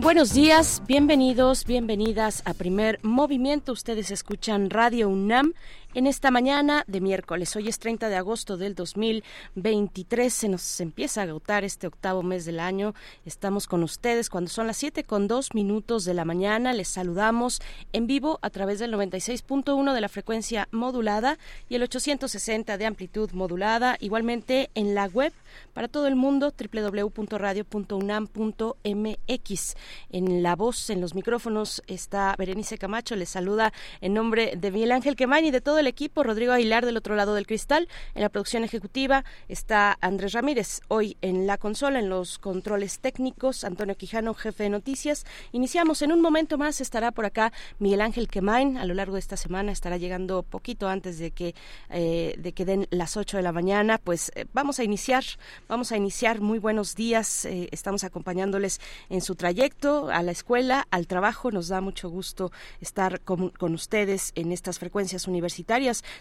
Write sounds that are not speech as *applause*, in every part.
Buenos días, bienvenidos, bienvenidas a Primer Movimiento. Ustedes escuchan Radio UNAM en esta mañana de miércoles. Hoy es 30 de agosto del 2023. Se nos empieza a agotar este octavo mes del año. Estamos con ustedes cuando son las 7 con 2 minutos de la mañana. Les saludamos en vivo a través del 96.1 de la frecuencia modulada y el 860 de amplitud modulada. Igualmente en la web para todo el mundo www.radio.unam.mx. En la voz, en los micrófonos está Berenice Camacho. Les saluda en nombre de Miguel Ángel Quemain y de todo el equipo, Rodrigo Aguilar del otro lado del cristal. En la producción ejecutiva está Andrés Ramírez. Hoy en la consola, en los controles técnicos, Antonio Quijano, jefe de noticias. Iniciamos en un momento más, estará por acá Miguel Ángel Quemain. A lo largo de esta semana estará llegando poquito antes de que, eh, de que den las 8 de la mañana. Pues eh, vamos a iniciar, vamos a iniciar. Muy buenos días. Eh, estamos acompañándoles en su trayecto a la escuela, al trabajo. Nos da mucho gusto estar con, con ustedes en estas frecuencias universitarias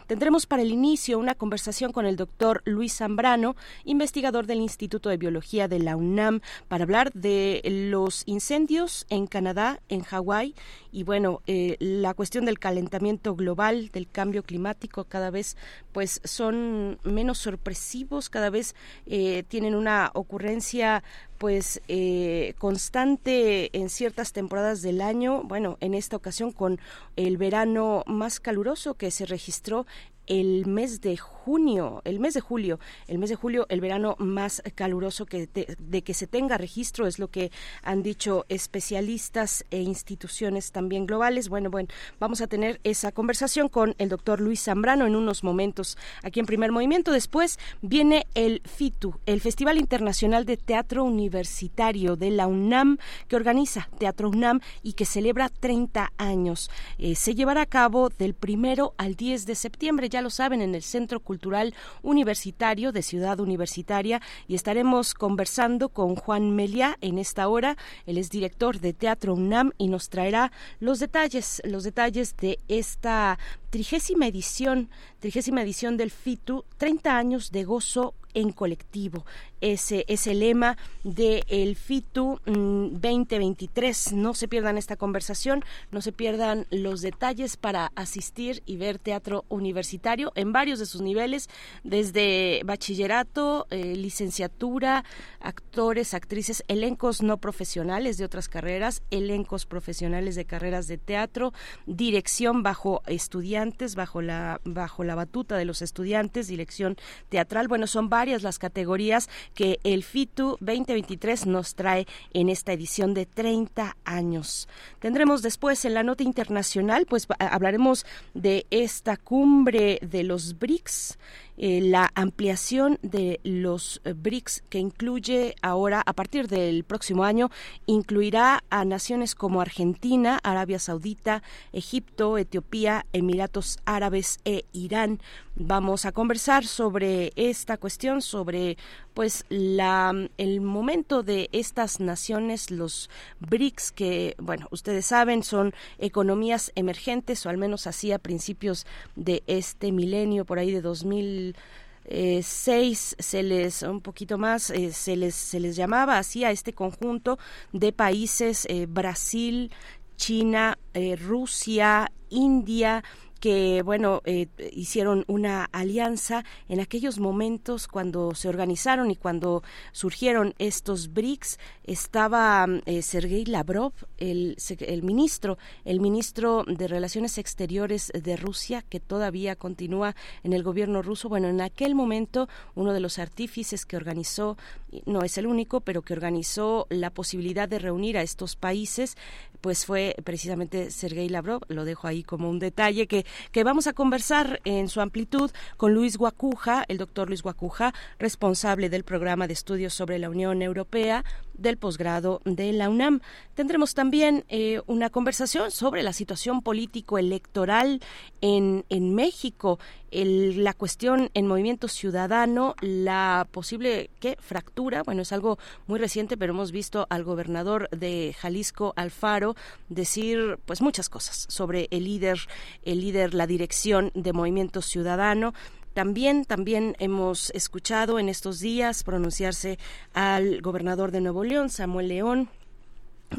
Tendremos para el inicio una conversación con el doctor Luis Zambrano, investigador del Instituto de Biología de la UNAM, para hablar de los incendios en Canadá, en Hawái y bueno, eh, la cuestión del calentamiento global, del cambio climático, cada vez pues son menos sorpresivos, cada vez eh, tienen una ocurrencia pues eh, constante en ciertas temporadas del año, bueno, en esta ocasión con el verano más caluroso que se registró el mes de junio, el mes de julio, el mes de julio, el verano más caluroso que de que se tenga registro es lo que han dicho especialistas e instituciones también globales. Bueno, bueno, vamos a tener esa conversación con el doctor Luis Zambrano en unos momentos aquí en Primer Movimiento. Después viene el FITU, el Festival Internacional de Teatro Universitario de la UNAM, que organiza Teatro UNAM y que celebra 30 años. Eh, se llevará a cabo del primero al 10 de septiembre. Ya lo saben, en el Centro Cultural Universitario de Ciudad Universitaria y estaremos conversando con Juan Meliá en esta hora. Él es director de Teatro UNAM y nos traerá los detalles, los detalles de esta trigésima edición, edición del FITU, 30 años de gozo en colectivo. Ese es el lema del el FITU 2023. Mm, no se pierdan esta conversación, no se pierdan los detalles para asistir y ver teatro universitario en varios de sus niveles, desde bachillerato, eh, licenciatura, actores, actrices, elencos no profesionales de otras carreras, elencos profesionales de carreras de teatro, dirección bajo estudiantes, bajo la, bajo la batuta de los estudiantes, dirección teatral. Bueno, son varias las categorías que el FITU 2023 nos trae en esta edición de 30 años. Tendremos después en la nota internacional, pues hablaremos de esta cumbre de los BRICS eh, la ampliación de los eh, BRICS que incluye ahora, a partir del próximo año, incluirá a naciones como Argentina, Arabia Saudita, Egipto, Etiopía, Emiratos Árabes e Irán. Vamos a conversar sobre esta cuestión, sobre pues la el momento de estas naciones, los BRICS, que bueno, ustedes saben, son economías emergentes, o al menos así a principios de este milenio, por ahí de 2000 eh, seis se les un poquito más eh, se les se les llamaba así a este conjunto de países eh, Brasil China Rusia India que bueno eh, hicieron una alianza en aquellos momentos cuando se organizaron y cuando surgieron estos BRICS. Estaba eh, Sergei Lavrov el, el ministro el ministro de relaciones exteriores de Rusia que todavía continúa en el gobierno ruso. Bueno en aquel momento uno de los artífices que organizó no es el único pero que organizó la posibilidad de reunir a estos países pues fue precisamente Sergei Lavrov. Lo dejo ahí como un detalle que que vamos a conversar en su amplitud con Luis Guacuja, el doctor Luis Guacuja, responsable del programa de estudios sobre la Unión Europea del posgrado de la UNAM. Tendremos también eh, una conversación sobre la situación político-electoral en, en México, la cuestión en Movimiento Ciudadano, la posible ¿qué? fractura, bueno, es algo muy reciente, pero hemos visto al gobernador de Jalisco, Alfaro, decir pues muchas cosas sobre el líder, el líder, la dirección de Movimiento Ciudadano. También, también hemos escuchado en estos días pronunciarse al gobernador de Nuevo León, Samuel León,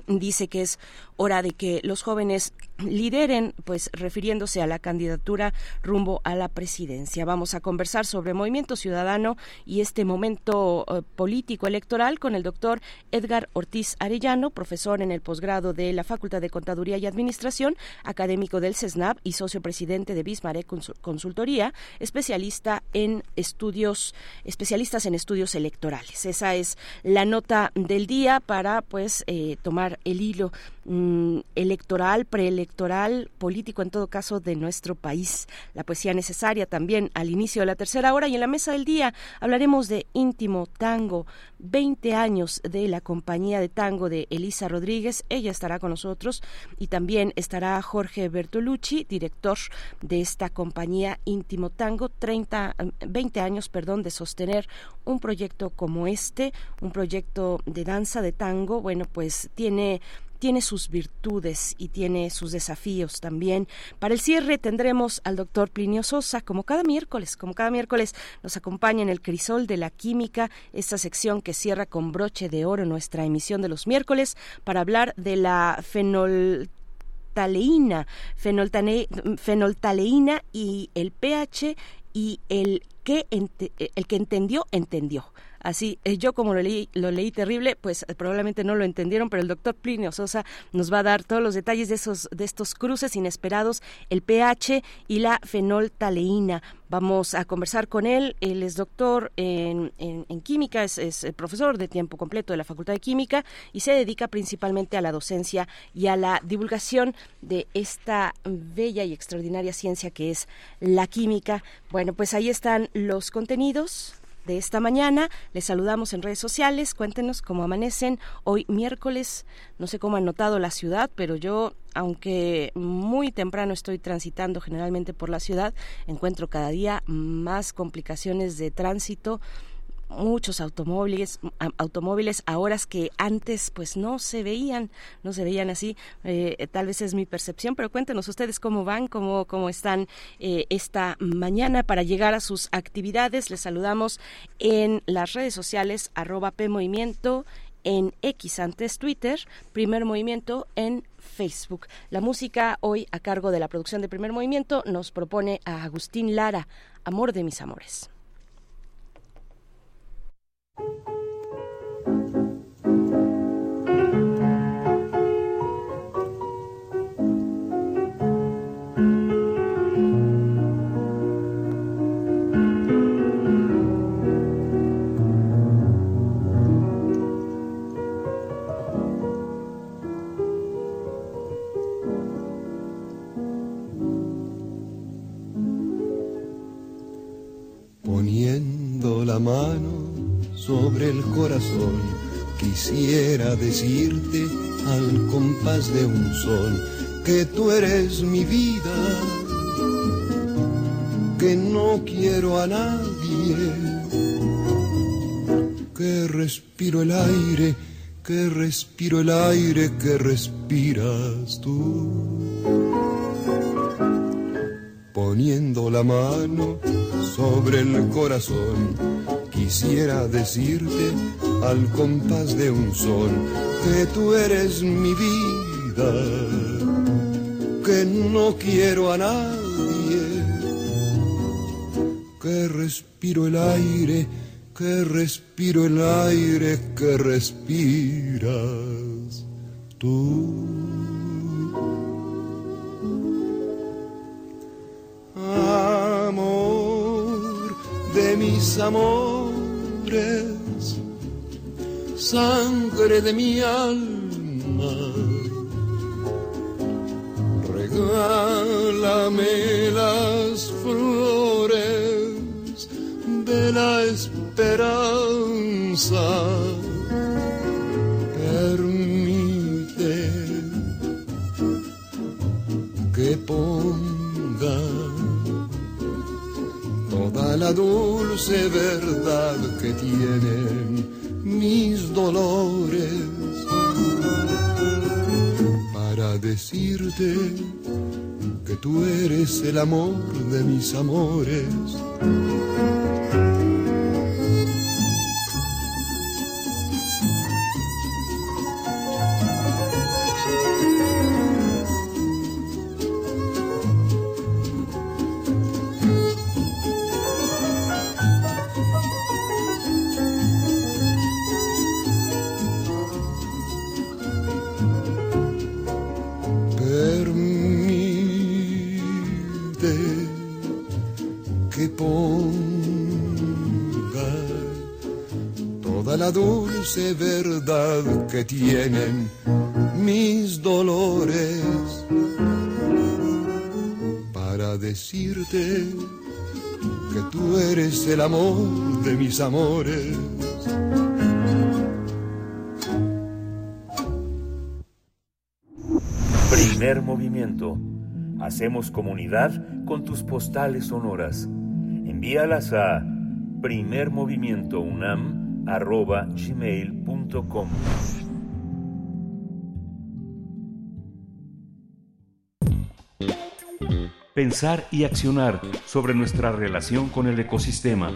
dice que es hora de que los jóvenes lideren, pues refiriéndose a la candidatura rumbo a la presidencia. Vamos a conversar sobre Movimiento Ciudadano y este momento eh, político electoral con el doctor Edgar Ortiz Arellano, profesor en el posgrado de la Facultad de Contaduría y Administración, académico del CESNAP y socio presidente de Bismarck Consultoría, especialista en estudios, especialistas en estudios electorales. Esa es la nota del día para pues eh, tomar el hilo Mm, electoral, preelectoral, político en todo caso de nuestro país. La poesía necesaria también al inicio de la tercera hora y en la mesa del día hablaremos de íntimo tango, 20 años de la compañía de tango de Elisa Rodríguez. Ella estará con nosotros y también estará Jorge Bertolucci, director de esta compañía íntimo tango, 30, 20 años, perdón, de sostener un proyecto como este, un proyecto de danza de tango. Bueno, pues tiene tiene sus virtudes y tiene sus desafíos también. Para el cierre tendremos al doctor Plinio Sosa, como cada miércoles, como cada miércoles nos acompaña en el crisol de la química, esta sección que cierra con broche de oro nuestra emisión de los miércoles para hablar de la fenoltaleína, fenoltaleína y el pH y el que, el que entendió, entendió. Así, eh, yo como lo leí, lo leí terrible, pues eh, probablemente no lo entendieron, pero el doctor Plinio Sosa nos va a dar todos los detalles de esos, de estos cruces inesperados, el pH y la fenoltaleína. Vamos a conversar con él. Él es doctor en, química, es, es, profesor de tiempo completo de la Facultad de Química y se dedica principalmente a la docencia y a la divulgación de esta bella y extraordinaria ciencia que es la química. Bueno, pues ahí están los contenidos de esta mañana. Les saludamos en redes sociales. Cuéntenos cómo amanecen hoy miércoles. No sé cómo han notado la ciudad, pero yo, aunque muy temprano estoy transitando generalmente por la ciudad, encuentro cada día más complicaciones de tránsito muchos automóviles automóviles a horas que antes pues no se veían no se veían así eh, tal vez es mi percepción pero cuéntenos ustedes cómo van cómo cómo están eh, esta mañana para llegar a sus actividades les saludamos en las redes sociales arroba p movimiento en X antes Twitter, Primer Movimiento en Facebook. La música hoy a cargo de la producción de Primer Movimiento nos propone a Agustín Lara, Amor de mis amores. Poniendo la mano sobre el corazón. Quisiera decirte al compás de un son que tú eres mi vida, que no quiero a nadie, que respiro el aire, que respiro el aire que respiras tú. Poniendo la mano sobre el corazón quisiera decirte al compás de un sol que tú eres mi vida, que no quiero a nadie, que respiro el aire, que respiro el aire que respiras tú. Amor de mis amores sangre de mi alma. Regálame las flores de la esperanza. Permite que ponga toda la dulce verdad que tienen mis dolores. Para decirte que tú eres el amor de mis amores dulce verdad que tienen mis dolores para decirte que tú eres el amor de mis amores. Primer movimiento. Hacemos comunidad con tus postales sonoras. Envíalas a primermovimientounam arroba gmail.com. Pensar y accionar sobre nuestra relación con el ecosistema.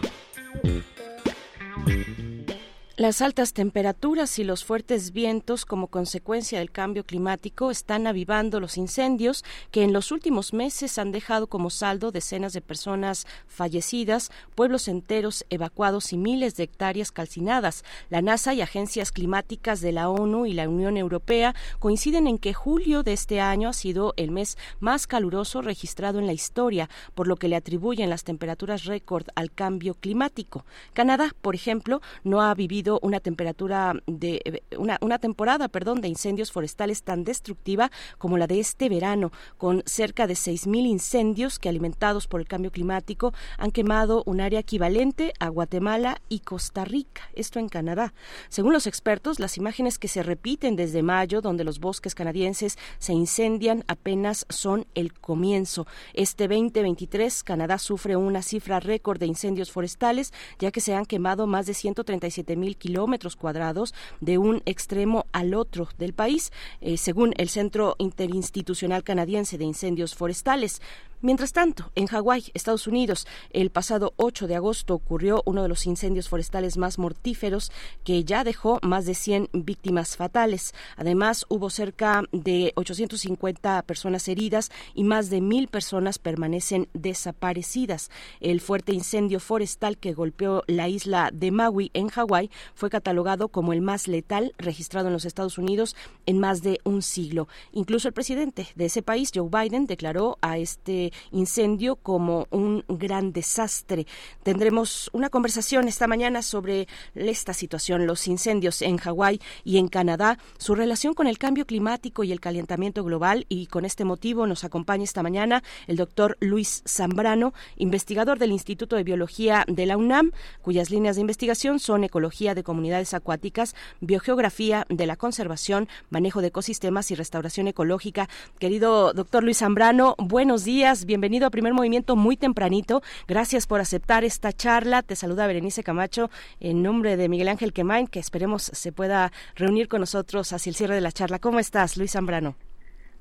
Las altas temperaturas y los fuertes vientos como consecuencia del cambio climático están avivando los incendios que en los últimos meses han dejado como saldo decenas de personas fallecidas, pueblos enteros evacuados y miles de hectáreas calcinadas. La NASA y agencias climáticas de la ONU y la Unión Europea coinciden en que julio de este año ha sido el mes más caluroso registrado en la historia, por lo que le atribuyen las temperaturas récord al cambio climático. Canadá, por ejemplo, no ha vivido una temperatura de eh, una, una temporada, perdón, de incendios forestales tan destructiva como la de este verano, con cerca de 6.000 incendios que alimentados por el cambio climático han quemado un área equivalente a Guatemala y Costa Rica, esto en Canadá. Según los expertos, las imágenes que se repiten desde mayo, donde los bosques canadienses se incendian, apenas son el comienzo. Este 2023, Canadá sufre una cifra récord de incendios forestales, ya que se han quemado más de 137 kilómetros cuadrados de un extremo al otro del país, eh, según el Centro Interinstitucional Canadiense de Incendios Forestales. Mientras tanto, en Hawái, Estados Unidos, el pasado 8 de agosto ocurrió uno de los incendios forestales más mortíferos que ya dejó más de 100 víctimas fatales. Además, hubo cerca de 850 personas heridas y más de mil personas permanecen desaparecidas. El fuerte incendio forestal que golpeó la isla de Maui en Hawái fue catalogado como el más letal registrado en los Estados Unidos en más de un siglo. Incluso el presidente de ese país, Joe Biden, declaró a este incendio como un gran desastre. Tendremos una conversación esta mañana sobre esta situación, los incendios en Hawái y en Canadá, su relación con el cambio climático y el calentamiento global y con este motivo nos acompaña esta mañana el doctor Luis Zambrano, investigador del Instituto de Biología de la UNAM, cuyas líneas de investigación son ecología de comunidades acuáticas, biogeografía de la conservación, manejo de ecosistemas y restauración ecológica. Querido doctor Luis Zambrano, buenos días, bienvenido a Primer Movimiento muy tempranito. Gracias por aceptar esta charla. Te saluda Berenice Camacho en nombre de Miguel Ángel Quemain, que esperemos se pueda reunir con nosotros hacia el cierre de la charla. ¿Cómo estás, Luis Zambrano?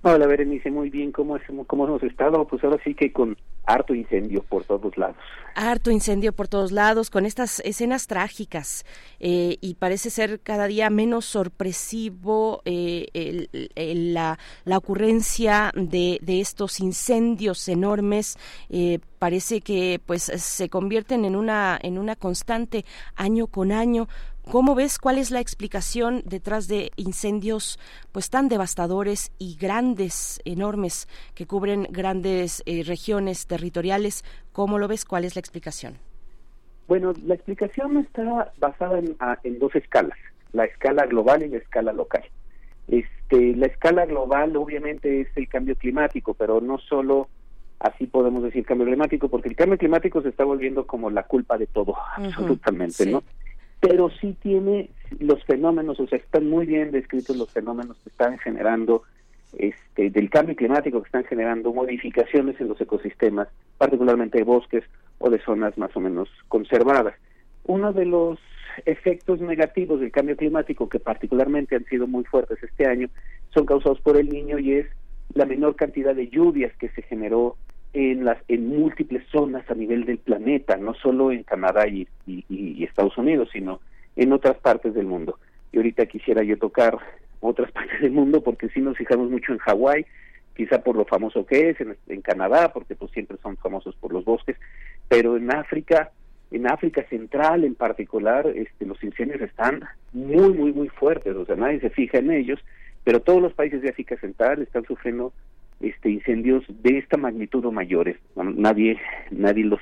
Hola, Berenice, muy bien. ¿Cómo, ¿Cómo hemos estado? Pues ahora sí que con harto incendio por todos lados. Harto incendio por todos lados, con estas escenas trágicas. Eh, y parece ser cada día menos sorpresivo eh, la, la, ocurrencia de, de, estos incendios enormes. Eh, parece que pues se convierten en una, en una constante año con año. ¿Cómo ves cuál es la explicación detrás de incendios pues tan devastadores y grandes, enormes, que cubren grandes eh, regiones territoriales? ¿Cómo lo ves? ¿Cuál es la explicación? Bueno, la explicación está basada en, en dos escalas, la escala global y la escala local. Este, la escala global obviamente es el cambio climático, pero no solo así podemos decir cambio climático, porque el cambio climático se está volviendo como la culpa de todo, *laughs* absolutamente, ¿no? Pero sí tiene los fenómenos, o sea, están muy bien descritos los fenómenos que están generando este, del cambio climático que están generando modificaciones en los ecosistemas, particularmente de bosques o de zonas más o menos conservadas. Uno de los efectos negativos del cambio climático que particularmente han sido muy fuertes este año son causados por el niño y es la menor cantidad de lluvias que se generó en las en múltiples zonas a nivel del planeta, no solo en Canadá y, Estados Unidos, sino en otras partes del mundo. Y ahorita quisiera yo tocar otras *laughs* partes del mundo porque sí nos fijamos mucho en Hawái, quizá por lo famoso que es, en, en Canadá, porque pues siempre son famosos por los bosques, pero en África en África Central en particular, este, los incendios están muy, muy, muy fuertes, o sea, nadie se fija en ellos, pero todos los países de África Central están sufriendo este incendios de esta magnitud o mayores, nadie, nadie los,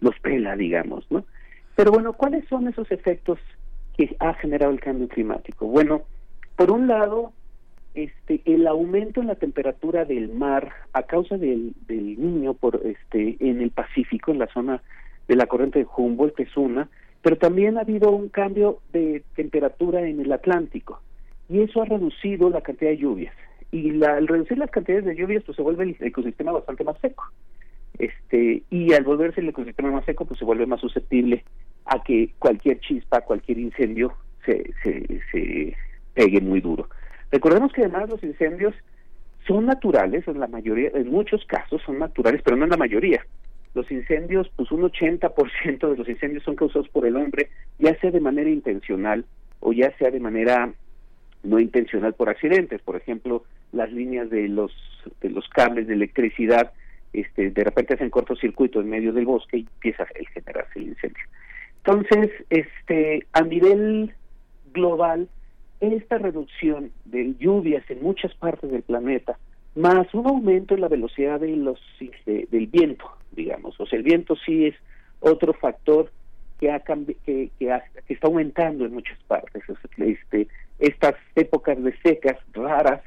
los pela, digamos, ¿no? Pero bueno, ¿cuáles son esos efectos que ha generado el cambio climático? Bueno, por un lado, este, el aumento en la temperatura del mar a causa del, del niño por este en el Pacífico, en la zona de la corriente de Humboldt, es una, pero también ha habido un cambio de temperatura en el Atlántico y eso ha reducido la cantidad de lluvias. Y la, al reducir las cantidades de lluvias, pues se vuelve el ecosistema bastante más seco. Este, y al volverse el ecosistema más seco, pues se vuelve más susceptible a que cualquier chispa, cualquier incendio se, se, pegue muy duro. Recordemos que además los incendios son naturales, en la mayoría, en muchos casos son naturales, pero no en la mayoría los incendios, pues un 80% de los incendios son causados por el hombre, ya sea de manera intencional o ya sea de manera no intencional por accidentes, por ejemplo, las líneas de los de los cables de electricidad este de repente hacen cortocircuito en medio del bosque y empieza a generarse el incendio. Entonces, este a nivel global esta reducción de lluvias en muchas partes del planeta más un aumento en la velocidad de los del viento, digamos. O sea, el viento sí es otro factor que ha que, que, que está aumentando en muchas partes. Este, estas épocas de secas raras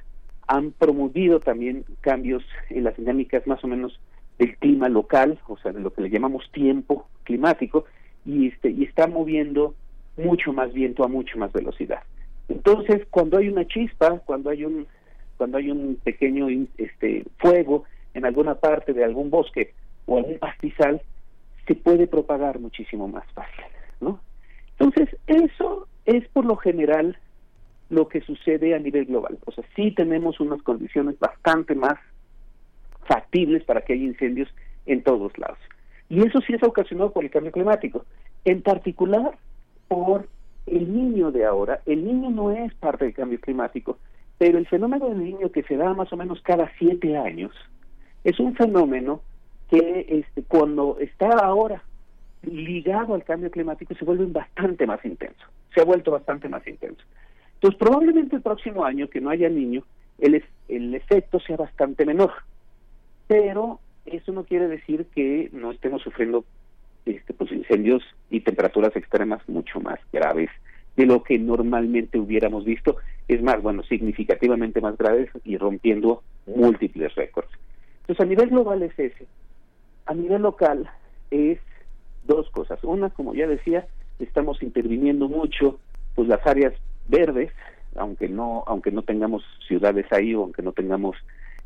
han promovido también cambios en las dinámicas más o menos del clima local, o sea, de lo que le llamamos tiempo climático, y este y está moviendo mucho más viento a mucho más velocidad. Entonces, cuando hay una chispa, cuando hay un cuando hay un pequeño este fuego en alguna parte de algún bosque o algún pastizal, se puede propagar muchísimo más fácil, ¿no? Entonces, eso es por lo general lo que sucede a nivel global. O sea, sí tenemos unas condiciones bastante más factibles para que haya incendios en todos lados. Y eso sí es ocasionado por el cambio climático. En particular, por el niño de ahora. El niño no es parte del cambio climático, pero el fenómeno del niño que se da más o menos cada siete años es un fenómeno que este, cuando está ahora ligado al cambio climático se vuelve bastante más intenso, se ha vuelto bastante más intenso. Entonces probablemente el próximo año que no haya niño, el, el efecto sea bastante menor, pero eso no quiere decir que no estemos sufriendo este, pues, incendios y temperaturas extremas mucho más graves de lo que normalmente hubiéramos visto, es más, bueno, significativamente más graves y rompiendo múltiples récords. Entonces, a nivel global es ese. A nivel local es dos cosas. Una, como ya decía, estamos interviniendo mucho pues las áreas verdes, aunque no aunque no tengamos ciudades ahí o aunque no tengamos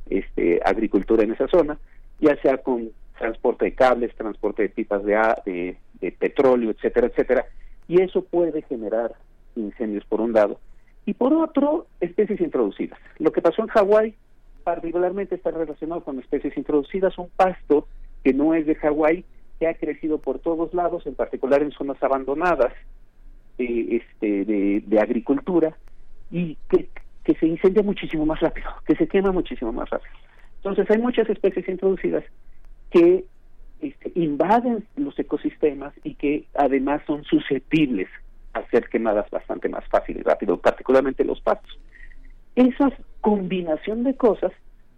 este agricultura en esa zona, ya sea con transporte de cables, transporte de pipas de, de, de petróleo, etcétera, etcétera, y eso puede generar incendios por un lado y por otro especies introducidas. Lo que pasó en Hawái particularmente está relacionado con especies introducidas, un pasto que no es de Hawái, que ha crecido por todos lados, en particular en zonas abandonadas eh, este, de, agricultura, y que, que se incendia muchísimo más rápido, que se quema muchísimo más rápido. Entonces hay muchas especies introducidas que este, invaden los ecosistemas y que además son susceptibles a ser quemadas bastante más fácil y rápido, particularmente los pastos. Esa combinación de cosas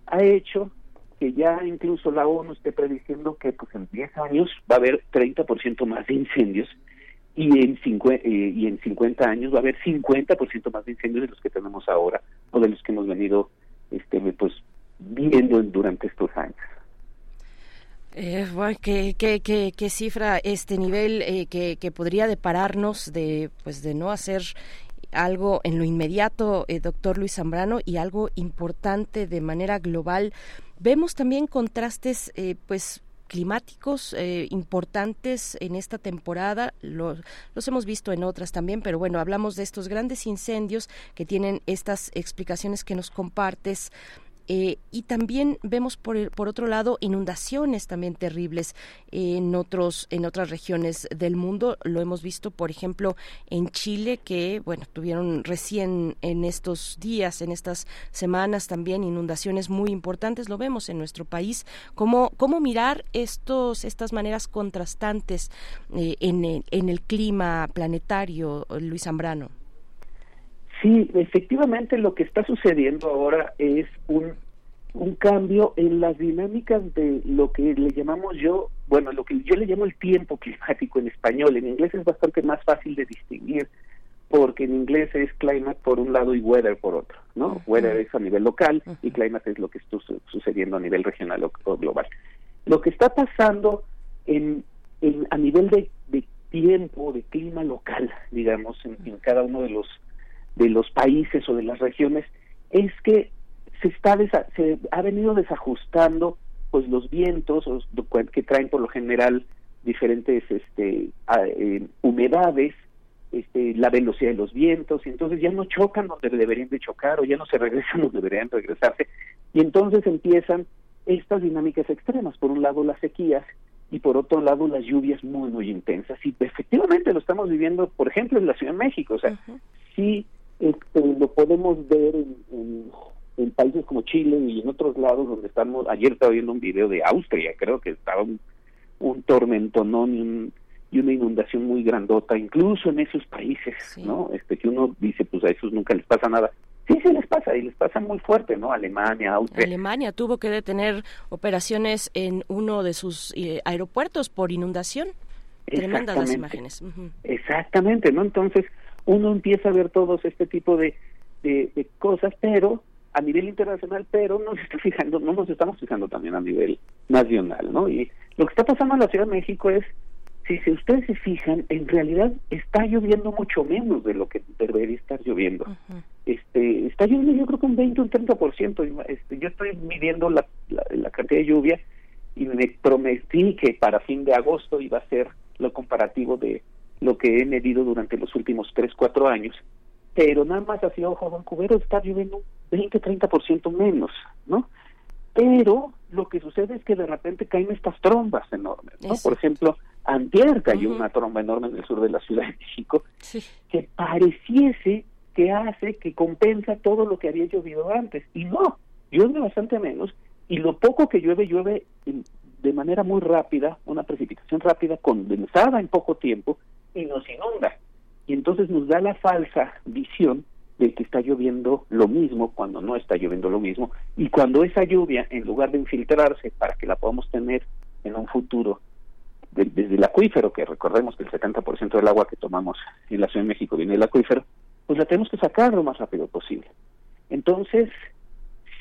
ha hecho que ya incluso la ONU esté prediciendo que pues en 10 años va a haber 30% más de incendios y en, 50, eh, y en 50 años va a haber 50% más de incendios de los que tenemos ahora o de los que hemos venido este pues viendo durante estos años. Eh, ¿qué, qué, cifra este nivel eh, que, que, podría depararnos de, pues, de no hacer algo en lo inmediato, eh, doctor Luis Zambrano, y algo importante de manera global. Vemos también contrastes, eh, pues climáticos eh, importantes en esta temporada, los, los, hemos visto en otras también, pero bueno, hablamos de estos grandes incendios que tienen estas explicaciones que nos compartes. Eh, y también vemos por, por otro lado inundaciones también terribles en otros en otras regiones del mundo. Lo hemos visto por ejemplo en Chile que bueno tuvieron recién en estos días en estas semanas también inundaciones muy importantes. Lo vemos en nuestro país cómo cómo mirar estos estas maneras contrastantes eh, en, el, en el clima planetario Luis Zambrano Sí, efectivamente lo que está sucediendo ahora es un, un cambio en las dinámicas de lo que le llamamos yo, bueno, lo que yo le llamo el tiempo climático en español. En inglés es bastante más fácil de distinguir porque en inglés es climate por un lado y weather por otro, ¿no? Weather es a nivel local y climate es lo que está sucediendo a nivel regional o, global. Lo que está pasando en, en a nivel de, de tiempo, de clima local, digamos, en, en cada uno de los de los países o de las regiones es que se está se ha venido desajustando pues los vientos que traen por lo general diferentes este eh, humedades este, la velocidad de los vientos y entonces ya no chocan donde deberían de chocar o ya no se regresan *laughs* donde deberían regresarse y entonces empiezan estas dinámicas extremas. Por un lado las sequías y por otro lado las lluvias muy muy intensas. Y efectivamente lo estamos viviendo por ejemplo en la Ciudad de México o sea sí este, lo podemos ver en, en, países como Chile y en otros lados donde estamos, ayer estaba viendo un video de Austria, creo que estaba un, un tormentonón y, y una inundación muy grandota, incluso en esos países, ¿no? Este que uno dice, pues a esos nunca les pasa nada. Sí, sí les pasa y les pasa muy fuerte, ¿no? Alemania, Austria. Alemania tuvo que detener operaciones en uno de sus eh, aeropuertos por inundación. Tremendas las imágenes. Exactamente, ¿no? Entonces, uno empieza a ver todos este tipo de, de, cosas, pero a nivel internacional, pero no se está fijando, no nos estamos fijando también a nivel nacional, ¿no? Y lo que está pasando en la Ciudad de México es, si, si ustedes se fijan, en realidad está lloviendo mucho menos de lo que debería estar lloviendo. Este, está lloviendo yo creo que un 20 o un 30%. Este, yo estoy midiendo la, la, la cantidad de lluvia y me prometí que para fin de agosto iba a ser lo comparativo de lo que he medido durante los últimos 3, 4 años, pero nada más hacia Ojo Vancouver está lloviendo 20, 30% menos, ¿no? Pero lo que sucede es que de repente caen estas trombas enormes, ¿no? Por ejemplo, antier cayó una tromba enorme en el sur de la Ciudad de México que pareciese que hace, que compensa todo lo que había llovido antes. Y no, llueve bastante menos y lo poco que llueve, llueve de manera muy rápida, una precipitación rápida, condensada en poco tiempo, y nos inunda. Y entonces nos da la falsa visión de que está lloviendo lo mismo cuando no está lloviendo lo mismo. Y cuando esa lluvia, en lugar de infiltrarse para que la podamos tener en un futuro desde el acuífero, que recordemos que el 70% del agua que tomamos en la Ciudad de México viene del acuífero, pues la tenemos que sacar lo más rápido posible. Entonces,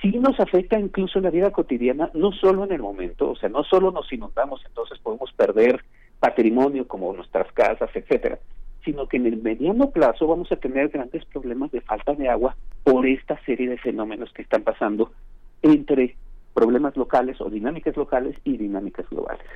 sí nos afecta incluso en la vida cotidiana, no solo en el momento, o sea, no solo nos inundamos, entonces podemos perder patrimonio como nuestras casas, etcétera, sino que en el mediano plazo vamos a tener grandes problemas de falta de agua por esta serie de fenómenos que están pasando entre problemas locales o dinámicas locales y dinámicas globales.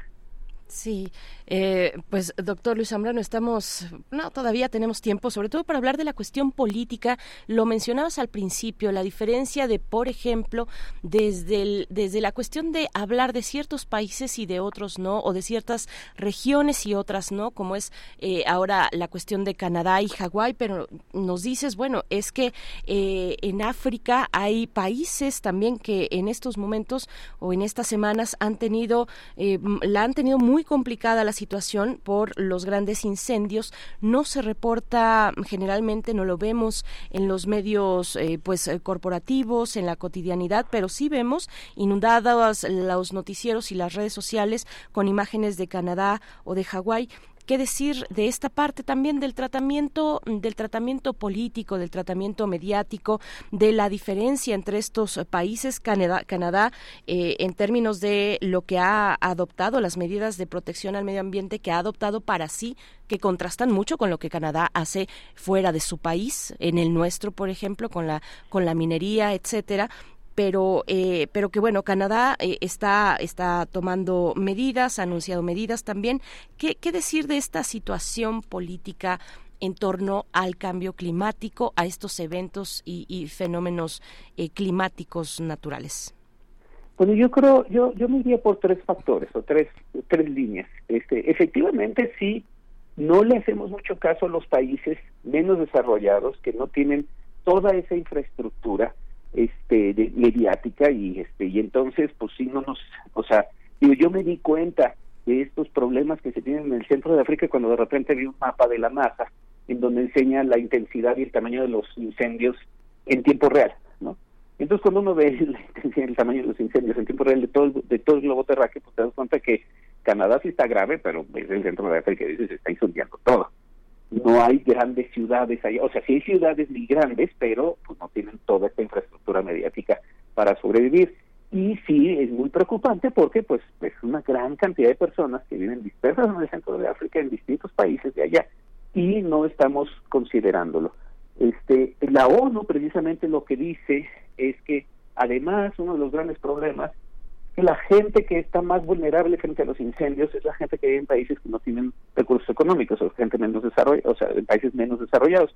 Sí, eh, pues doctor Luis Zambrano, estamos, no, todavía tenemos tiempo, sobre todo para hablar de la cuestión política. Lo mencionabas al principio, la diferencia de, por ejemplo, desde, desde la cuestión de hablar de ciertos países y de otros no, o de ciertas regiones y otras no, como es eh, ahora la cuestión de Canadá y Hawái, pero nos dices, bueno, es que eh, en África hay países también que en estos momentos o en estas semanas han tenido, la han tenido muy complicada la situación por los grandes incendios. No se reporta generalmente, no lo vemos en los medios eh, pues eh, corporativos, en la cotidianidad, pero sí vemos inundados los noticieros y las redes sociales con imágenes de Canadá o de Hawái qué decir de esta parte también del tratamiento, del tratamiento político, del tratamiento mediático, de la diferencia entre estos países, Canadá, eh, en términos de lo que ha adoptado, las medidas de protección al medio ambiente que ha adoptado para sí que contrastan mucho con lo que Canadá hace fuera de su país, en el nuestro, por ejemplo, con la con la minería, etcétera, pero eh, pero que bueno Canadá eh, está está tomando medidas ha anunciado medidas también. Qué, qué decir de esta situación política en torno al cambio climático a estos eventos y, fenómenos eh, climáticos naturales bueno yo creo yo yo me iría por tres factores o tres tres líneas. Este efectivamente sí no le hacemos mucho caso a los países menos desarrollados que no tienen toda esa infraestructura este mediática y este y entonces pues sí no nos o sea digo yo me di cuenta de estos problemas que se tienen en el centro de África cuando de repente vi un mapa de la NASA en donde enseña la intensidad y el tamaño de los incendios en tiempo real no entonces cuando uno ve la *laughs* intensidad el tamaño de los incendios en tiempo real de todo de todo el globo terráqueo pues te das cuenta que Canadá sí está grave, pero el centro de África y se está incendiando todo. No hay grandes ciudades allá, o sea, sí hay ciudades muy grandes, pero pues no tienen toda esta infraestructura mediática para sobrevivir. Y sí, es muy preocupante porque pues es una gran cantidad de personas que viven dispersas en el centro de África, en distintos países de allá, y no estamos considerándolo. Este, la ONU precisamente lo que dice es que además uno de los grandes problemas la gente que está más vulnerable frente a los incendios es la gente que vive en países que no tienen recursos económicos o gente menos desarrollada, o sea, en países menos desarrollados.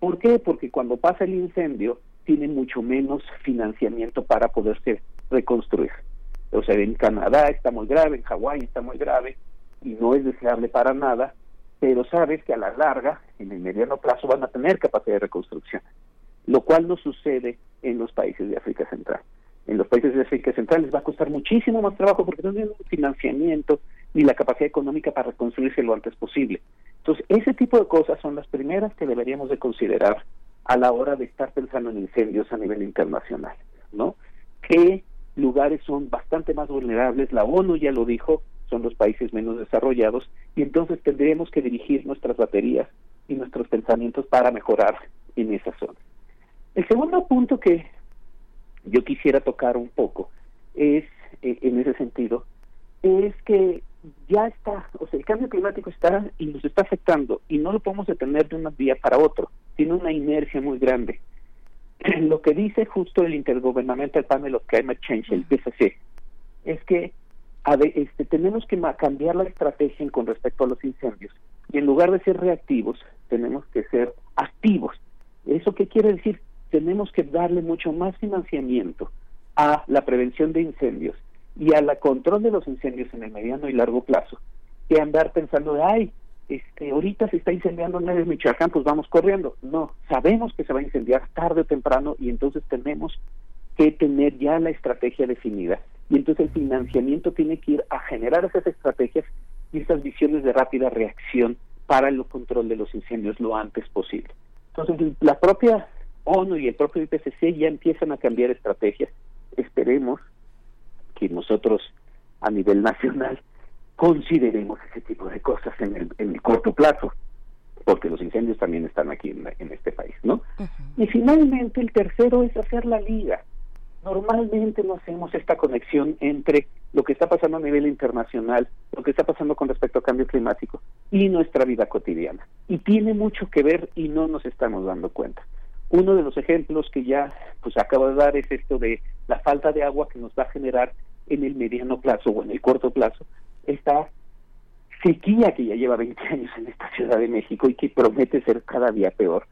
¿Por qué? Porque cuando pasa el incendio tienen mucho menos financiamiento para poderse reconstruir. O sea, en Canadá está muy grave, en Hawái está muy grave y no es deseable para nada, pero sabes que a la larga, en el mediano plazo, van a tener capacidad de reconstrucción, lo cual no sucede en los países de África Central en los países de África Central les va a costar muchísimo más trabajo porque no tienen financiamiento ni la capacidad económica para reconstruirse lo antes posible. Entonces, ese tipo de cosas son las primeras que deberíamos de considerar a la hora de estar pensando en incendios a nivel internacional, ¿no? ¿Qué lugares son bastante más vulnerables? La ONU ya lo dijo, son los países menos desarrollados y entonces tendremos que dirigir nuestras baterías y nuestros pensamientos para mejorar en esa zona. El segundo punto que yo quisiera tocar un poco es, eh, en ese sentido, es que ya está, o sea, el cambio climático está y nos está afectando y no lo podemos detener de un día para otro, tiene una inercia muy grande. *clears throat* Lo que dice justo el Intergovernmental Panel of Climate Change, el PCC, es que este, tenemos que cambiar la estrategia con respecto a los incendios y en lugar de ser reactivos, tenemos que ser activos. ¿Eso qué quiere decir? Tenemos que darle mucho más financiamiento a la prevención de incendios y a la control de los incendios en el mediano y largo plazo que andar pensando de ay este ahorita se está incendiando en medio de Michoacán pues vamos corriendo no sabemos que se va a incendiar tarde o temprano y entonces tenemos que tener ya la estrategia definida. Y entonces el financiamiento tiene que ir a generar esas estrategias y esas visiones de rápida reacción para el control de los incendios lo antes posible. Entonces la propia ONU y el propio IPCC ya empiezan a cambiar estrategias. Esperemos que nosotros a nivel nacional consideremos ese tipo de cosas en el, en el corto plazo, porque los incendios también están aquí en, este país, ¿no? Y finalmente el tercero es hacer la liga. Normalmente no hacemos esta conexión entre lo que está pasando a nivel internacional, lo que está pasando con respecto al cambio climático y nuestra vida cotidiana. Y tiene mucho que ver y no nos estamos dando cuenta. Uno de los ejemplos que ya pues acabo de dar es esto de la falta de agua que nos va a generar en el mediano plazo o en el corto plazo esta sequía que ya lleva 20 años en esta Ciudad de México y que promete ser cada día peor.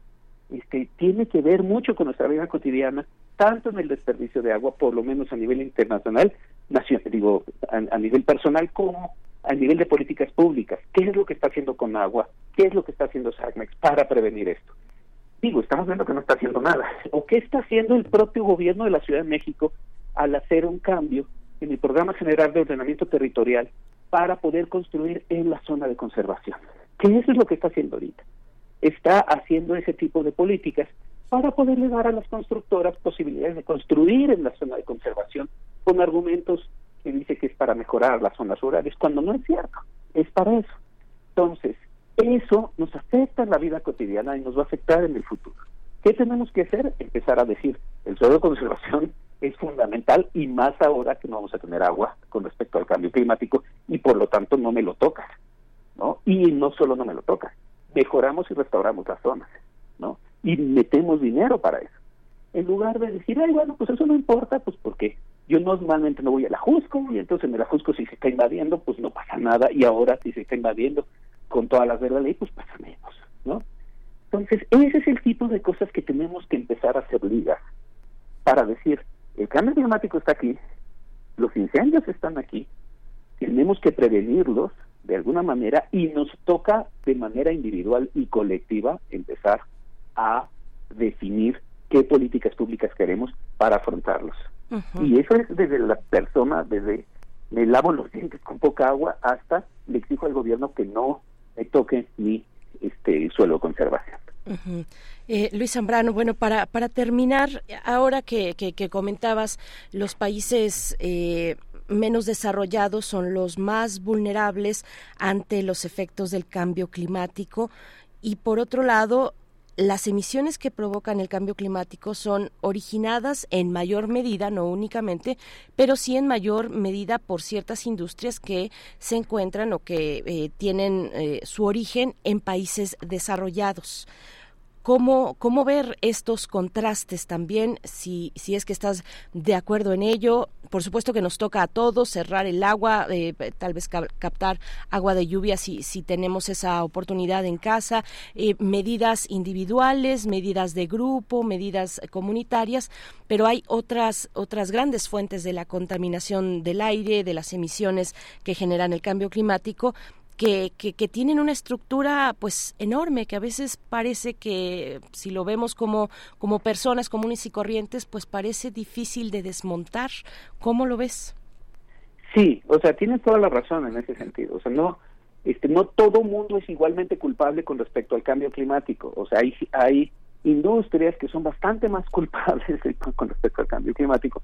Este, tiene que ver mucho con nuestra vida cotidiana, tanto en el desperdicio de agua, por lo menos a nivel internacional, nacional, digo, a, nivel personal, como a nivel de políticas públicas. ¿Qué es lo que está haciendo con agua? ¿Qué es lo que está haciendo SACMEX para prevenir esto? Digo, estamos viendo que no está haciendo nada. ¿O qué está haciendo el propio gobierno de la Ciudad de México al hacer un cambio en el Programa General de Ordenamiento Territorial para poder construir en la zona de conservación? ¿Qué eso es lo que está haciendo ahorita. Está haciendo ese tipo de políticas para poderle dar a las constructoras posibilidades de construir en la zona de conservación con argumentos que dice que es para mejorar las zonas rurales, cuando no es cierto, es para eso. Entonces, Eso nos afecta en la vida cotidiana y nos va a afectar en el futuro. ¿Qué tenemos que hacer? Empezar a decir, el suelo de conservación *laughs* es fundamental y más ahora que no vamos a tener agua con respecto al cambio climático y por lo tanto no me lo tocas, ¿no? Y no solo no me lo tocas, mejoramos y restauramos las zonas, ¿no? Y metemos dinero para eso. En lugar de decir, ay, bueno, pues eso no importa, pues porque yo normalmente no voy a la y entonces en la Jusco si se está invadiendo, pues no pasa nada y ahora si se está invadiendo con todas las verdades, pues pasa menos, ¿no? Entonces, ese es el tipo de cosas que tenemos que empezar a hacer ligas para decir, el cambio climático está aquí, los incendios están aquí, tenemos que prevenirlos de alguna manera y nos toca de manera individual y colectiva empezar a definir qué políticas públicas queremos para afrontarlos. Y eso es desde la persona, desde me lavo los dientes con poca agua hasta le exijo al gobierno que no me toque mi este suelo de conservación. Eh, Luis Zambrano, bueno, para, para terminar, ahora que, que, comentabas, los países eh, menos desarrollados son los más vulnerables ante los efectos del cambio climático y por otro lado, las emisiones que provocan el cambio climático son originadas en mayor medida, no únicamente, pero sí en mayor medida por ciertas industrias que se encuentran o que eh, tienen su origen en países desarrollados. ¿Cómo, ¿Cómo ver estos contrastes también? Si, si es que estás de acuerdo en ello, por supuesto que nos toca a todos cerrar el agua, eh, tal vez captar agua de lluvia si, si tenemos esa oportunidad en casa, eh, medidas individuales, medidas de grupo, medidas comunitarias, pero hay otras, otras grandes fuentes de la contaminación del aire, de las emisiones que generan el cambio climático que, que, tienen una estructura pues enorme que a veces parece que si lo vemos como, como personas comunes y corrientes pues parece difícil de desmontar. ¿Cómo lo ves? Sí, o sea, tienes toda la razón en ese sentido. O sea, no, este, no todo mundo es igualmente culpable con respecto al cambio climático. O sea, hay, hay industrias que son bastante más *laughs* culpables con respecto al cambio climático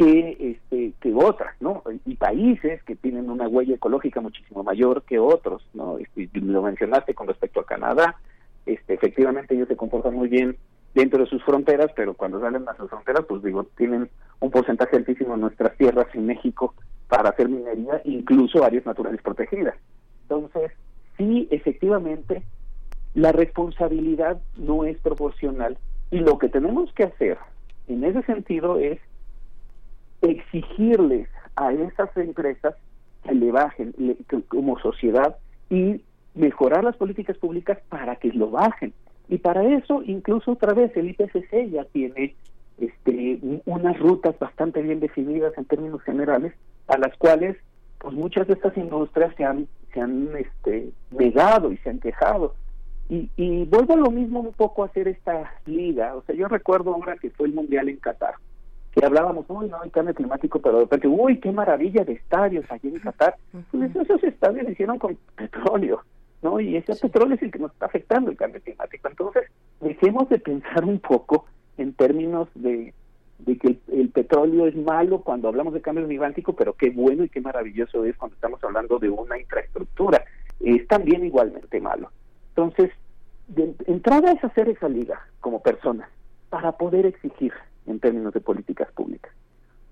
que este que otras, ¿no? Y países que tienen una huella ecológica muchísimo mayor que otros, ¿no? Este, lo mencionaste con respecto a Canadá, este efectivamente ellos se comportan muy bien dentro de sus fronteras, pero cuando salen a sus fronteras, pues digo, tienen un porcentaje altísimo en nuestras tierras en México para hacer minería, incluso áreas naturales protegidas. Entonces, sí, efectivamente, la responsabilidad no es proporcional y lo que tenemos que hacer en ese sentido es exigirles a esas empresas que le bajen como sociedad y mejorar las políticas públicas para que lo bajen. Y para eso, incluso otra vez, el IPCC ya tiene este, unas rutas bastante bien definidas en términos generales, a las cuales pues muchas de estas industrias se han, se han este, negado y se han quejado. Y, y vuelvo a lo mismo un poco a hacer esta liga. O sea, yo recuerdo ahora que fue el Mundial en Qatar que hablábamos, uy, no hay cambio climático, pero de repente, uy, qué maravilla de estadios allí en Qatar. Pues esos estadios se hicieron con petróleo, ¿no? Y ese petróleo es el que nos está afectando el cambio climático. Entonces, dejemos de pensar un poco en términos de, de que el, petróleo es malo cuando hablamos de cambio climático, pero qué bueno y qué maravilloso es cuando estamos hablando de una infraestructura. Es también igualmente malo. Entonces, de entrada es hacer esa liga como personas para poder exigir en términos de políticas públicas.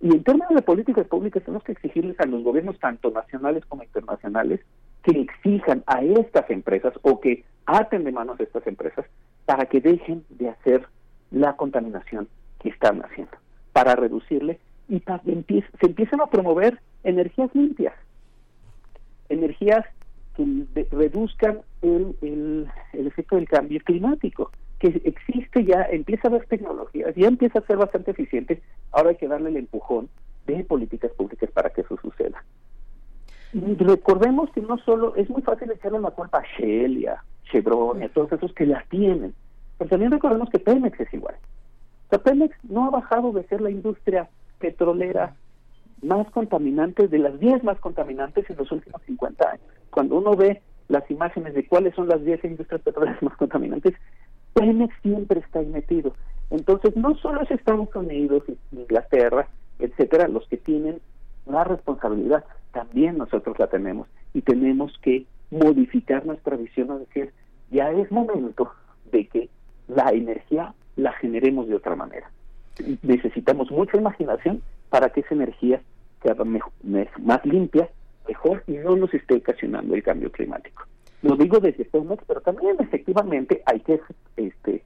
Y en términos de políticas públicas tenemos que exigirles a los gobiernos, tanto nacionales como internacionales, que exijan a estas empresas o que aten de manos a estas empresas para que dejen de hacer la contaminación que están haciendo, para reducirle y para que se empiecen a promover energías limpias, energías que reduzcan el, el efecto del cambio climático que existe ya, empieza a haber tecnologías, ya empieza a ser bastante eficiente, ahora hay que darle el empujón de políticas públicas para que eso suceda. Recordemos que no solo, es muy fácil echarle la culpa a Shell y a Chevron y a todos esos que las tienen, pero también recordemos que Pemex es igual. O sea, Pemex no ha bajado de ser la industria petrolera más contaminante, de las 10 más contaminantes en los últimos 50 años. Cuando uno ve las imágenes de cuáles son las 10 industrias petroleras más contaminantes, Pemex siempre está ahí metido. Entonces, no solo es Estados Unidos, Inglaterra, etcétera, los que tienen la responsabilidad, también nosotros la tenemos y tenemos que modificar nuestra visión, es decir, ya es momento de que la energía la generemos de otra manera. Necesitamos mucha imaginación para que esa energía sea más limpia, mejor y no nos esté ocasionando el cambio climático. Lo digo desde Pemex, pero también efectivamente hay que este,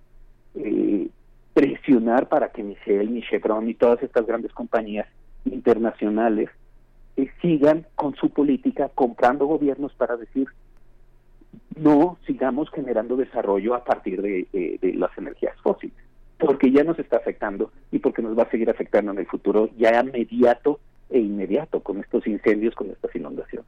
eh, presionar para que Michelle, y Chevron y todas estas grandes compañías internacionales eh, sigan con su política comprando gobiernos para decir no sigamos generando desarrollo a partir de, de, las energías fósiles, porque ya nos está afectando y porque nos va a seguir afectando en el futuro ya inmediato e inmediato con estos incendios, con estas inundaciones.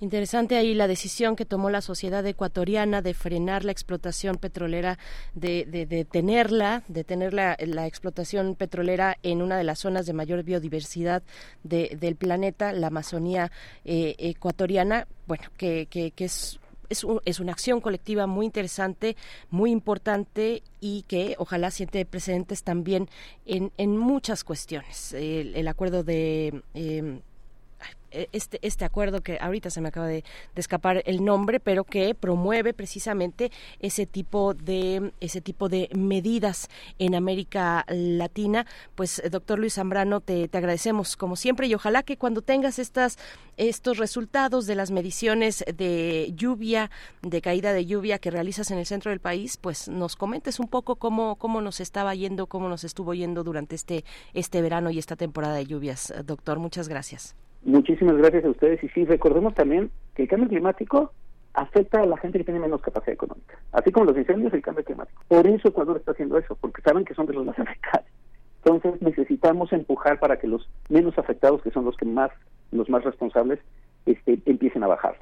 Interesante ahí la decisión que tomó la sociedad ecuatoriana de frenar la explotación petrolera, de, de, de tenerla, de tener la, explotación petrolera en una de las zonas de mayor biodiversidad del planeta, la Amazonía eh, ecuatoriana, bueno, que, que, que es es, es una acción colectiva muy interesante, muy importante y que ojalá siente precedentes también en, en muchas cuestiones. El, acuerdo de... Eh, este, este acuerdo que ahorita se me acaba de, escapar el nombre, pero que promueve precisamente ese tipo de ese tipo de medidas en América Latina. Pues doctor Luis Zambrano, te, te agradecemos como siempre y ojalá que cuando tengas estas estos resultados de las mediciones de lluvia, de caída de lluvia que realizas en el centro del país, pues nos comentes un poco cómo, cómo nos estaba yendo, cómo nos estuvo yendo durante este, este verano y esta temporada de lluvias. Doctor, muchas gracias. Muchísimas gracias a ustedes y sí, recordemos también que el cambio climático afecta a la gente que tiene menos capacidad económica, así como los incendios y el cambio climático. Por eso Ecuador está haciendo eso, porque saben que son de los más *laughs* afectados. Entonces necesitamos empujar para que los menos afectados, que son los que más, los más responsables, este, empiecen a bajar.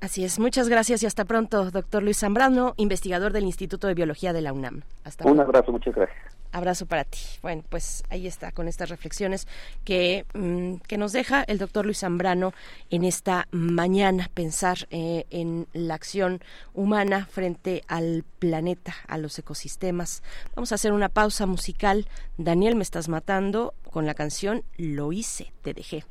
Así es, muchas gracias y hasta pronto, doctor Luis Zambrano, investigador del Instituto de Biología de la UNAM. Hasta Un abrazo, muchas gracias. Abrazo para ti. Bueno, pues ahí está con estas reflexiones que, mm, que nos deja el doctor Luis Zambrano en esta mañana, pensar eh, en la acción humana frente al planeta, a los ecosistemas. Vamos a hacer una pausa musical. Daniel, me estás matando con la canción Lo hice, te dejé.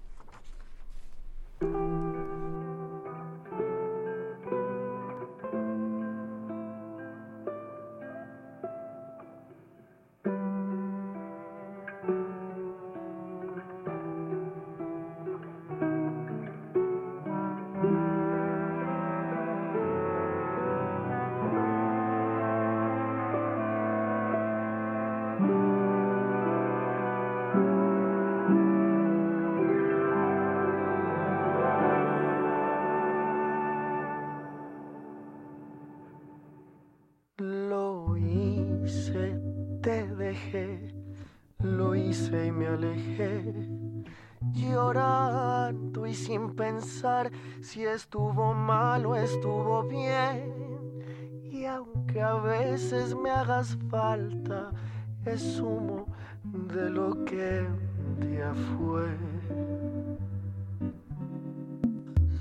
Si estuvo mal o estuvo bien. Y aunque a veces me hagas falta, es humo de lo que ya fue.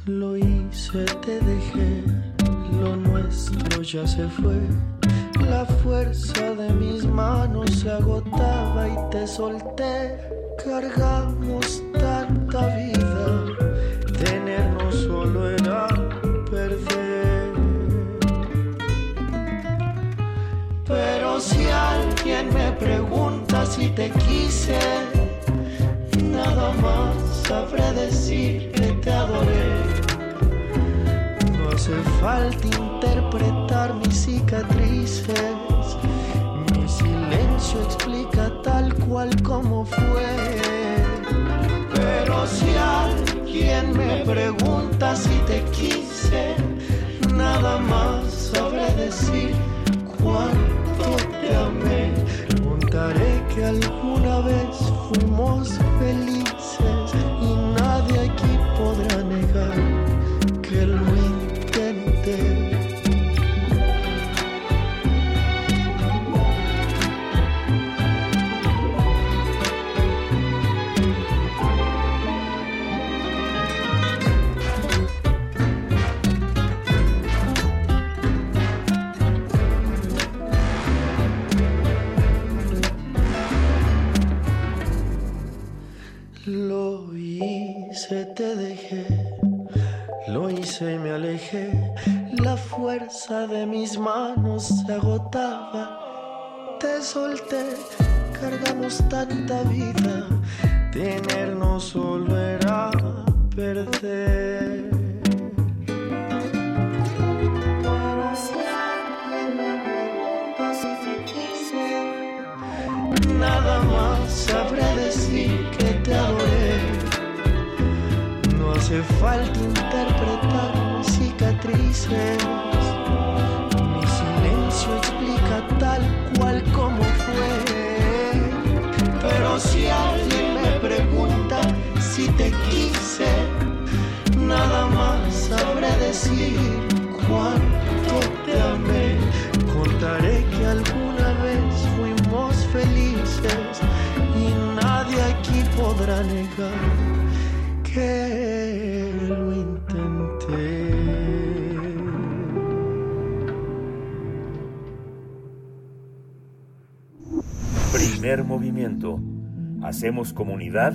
Lo hice, te dejé, lo nuestro ya se fue. La fuerza de mis manos se agotaba y te solté. Cargamos tanta vida alguien me pregunta si te quise, nada más sabré decir que te adoré. No hace falta interpretar mis cicatrices, mi silencio explica tal cual como fue. Pero si alguien me pregunta si te quise, nada más sabré decir cuánto te amé. Contaré que alguna vez fuimos felices solté, cargamos tanta vida, tenernos solo era perder. Nada más sabré decir que te adoré. No hace falta interpretar cicatrices. Si te quise, nada más sabré decir cuánto te amé. Contaré que alguna vez fuimos felices y nadie aquí podrá negar que lo intenté. Primer movimiento. Hacemos comunidad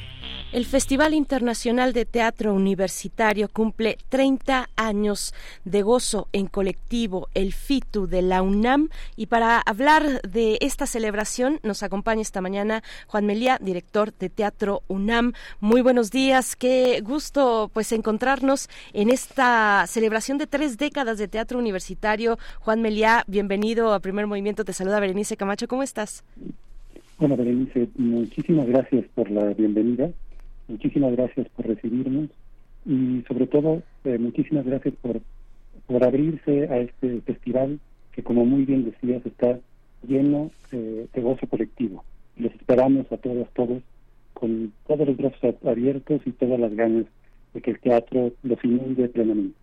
El Festival Internacional de Teatro Universitario cumple 30 años de gozo en colectivo, el FITU de la UNAM. Y para hablar de esta celebración nos acompaña esta mañana Juan Melía, director de Teatro UNAM. Muy buenos días, qué gusto pues encontrarnos en esta celebración de tres décadas de teatro universitario. Juan Melía, bienvenido a Primer Movimiento. Te saluda Berenice Camacho, ¿cómo estás? Bueno, Berenice, muchísimas gracias por la bienvenida. Muchísimas gracias por recibirnos y sobre todo eh, muchísimas gracias por, por abrirse a este festival que como muy bien decías está lleno de gozo colectivo. Les esperamos a todas, todos con todos los brazos abiertos y todas las ganas de que el teatro los inunde plenamente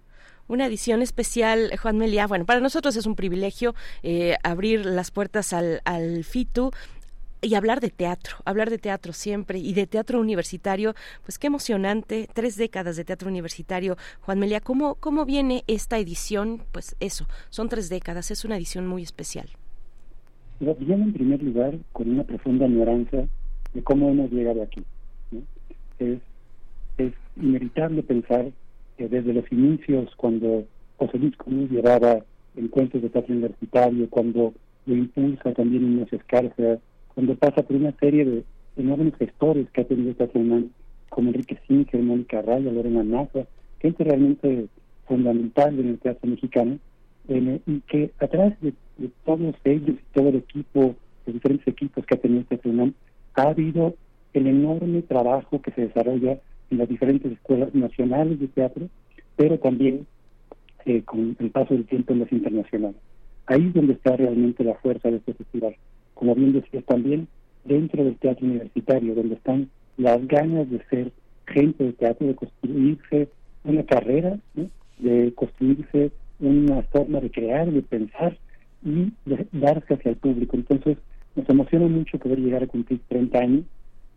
una edición especial, Juan Melia. Bueno, para nosotros es un privilegio eh, abrir las puertas al, al FITU y hablar de teatro, hablar de teatro siempre y de teatro universitario, pues qué emocionante, tres décadas de teatro universitario. Juan Melia, ¿cómo, cómo viene esta edición? Pues eso, son tres décadas, es una edición muy especial. Viene en primer lugar con una profunda añoranza de cómo hemos llegado aquí. Es, es inevitable pensar que desde los inicios, cuando José Luis Cruz llevaba encuentros de teatro universitario, cuando lo impulsa también Ignacio Escarza, cuando pasa por una serie de enormes gestores que ha tenido Teatro UNAM, como Enrique Singer, Mónica Raya, Lorena Nasa, gente realmente fundamental en el teatro mexicano, y que a través de, todos ellos y todo el equipo, los diferentes equipos que ha tenido Teatro UNAM, ha habido el enorme trabajo que se desarrolla en las diferentes escuelas nacionales de teatro, pero también eh, con el paso del tiempo en las internacionales. Ahí es donde está realmente la fuerza de este festival como bien decías también, dentro del teatro universitario, donde están las ganas de ser gente de teatro, de construirse una carrera, de construirse una forma de crear, de pensar y de darse hacia el público. Entonces, nos emociona mucho poder llegar a cumplir 30 años,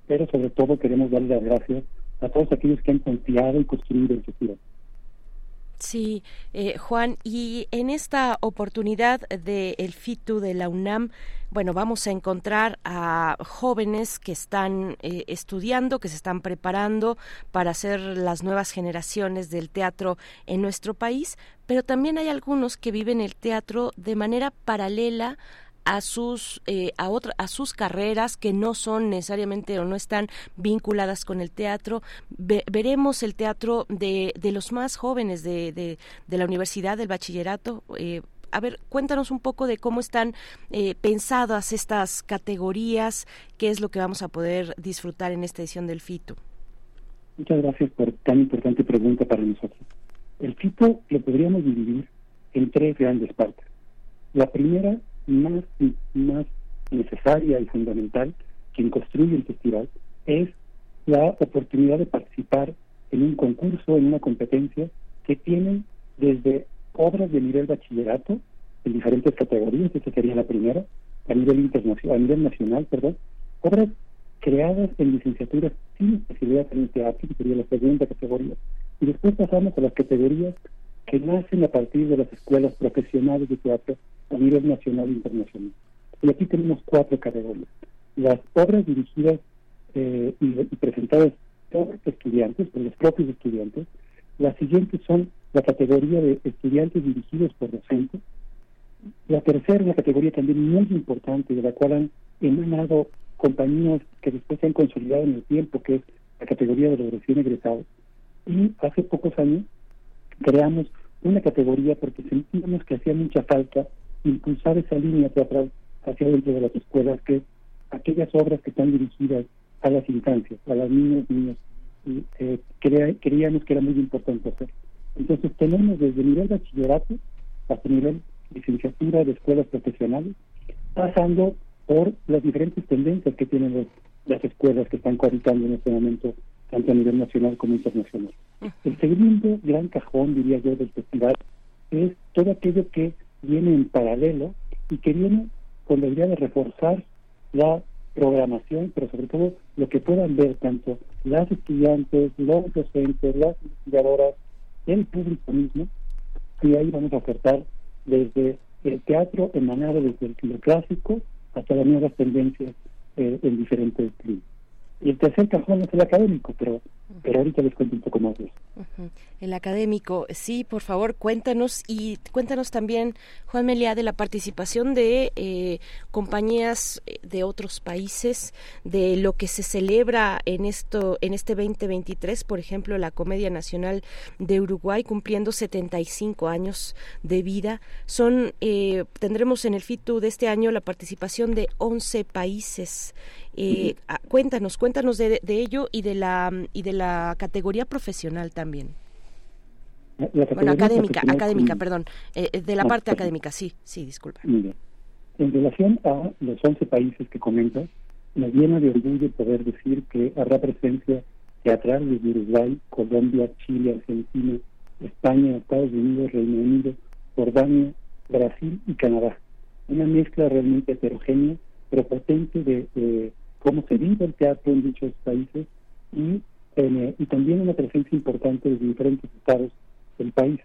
pero sobre todo queremos darle las gracias a todos aquellos que han confiado y construido el futuro. Sí, eh, Juan, y en esta oportunidad del el FITU de la UNAM, bueno, vamos a encontrar a jóvenes que están eh, estudiando, que se están preparando para ser las nuevas generaciones del teatro en nuestro país, pero también hay algunos que viven el teatro de manera paralela a sus eh, a otra, a sus carreras que no son necesariamente o no están vinculadas con el teatro veremos el teatro de, de los más jóvenes de, de, de la universidad del bachillerato eh, a ver, cuéntanos un poco de cómo están eh, pensadas estas categorías, qué es lo que vamos a poder disfrutar en esta edición del FITO. Muchas gracias por tan importante pregunta para nosotros. El FITO lo podríamos dividir en tres grandes partes. La primera más, más necesaria y fundamental quien construye el festival es la oportunidad de participar en un concurso, en una competencia que tienen desde obras de nivel bachillerato en diferentes categorías, esa sería la primera, a nivel internacional, a nivel nacional, perdón, obras creadas en licenciaturas sin especialidad en el teatro, que sería la segunda categoría. Y después pasamos a las categorías que nacen a partir de las escuelas profesionales de teatro a nivel nacional e internacional. Y aquí tenemos cuatro categorías. Las obras dirigidas eh, y, presentadas por estudiantes, por los propios estudiantes. Las siguientes son la categoría de estudiantes dirigidos por docentes. La tercera, una categoría también muy importante, de la cual han emanado compañías que después se han consolidado en el tiempo, que es la categoría de los recién egresados. Y hace pocos años creamos una categoría porque sentíamos que hacía mucha falta impulsar esa línea teatral hacia dentro de las escuelas, que aquellas obras que están dirigidas a las infancias, a las niñas, niños, y eh, creíamos que era muy importante hacer. Entonces tenemos desde nivel bachillerato hasta nivel licenciatura de escuelas profesionales, pasando por las diferentes tendencias que tienen las escuelas que están cohabitando en este momento, tanto a nivel nacional como internacional. El segundo gran cajón, diría yo, del festival es todo aquello que viene en paralelo y que viene con la idea de reforzar la programación, pero sobre todo lo que puedan ver tanto las estudiantes, los docentes, las investigadoras, el público mismo, y ahí vamos a ofertar desde el teatro emanado desde el clásico hasta las nuevas tendencias eh, en diferentes climas. El tercer cajón es el académico, pero, pero ahorita les cuento un poco más. El académico, sí, por favor, cuéntanos y cuéntanos también, Juan Meliá, de la participación de eh, compañías eh, de otros países, de lo que se celebra en esto, en este 2023, por ejemplo, la Comedia Nacional de Uruguay cumpliendo 75 años de vida. Son, eh, tendremos en el FITU de este año la participación de 11 países. Eh, cuéntanos, cuéntanos de, de, ello y de la y de la categoría profesional también. bueno, académica, académica, perdón, eh, eh, de la parte académica, sí, sí, disculpa. En relación a los 11 países que comentas, me llena de orgullo poder decir que habrá presencia teatral desde Uruguay, Colombia, Chile, Argentina, España, Estados Unidos, Reino Unido, Jordania, Brasil y Canadá. Una mezcla realmente heterogénea, pero potente de cómo se vive el teatro en dichos países y, eh, y también una presencia importante de diferentes estados del país.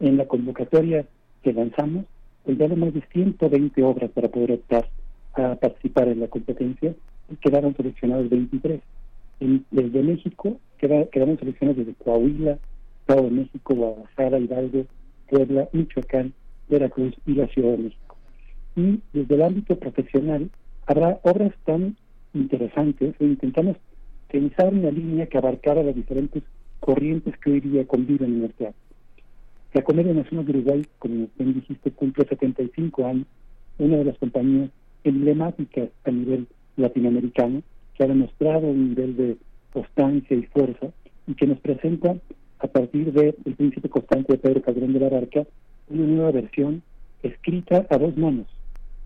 En la convocatoria que lanzamos, enviaron más de 120 obras para poder optar a participar en la competencia y quedaron seleccionados 23. desde México quedaron seleccionados desde Coahuila, Estado de México, Guadalajara, Hidalgo, Puebla, Michoacán, Veracruz y la Ciudad de México. Y desde el ámbito profesional habrá obras tan interesantes e intentamos pensar una línea que abarcara las diferentes corrientes que hoy día conviven en el teatro. La Comedia Nacional de Uruguay, como bien dijiste, cumple 75 años, una de las compañías emblemáticas a nivel latinoamericano, que ha demostrado un nivel de constancia y fuerza y que nos presenta a partir de Príncipe Constante de Pedro Calderón de la Barca una nueva versión escrita a dos manos,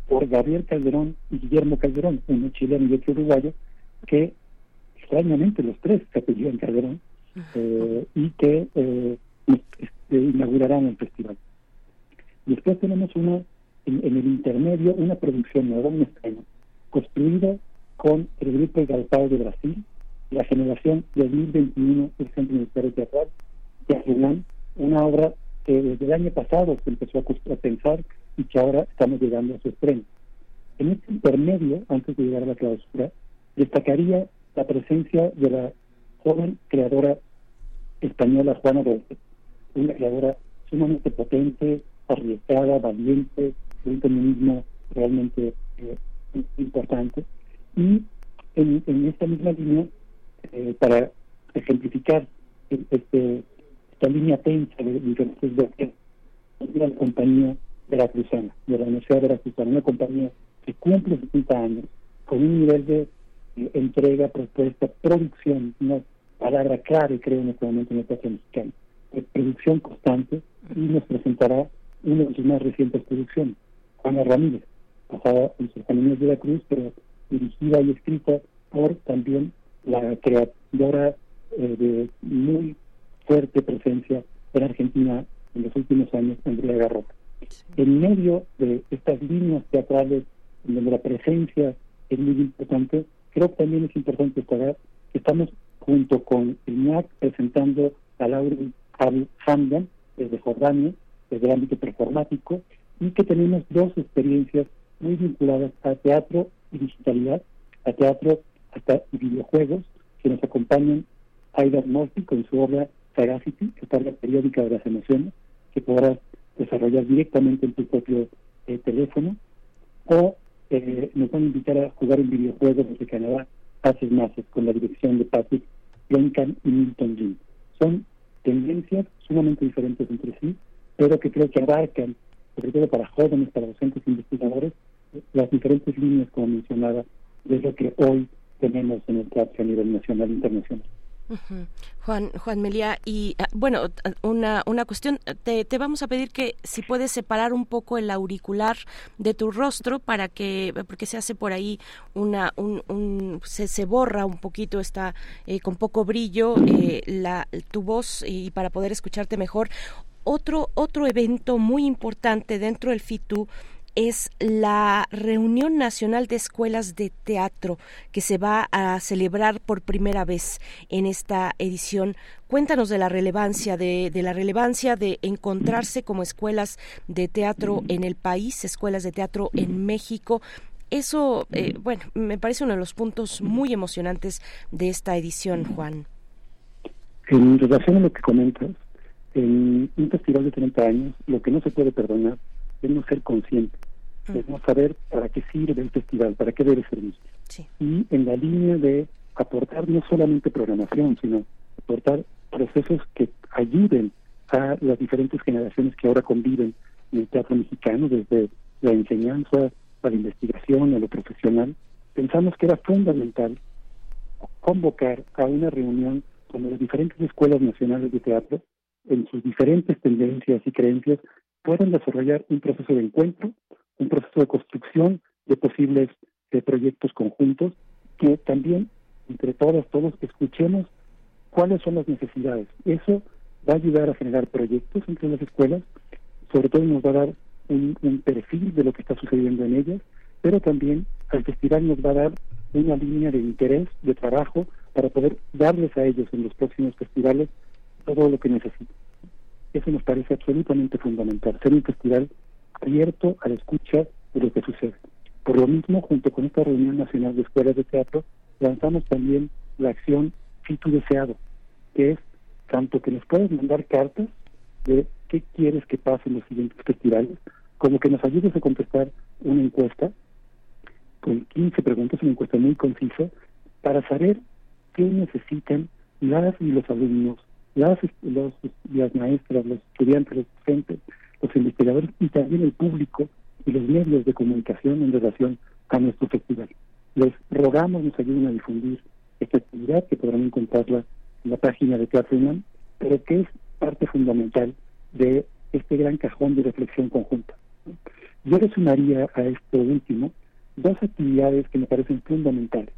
por Gabriel Calderón y Guillermo Calderón, uno chileno y otro uruguayo, que extrañamente los tres se apellidan Calderón eh, y que eh, este, inaugurarán el festival. Después tenemos una en, el intermedio una producción nueva, un estreno, construido con el Grupo Galpao de Brasil, la generación 2021 del Centro Universitario Teatral, de una obra que desde el año pasado se empezó a pensar y que ahora estamos llegando a su estreno. En este intermedio, antes de llegar a la clausura, destacaría la presencia de la joven creadora española Juana Dolce, una creadora sumamente potente, arriesgada, valiente, de un feminismo realmente eh, importante. Y en, esta misma línea, eh, para ejemplificar este, esta línea tensa de diferentes bloques, la compañía veracruzana, de la Universidad Veracruzana, una compañía que cumple 70 años con un nivel de entrega, propuesta, producción, una palabra clave creo en este momento en el teatro mexicano, de producción constante y nos presentará una de sus más recientes producciones, Juana Ramírez, basada en sus caminos de la Cruz, pero dirigida y escrita por también la creadora eh, de muy fuerte presencia en Argentina en los últimos años, Andrea Garroca. En medio de estas líneas teatrales donde la presencia es muy importante, creo que también es importante destacar que estamos junto con el presentando a Lauren Hamdan desde Jordania, desde el ámbito performático, y que tenemos dos experiencias muy vinculadas a teatro y digitalidad, a teatro hasta videojuegos, que nos acompañan Aida Murphy con su obra Sagacity, que es la periódica de las emociones, que podrás desarrollar directamente en tu propio eh, teléfono, o eh, nos van a invitar a jugar un videojuego desde Canadá, Haces Mases, con la dirección de Patrick Duncan y Milton Jim. Son tendencias sumamente diferentes entre sí, pero que creo que abarcan, sobre todo para jóvenes, para docentes e investigadores, las diferentes líneas, como mencionaba, de lo que hoy tenemos en el teatro a nivel nacional e internacional. Juan Juan Melia y ah, bueno una una cuestión te, te, vamos a pedir que si puedes separar un poco el auricular de tu rostro para que porque se hace por ahí una un, se, se borra un poquito está eh, con poco brillo eh, la tu voz y para poder escucharte mejor. Otro otro evento muy importante dentro del FITU es la reunión nacional de escuelas de teatro que se va a celebrar por primera vez en esta edición. Cuéntanos de la relevancia de, la relevancia de encontrarse como escuelas de teatro en el país, escuelas de teatro en México. Eso, eh, bueno, me parece uno de los puntos muy emocionantes de esta edición, Juan. En relación a lo que comentas, en un festival de 30 años, lo que no se puede perdonar no ser consciente Debemos saber para qué sirve el festival, para qué debe servir. Y en la línea de aportar no solamente programación, sino aportar procesos que ayuden a las diferentes generaciones que ahora conviven en el teatro mexicano, desde la enseñanza a la investigación, a lo profesional, pensamos que era fundamental convocar a una reunión con las diferentes escuelas nacionales de teatro, en sus diferentes tendencias y creencias, puedan desarrollar un proceso de encuentro un proceso de construcción de posibles eh, proyectos conjuntos, que también entre todas, todos escuchemos cuáles son las necesidades. Eso va a ayudar a generar proyectos entre las escuelas, sobre todo nos va a dar un, un perfil de lo que está sucediendo en ellas, pero también al festival nos va a dar una línea de interés, de trabajo, para poder darles a ellos en los próximos festivales todo lo que necesitan. Eso nos parece absolutamente fundamental, ser un festival abierto a la escucha de lo que sucede. Por lo mismo, junto con esta reunión nacional de escuelas de teatro, lanzamos también la acción Fitu Deseado, que es tanto que nos puedes mandar cartas de qué quieres que pase en los siguientes festivales, como que nos ayudes a contestar una encuesta con 15 preguntas, una encuesta muy concisa, para saber qué necesitan las y los alumnos, las, las maestras, los estudiantes, los docentes, los investigadores y también el público y los medios de comunicación en relación a nuestro festival. Les rogamos nos ayuden a difundir esta actividad, que podrán encontrarla en la página de UNAM, pero que es parte fundamental de este gran cajón de reflexión conjunta. Yo le sumaría a esto último dos actividades que me parecen fundamentales,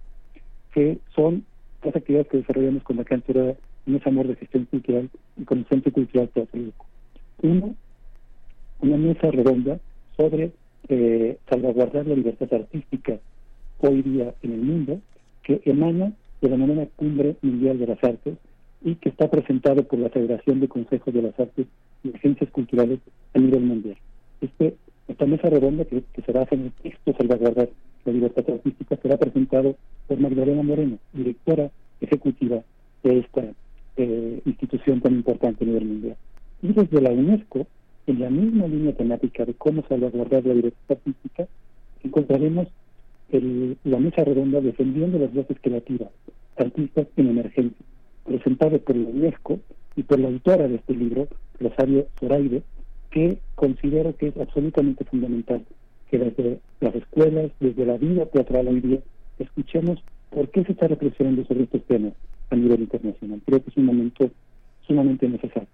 que son dos actividades que desarrollamos con la cantera de Gestión Cultural y con el Centro Cultural Uno una mesa redonda sobre eh, salvaguardar la libertad artística hoy día en el mundo, que emana de la novena cumbre mundial de las artes y que está presentado por la Federación de Consejos de las Artes y Ciencias Culturales a nivel mundial. Este, esta mesa redonda, que, se basa en el texto Salvaguardar la Libertad Artística, será presentado por Magdalena Moreno, directora ejecutiva de esta eh, institución tan importante a nivel mundial. Y desde la UNESCO en la misma línea temática de cómo salvaguardar la libertad artística, encontraremos la mesa redonda defendiendo las voces creativas, artistas en emergencia, presentado por la UNESCO y por la autora de este libro, Rosario Zoraide, que considero que es absolutamente fundamental que desde las escuelas, desde la vida teatral hoy día, escuchemos por qué se está reflexionando sobre estos temas a nivel internacional. Creo que es un momento sumamente necesario.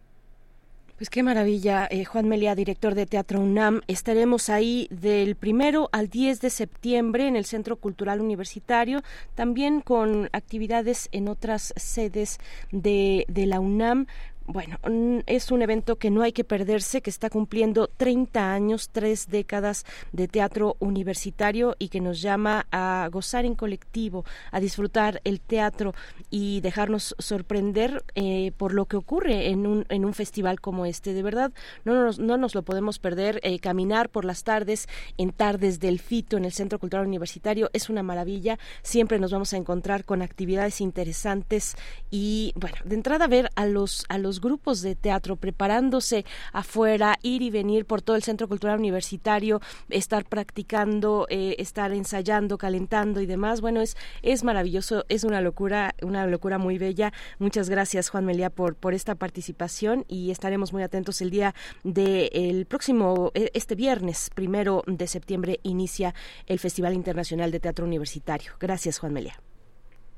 Pues qué maravilla, eh, Juan Melia, director de Teatro UNAM. Estaremos ahí del primero al 10 de septiembre en el Centro Cultural Universitario, también con actividades en otras sedes de, de la UNAM bueno, es un evento que no hay que perderse, que está cumpliendo 30 años, tres décadas de teatro universitario y que nos llama a gozar en colectivo, a disfrutar el teatro y dejarnos sorprender eh, por lo que ocurre en un, en un festival como este. De verdad, no nos, no nos lo podemos perder. Eh, caminar por las tardes en Tardes del Fito en el Centro Cultural Universitario es una maravilla. Siempre nos vamos a encontrar con actividades interesantes y, bueno, de entrada ver a los, a los grupos de teatro preparándose afuera, ir y venir por todo el Centro Cultural Universitario, estar practicando, eh, estar ensayando, calentando y demás. Bueno, es, es maravilloso, es una locura, una locura muy bella. Muchas gracias, Juan Melia, por, por esta participación y estaremos muy atentos el día del próximo, e, este viernes, primero de septiembre, inicia el Festival Internacional de Teatro Universitario. Gracias, Juan Melia.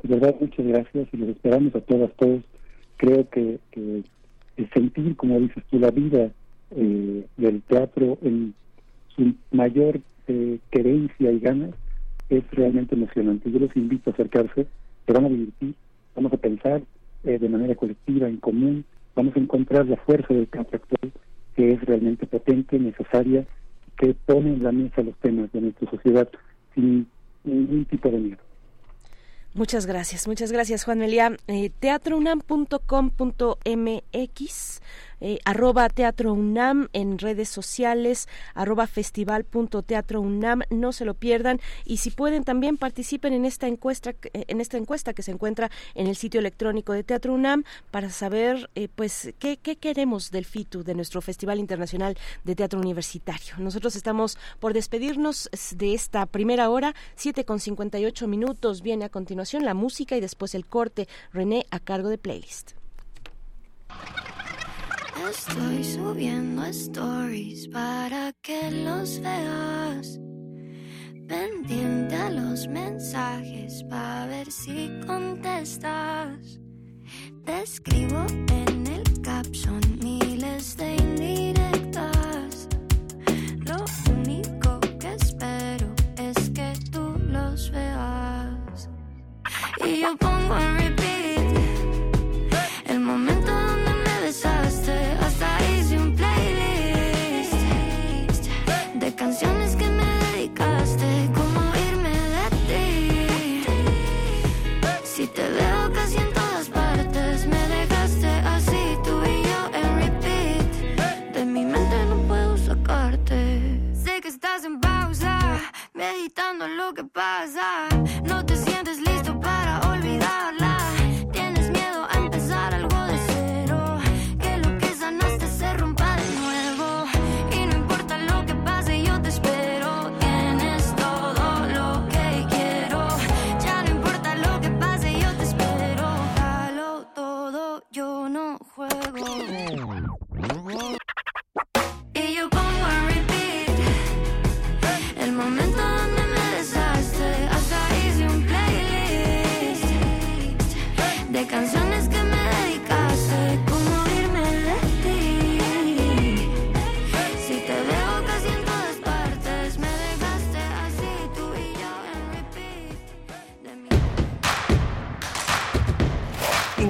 De verdad, muchas gracias y los esperamos a todas, todos. Creo que, que sentir, como dices tú, la vida eh, del teatro en su mayor eh, querencia y ganas es realmente emocionante. Yo los invito a acercarse, se van a divertir, vamos a pensar eh, de manera colectiva, en común, vamos a encontrar la fuerza del teatro actual que es realmente potente, necesaria, que pone en la mesa los temas de nuestra sociedad sin ningún tipo de miedo. Muchas gracias, muchas gracias Juan Melia. Eh, teatrounam.com.mx eh, arroba Teatro UNAM en redes sociales, arroba festival.teatrounam, no se lo pierdan y si pueden también participen en esta encuesta, eh, en esta encuesta que se encuentra en el sitio electrónico de Teatro UNAM para saber eh, pues qué, qué queremos del FITU, de nuestro Festival Internacional de Teatro Universitario. Nosotros estamos por despedirnos de esta primera hora, 7 con 58 minutos, viene a continuación la música y después el corte, René a cargo de playlist. Estoy subiendo stories para que los veas. Pendiente a los mensajes para ver si contestas. Te escribo en el caption miles de indirectas. Lo único que espero es que tú los veas. Y yo pongo en meditando lo que pasa.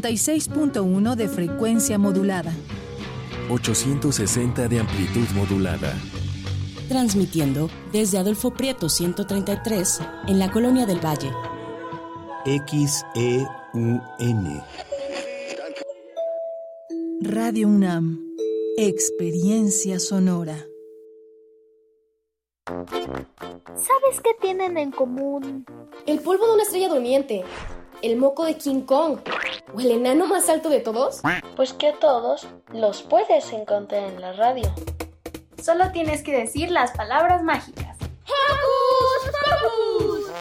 ...96.1 de frecuencia modulada... 860 de amplitud modulada. Transmitiendo desde Adolfo Prieto 133 en la Colonia del Valle. XEUN. Radio UNAM... ...experiencia sonora... ¿Sabes qué tienen en común? El polvo de una estrella durmiente, el moco de King Kong o el enano más alto de todos. Pues que a todos los puedes encontrar en la radio. Solo tienes que decir las palabras mágicas. ¡Hocus Pocus!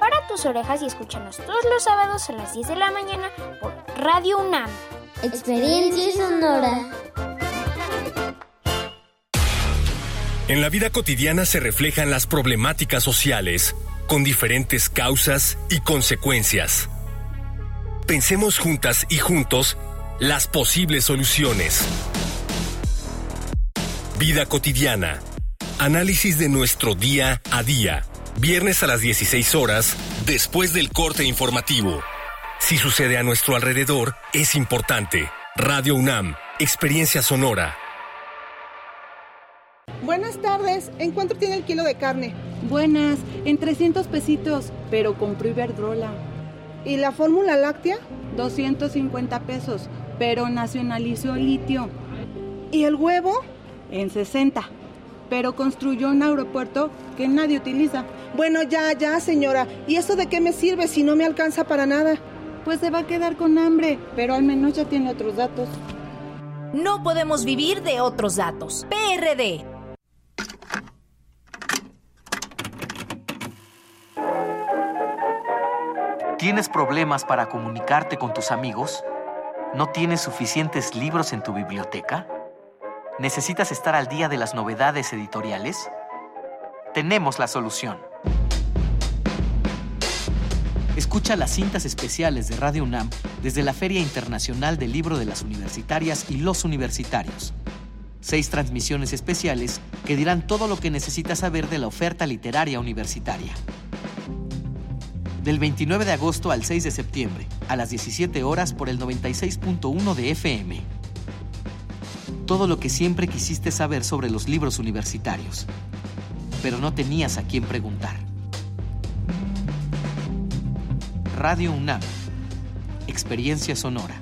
Para tus orejas y escúchanos todos los sábados a las 10 de la mañana por Radio UNAM. Experiencia sonora. En la vida cotidiana se reflejan las problemáticas sociales, con diferentes causas y consecuencias. Pensemos juntas y juntos las posibles soluciones. Vida cotidiana. Análisis de nuestro día a día. Viernes a las 16 horas, después del corte informativo. Si sucede a nuestro alrededor, es importante. Radio UNAM, Experiencia Sonora. Buenas tardes, ¿en cuánto tiene el kilo de carne? Buenas, en 300 pesitos, pero compró Iberdrola. ¿Y la fórmula láctea? 250 pesos, pero nacionalizó litio. ¿Y el huevo? En 60, pero construyó un aeropuerto que nadie utiliza. Bueno, ya, ya, señora. ¿Y eso de qué me sirve si no me alcanza para nada? Pues se va a quedar con hambre, pero al menos ya tiene otros datos. No podemos vivir de otros datos. PRD. ¿Tienes problemas para comunicarte con tus amigos? ¿No tienes suficientes libros en tu biblioteca? ¿Necesitas estar al día de las novedades editoriales? Tenemos la solución. Escucha las cintas especiales de Radio UNAM desde la Feria Internacional del Libro de las Universitarias y los Universitarios. Seis transmisiones especiales que dirán todo lo que necesitas saber de la oferta literaria universitaria. Del 29 de agosto al 6 de septiembre, a las 17 horas por el 96.1 de FM. Todo lo que siempre quisiste saber sobre los libros universitarios, pero no tenías a quién preguntar. Radio UNAM. Experiencia sonora.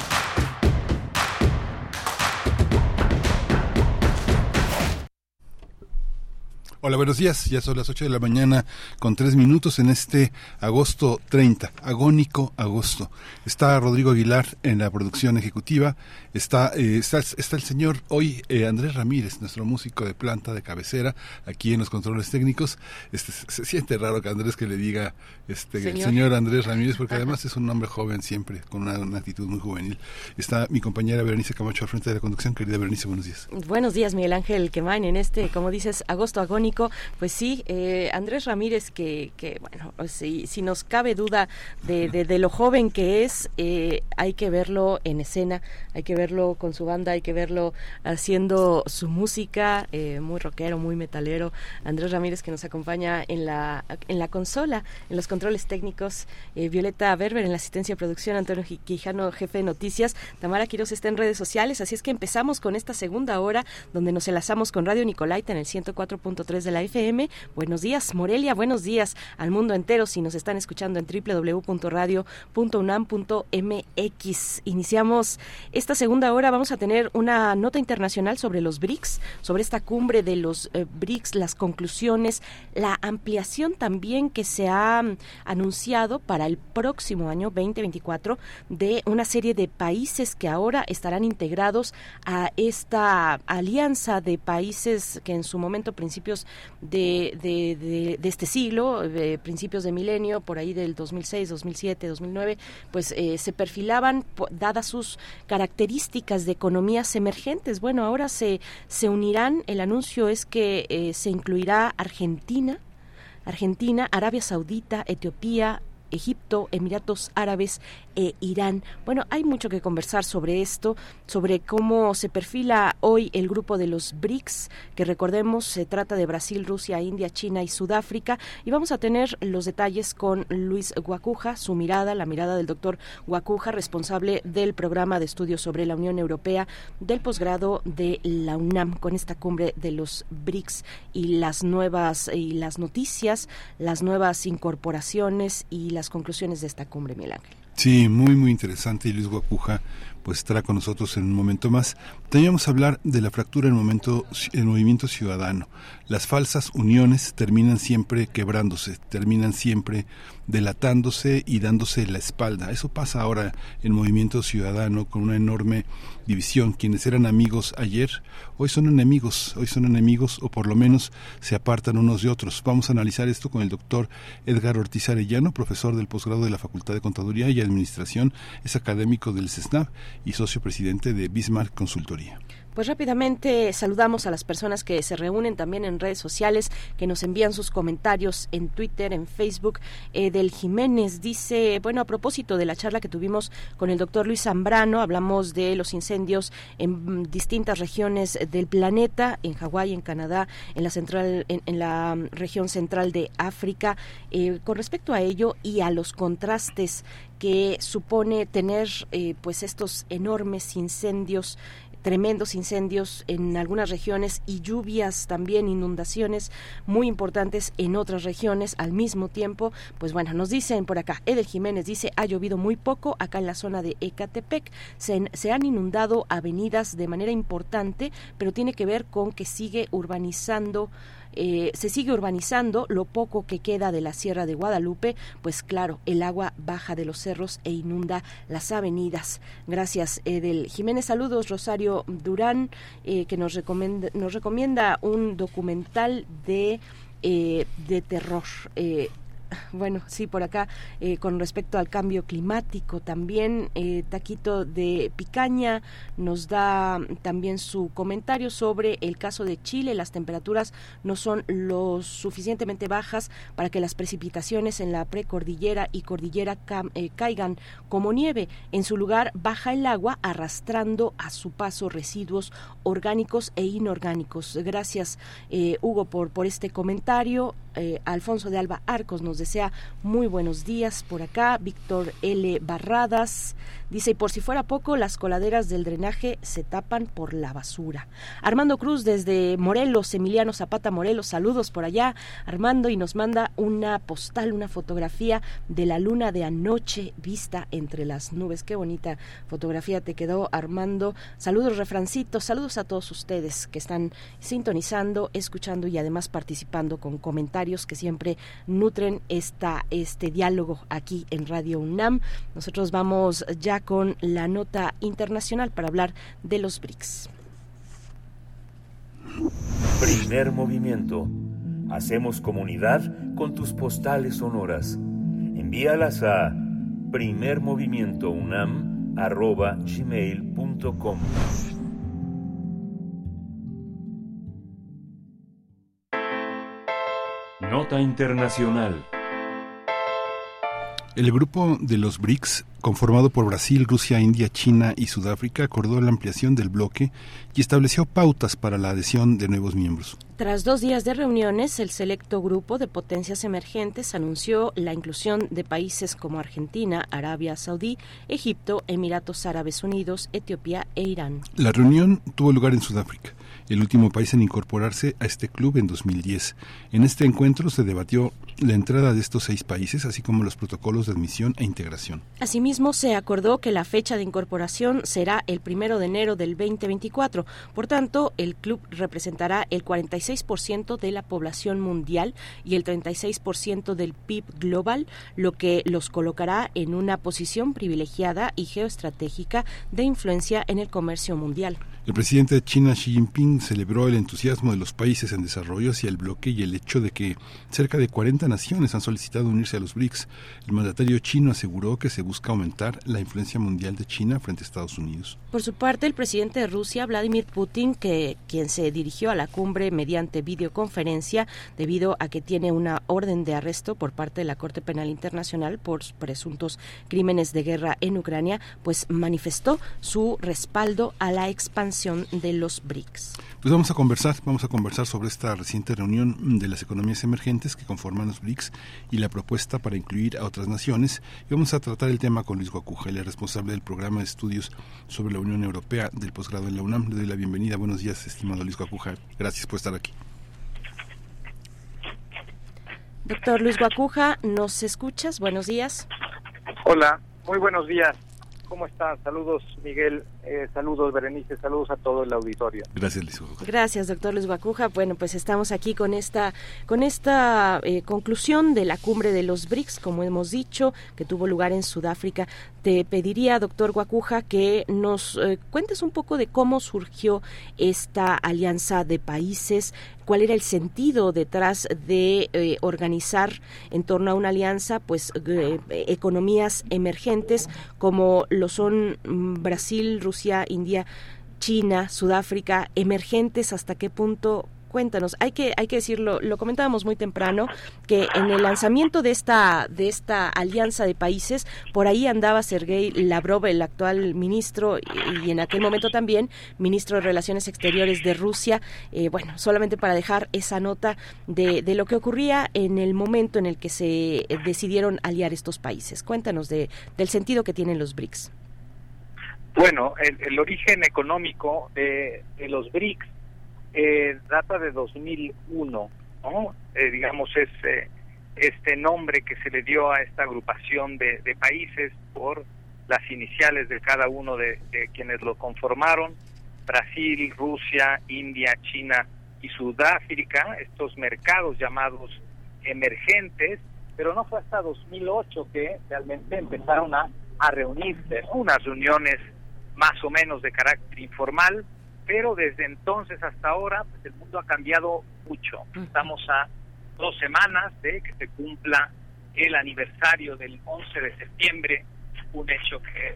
Hola, buenos días. Ya son las 8 de la mañana con 3 minutos en este agosto 30, agónico agosto. Está Rodrigo Aguilar en la producción ejecutiva. Está, eh, está, está, el señor hoy eh, Andrés Ramírez, nuestro músico de planta de cabecera, aquí en los controles técnicos. Este, se siente raro que Andrés que le diga este señor, señor Andrés Ramírez, porque *laughs* además es un hombre joven siempre, con una, una, actitud muy juvenil. Está mi compañera Berenice Camacho al frente de la conducción. Querida Berenice, buenos días. Buenos días, Miguel Ángel Quemain, en este, como dices, agosto agónico pues sí, eh, Andrés Ramírez, que, bueno, si, si, nos cabe duda de, de, lo joven que es, eh, hay que verlo en escena, hay que verlo con su banda, hay que verlo haciendo su música, eh, muy rockero, muy metalero. Andrés Ramírez que nos acompaña en la, en la consola, en los controles técnicos, Violeta Berber en la asistencia de producción, Antonio Quijano, jefe de noticias, Tamara Quiroz está en redes sociales, así es que empezamos con esta segunda hora donde nos enlazamos con Radio Nicolaita en el 104.3 de la FM. Buenos días, Morelia, buenos días al mundo entero si nos están escuchando en www.radio.unam.mx. Iniciamos esta segunda hora, vamos a tener una nota internacional sobre los BRICS, sobre esta cumbre de los eh, BRICS, las conclusiones, la ampliación también que se ha mm, anunciado para el próximo año 2024 de una serie de países que ahora estarán integrados a esta alianza de países que en su momento principios de, de, de, de este siglo, de principios de milenio, por ahí del 2006, 2007, 2009, pues eh, se perfilaban dadas sus características de economías emergentes. Bueno, ahora se, se unirán, el anuncio es que eh, se incluirá Argentina, Argentina, Arabia Saudita, Etiopía, Egipto, Emiratos Árabes e Irán. Bueno, hay mucho que conversar sobre esto, sobre cómo se perfila hoy el grupo de los BRICS, que recordemos se trata de Brasil, Rusia, India, China y Sudáfrica. Y vamos a tener los detalles con Luis Guacuja, su mirada, la mirada del doctor Guacuja, responsable del programa de estudios sobre la Unión Europea del posgrado de la UNAM, con esta cumbre de los BRICS y las nuevas y las noticias, las nuevas incorporaciones y las conclusiones de esta cumbre, Miguel Ángel. Sí, muy, muy interesante. Y Luis Guacuja, pues estará con nosotros en un momento más. Teníamos a hablar de la fractura en el, momento, el movimiento ciudadano. Las falsas uniones terminan siempre quebrándose, terminan siempre delatándose y dándose la espalda. Eso pasa ahora en Movimiento Ciudadano con una enorme división. Quienes eran amigos ayer, hoy son enemigos, hoy son enemigos o por lo menos se apartan unos de otros. Vamos a analizar esto con el doctor Edgar Ortiz Arellano, profesor del posgrado de la Facultad de Contaduría y Administración, es académico del CESNAP y socio presidente de Bismarck Consultoría. Pues rápidamente saludamos a las personas que se reúnen también en redes sociales, que nos envían sus comentarios en Twitter, en Facebook. Eh, del Jiménez dice, bueno, a propósito de la charla que tuvimos con el doctor Luis Zambrano, hablamos de los incendios en distintas regiones del planeta, en Hawái, en Canadá, en la central, en, la región central de África. Eh, con respecto a ello y a los contrastes que supone tener eh, pues estos enormes incendios tremendos incendios en algunas regiones y lluvias también, inundaciones muy importantes en otras regiones al mismo tiempo. Pues bueno, nos dicen por acá, Edel Jiménez dice, ha llovido muy poco acá en la zona de Ecatepec, se, se han inundado avenidas de manera importante, pero tiene que ver con que sigue urbanizando eh, se sigue urbanizando, lo poco que queda de la Sierra de Guadalupe, pues claro, el agua baja de los cerros e inunda las avenidas. Gracias, Edel Jiménez. Saludos, Rosario Durán, eh, que nos recomienda, nos recomienda un documental de, eh, de terror *laughs* bueno, sí, por acá, eh, con respecto al cambio climático, también eh, Taquito de Picaña nos da también su comentario sobre el caso de Chile. Las temperaturas no son lo suficientemente bajas para que las precipitaciones en la precordillera y cordillera eh, caigan como nieve. En su lugar, baja el agua arrastrando a su paso residuos orgánicos e inorgánicos. Gracias, Hugo, por, por este comentario. Alfonso de Alba Arcos nos desea muy buenos días por acá. Víctor L. Barradas dice, y por si fuera poco, las coladeras del drenaje se tapan por la basura. Armando Cruz desde Morelos, Emiliano Zapata Morelos, saludos por allá. Armando y nos manda una postal, una fotografía de la luna de anoche vista entre las nubes. Qué bonita fotografía te quedó, Armando. Saludos, refrancitos, saludos a todos ustedes que están sintonizando, escuchando y además participando con comentarios que siempre nutren esta, este diálogo aquí en Radio UNAM. Nosotros vamos ya con la nota internacional para hablar de los BRICS. Primer movimiento. Hacemos comunidad con tus postales sonoras. Envíalas a primermovimientounam.gmail.com Nota Internacional el grupo de los BRICS, conformado por Brasil, Rusia, India, China y Sudáfrica, acordó la ampliación del bloque y estableció pautas para la adhesión de nuevos miembros. Tras dos días de reuniones, el selecto grupo de potencias emergentes anunció la inclusión de países como Argentina, Arabia Saudí, Egipto, Emiratos Árabes Unidos, Etiopía e Irán. La reunión tuvo lugar en Sudáfrica el último país en incorporarse a este club en 2010. En este encuentro se debatió la entrada de estos seis países, así como los protocolos de admisión e integración. Asimismo, se acordó que la fecha de incorporación será el primero de enero del 2024. Por tanto, el club representará el 46% de la población mundial y el 36% del PIB global, lo que los colocará en una posición privilegiada y geoestratégica de influencia en el comercio mundial. El presidente de China, Xi Jinping, celebró el entusiasmo de los países en desarrollo hacia el bloque y el hecho de que cerca de 40 naciones han solicitado unirse a los BRICS. El mandatario chino aseguró que se busca aumentar la influencia mundial de China frente a Estados Unidos. Por su parte, el presidente de Rusia, Vladimir Putin, que quien se dirigió a la cumbre mediante videoconferencia debido a que tiene una orden de arresto por parte de la Corte Penal Internacional por presuntos crímenes de guerra en Ucrania, pues manifestó su respaldo a la expansión de los BRICS. Pues vamos a conversar, vamos a conversar sobre esta reciente reunión de las economías emergentes que conforman los BRICS y la propuesta para incluir a otras naciones. Y vamos a tratar el tema con Luis Guacuja, el responsable del programa de estudios sobre la Unión Europea del posgrado en la UNAM. Le doy la bienvenida. Buenos días, estimado Luis Guacuja. Gracias por estar aquí. Doctor Luis Guacuja, ¿nos escuchas? Buenos días. Hola, muy buenos días. ¿Cómo están? Saludos, Miguel. Eh, saludos, Berenice. Saludos a todo el auditorio. Gracias, Luis Gracias, doctor Luis Guacuja. Bueno, pues estamos aquí con esta, con esta eh, conclusión de la cumbre de los BRICS, como hemos dicho, que tuvo lugar en Sudáfrica. Te pediría, doctor Guacuja, que nos eh, cuentes un poco de cómo surgió esta alianza de países, cuál era el sentido detrás de organizar en torno a una alianza, pues economías emergentes como lo son mm, Brasil, Rusia, India, China, Sudáfrica, emergentes, hasta qué punto cuéntanos, hay que, hay que decirlo, lo comentábamos muy temprano, que en el lanzamiento de esta, de esta alianza de países, por ahí andaba Sergei Lavrov, el actual ministro, y, en aquel momento también ministro de Relaciones Exteriores de Rusia. Eh, bueno, solamente para dejar esa nota de, lo que ocurría en el momento en el que se decidieron aliar estos países. Cuéntanos de, del sentido que tienen los BRICS. Bueno, el, origen económico de los BRICS eh, data de 2001, ¿no? Eh, digamos, es eh, este nombre que se le dio a esta agrupación de, países por las iniciales de cada uno de, quienes lo conformaron, Brasil, Rusia, India, China y Sudáfrica, estos mercados llamados emergentes, pero no fue hasta 2008 que realmente empezaron a reunirse, unas reuniones más o menos de carácter informal, pero desde entonces hasta ahora pues el mundo ha cambiado mucho. Estamos a dos semanas de que se cumpla el aniversario del 11 de septiembre, un hecho que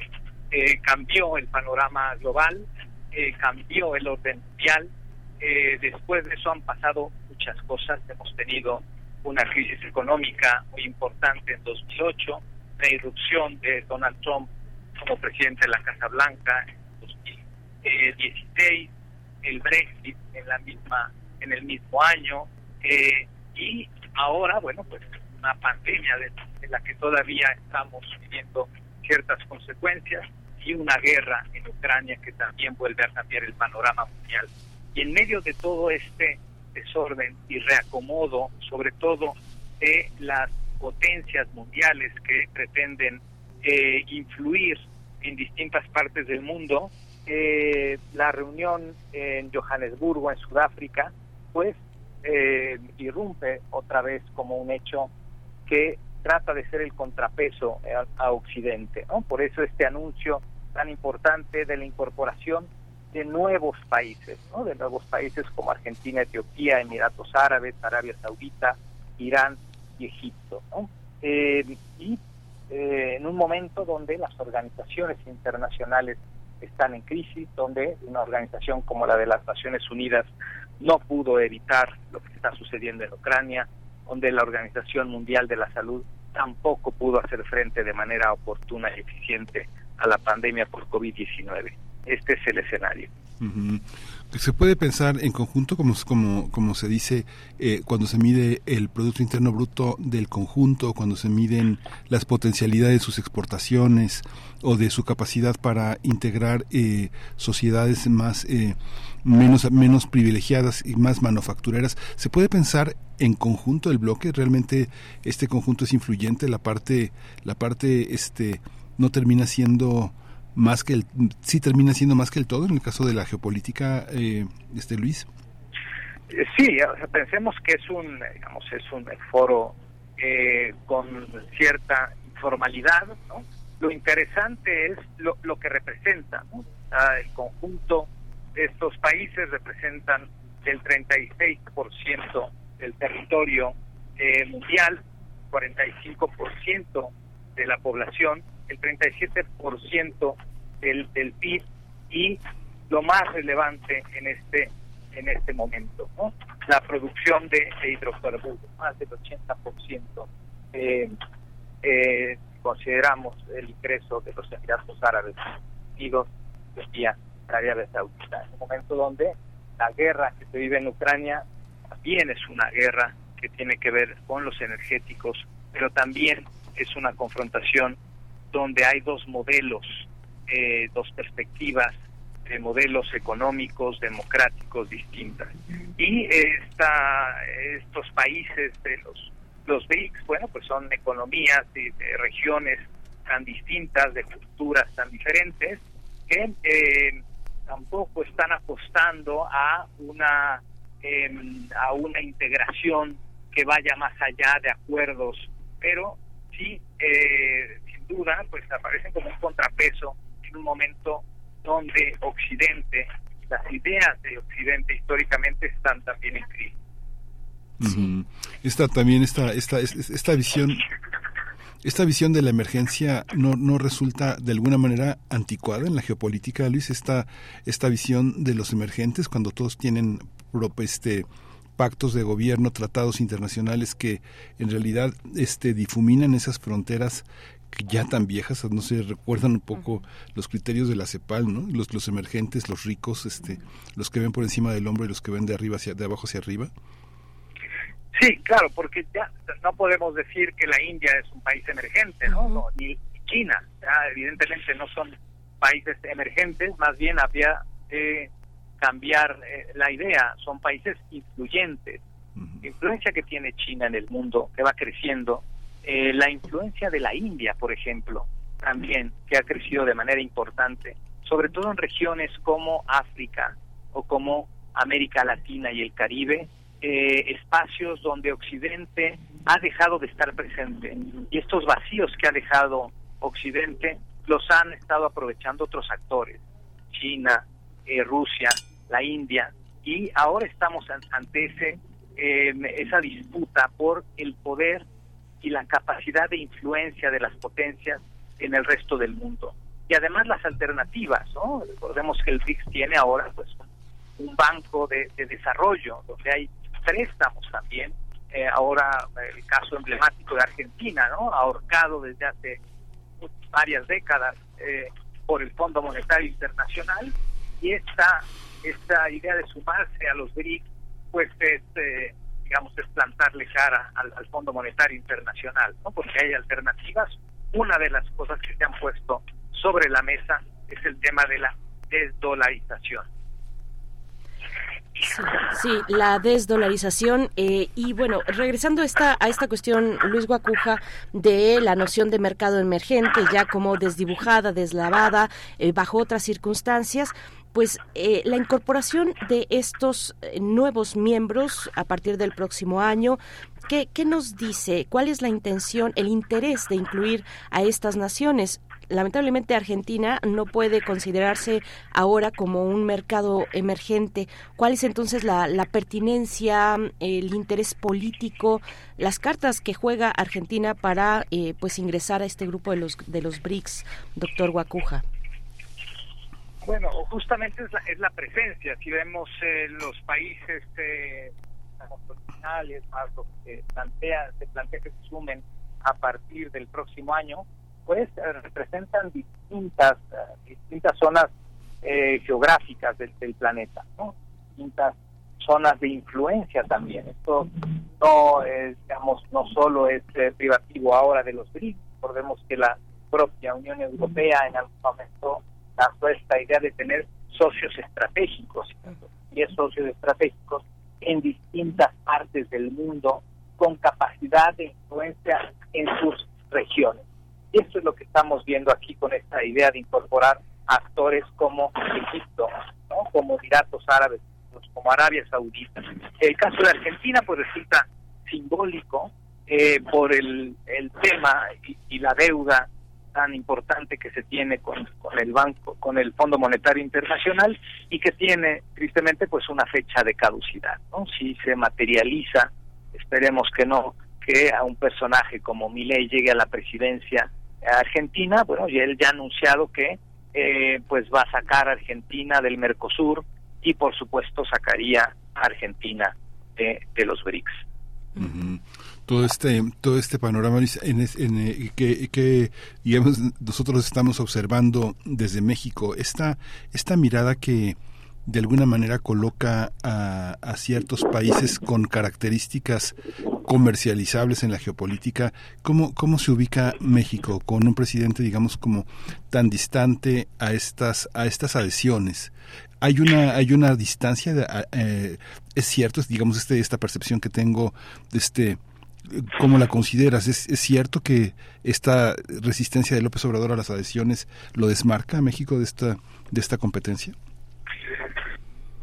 eh, cambió el panorama global, eh, cambió el orden mundial. Eh, después de eso han pasado muchas cosas. Hemos tenido una crisis económica muy importante en 2008, la irrupción de Donald Trump como presidente de la Casa Blanca 16, el Brexit en la misma en el mismo año eh, y ahora bueno pues una pandemia de, la que todavía estamos viviendo ciertas consecuencias y una guerra en Ucrania que también vuelve a cambiar el panorama mundial. Y en medio de todo este desorden y reacomodo sobre todo de las potencias mundiales que pretenden eh, influir en distintas partes del mundo eh, la reunión en Johannesburgo, en Sudáfrica, pues eh, irrumpe otra vez como un hecho que trata de ser el contrapeso a, Occidente. ¿no? Por eso este anuncio tan importante de la incorporación de nuevos países, ¿no? de nuevos países como Argentina, Etiopía, Emiratos Árabes, Arabia Saudita, Irán y Egipto. ¿no? Eh, y eh, en un momento donde las organizaciones internacionales están en crisis, donde una organización como la de las Naciones Unidas no pudo evitar lo que está sucediendo en Ucrania, donde la Organización Mundial de la Salud tampoco pudo hacer frente de manera oportuna y eficiente a la pandemia por COVID-19. Este es el escenario. Se puede pensar en conjunto, como, como, como se dice, eh, cuando se mide el Producto Interno Bruto del conjunto, cuando se miden las potencialidades de sus exportaciones o de su capacidad para integrar eh, sociedades más eh, menos, menos privilegiadas y más manufactureras. ¿Se puede pensar en conjunto el bloque? ¿Realmente este conjunto es influyente? ¿La parte, la parte este, no termina siendo más que el, sí termina siendo más que el todo en el caso de la geopolítica, eh, este Luis. Eh, sí, pensemos que es un, digamos, es un foro eh, con cierta informalidad, ¿no? Lo interesante es lo, lo que representa, ¿no? el conjunto de estos países representan el 36% del territorio eh, mundial, 45% de la población el 37% del, del PIB y lo más relevante en este en este momento, ¿no? la producción de, hidrocarburos, más del 80%. Eh, eh, consideramos el ingreso de los Emiratos Árabes Unidos y Arabia Saudita, en un momento donde la guerra que se vive en Ucrania también es una guerra que tiene que ver con los energéticos, pero también es una confrontación donde hay dos modelos, eh, dos perspectivas de modelos económicos democráticos distintas. Y esta, estos países de los, los BRICS, bueno, pues son economías y regiones tan distintas, de culturas tan diferentes, que eh, tampoco están apostando a una em, a una integración que vaya más allá de acuerdos, pero sí, eh, duda, pues aparecen como un contrapeso en un momento donde Occidente, las ideas de Occidente históricamente están también en crisis. Esta también esta, esta, esta visión esta visión de la emergencia no, no resulta de alguna manera anticuada en la geopolítica, Luis, esta, esta visión de los emergentes cuando todos tienen este pactos de gobierno, tratados internacionales que en realidad este difuminan esas fronteras ya tan viejas, no sé, recuerdan un poco los criterios de la CEPAL, ¿no? Los, los emergentes, los ricos, este, los que ven por encima del hombro y los que ven de arriba hacia de abajo hacia arriba. Sí, claro, porque ya no podemos decir que la India es un país emergente, ¿no? ni China, evidentemente no son países emergentes, más bien había que cambiar eh, la idea, son países influyentes. La influencia que tiene China en el mundo, que va creciendo, eh, la influencia de la India, por ejemplo, también, que ha crecido de manera importante, sobre todo en regiones como África o como América Latina y el Caribe, eh, espacios donde Occidente ha dejado de estar presente. Y estos vacíos que ha dejado Occidente los han estado aprovechando otros actores, China, eh, Rusia, la India, y ahora estamos ante ese, em, esa disputa por el poder y la capacidad de influencia de las potencias en el resto del mundo. Y además las alternativas, ¿no? Recordemos que el BRICS tiene ahora pues un banco de, de desarrollo donde hay préstamos también. Eh, ahora el caso emblemático de Argentina, ¿no? Ahorcado desde hace varias décadas eh, por el Fondo Monetario Internacional y esta esta idea de sumarse a los BRICS pues es eh, digamos es plantarle cara al, al, Fondo Monetario Internacional no porque hay alternativas. Una de las cosas que se han puesto sobre la mesa es el tema de la desdolarización. Sí, la desdolarización eh, y bueno, regresando esta, a esta cuestión, Luis Guacuja, de la noción de mercado emergente, ya como desdibujada, deslavada, eh, bajo otras circunstancias, pues eh, la incorporación de estos nuevos miembros a partir del próximo año, ¿qué, ¿qué nos dice? ¿Cuál es la intención, el interés de incluir a estas naciones? lamentablemente Argentina no puede considerarse ahora como un mercado emergente. ¿Cuál es entonces la, pertinencia, el interés político, las cartas que juega Argentina para eh, pues ingresar a este grupo de los de los BRICS, doctor Guacuja? Bueno, justamente es la, es la presencia. Si vemos eh, los países eh, que plantea, se plantea que se sumen a partir del próximo año, pues eh, representan distintas eh, distintas zonas eh, geográficas del, planeta, ¿no? distintas zonas de influencia también. Esto no es, digamos, no solo es privativo ahora de los BRICS, recordemos que la propia Unión Europea en algún momento lanzó esta idea de tener socios estratégicos, y es socios estratégicos en distintas partes del mundo con capacidad de influencia en sus regiones. Y esto es lo que estamos viendo aquí con esta idea de incorporar actores como Egipto, como Emiratos Árabes, como Arabia Saudita. El caso de Argentina pues resulta simbólico eh, por el, el tema y, la deuda tan importante que se tiene con, el banco, con el Fondo Monetario Internacional y que tiene tristemente pues una fecha de caducidad. ¿no? Si se materializa, esperemos que no, que a un personaje como Milei llegue a la presidencia Argentina, bueno, y él ya ha anunciado que eh, pues va a sacar a Argentina del Mercosur y por supuesto sacaría a Argentina de, los BRICS. Todo este todo este panorama en, eh, que, que digamos nosotros estamos observando desde México esta esta mirada que de alguna manera coloca a, a, ciertos países con características comercializables en la geopolítica. ¿Cómo, ¿Cómo se ubica México con un presidente, digamos, como tan distante a estas, a estas adhesiones? Hay una, hay una distancia, de, eh, es cierto, digamos, este, esta percepción que tengo de este ¿Cómo la consideras? ¿Es, ¿Es, cierto que esta resistencia de López Obrador a las adhesiones lo desmarca a México de esta, de esta competencia?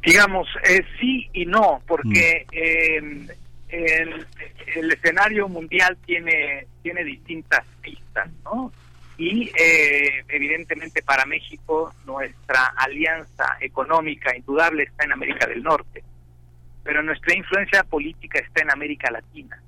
Digamos, eh, sí y no, porque mm. el, el, escenario mundial tiene, tiene distintas pistas, ¿no? Y eh, evidentemente para México nuestra alianza económica indudable está en América del Norte, pero nuestra influencia política está en América Latina.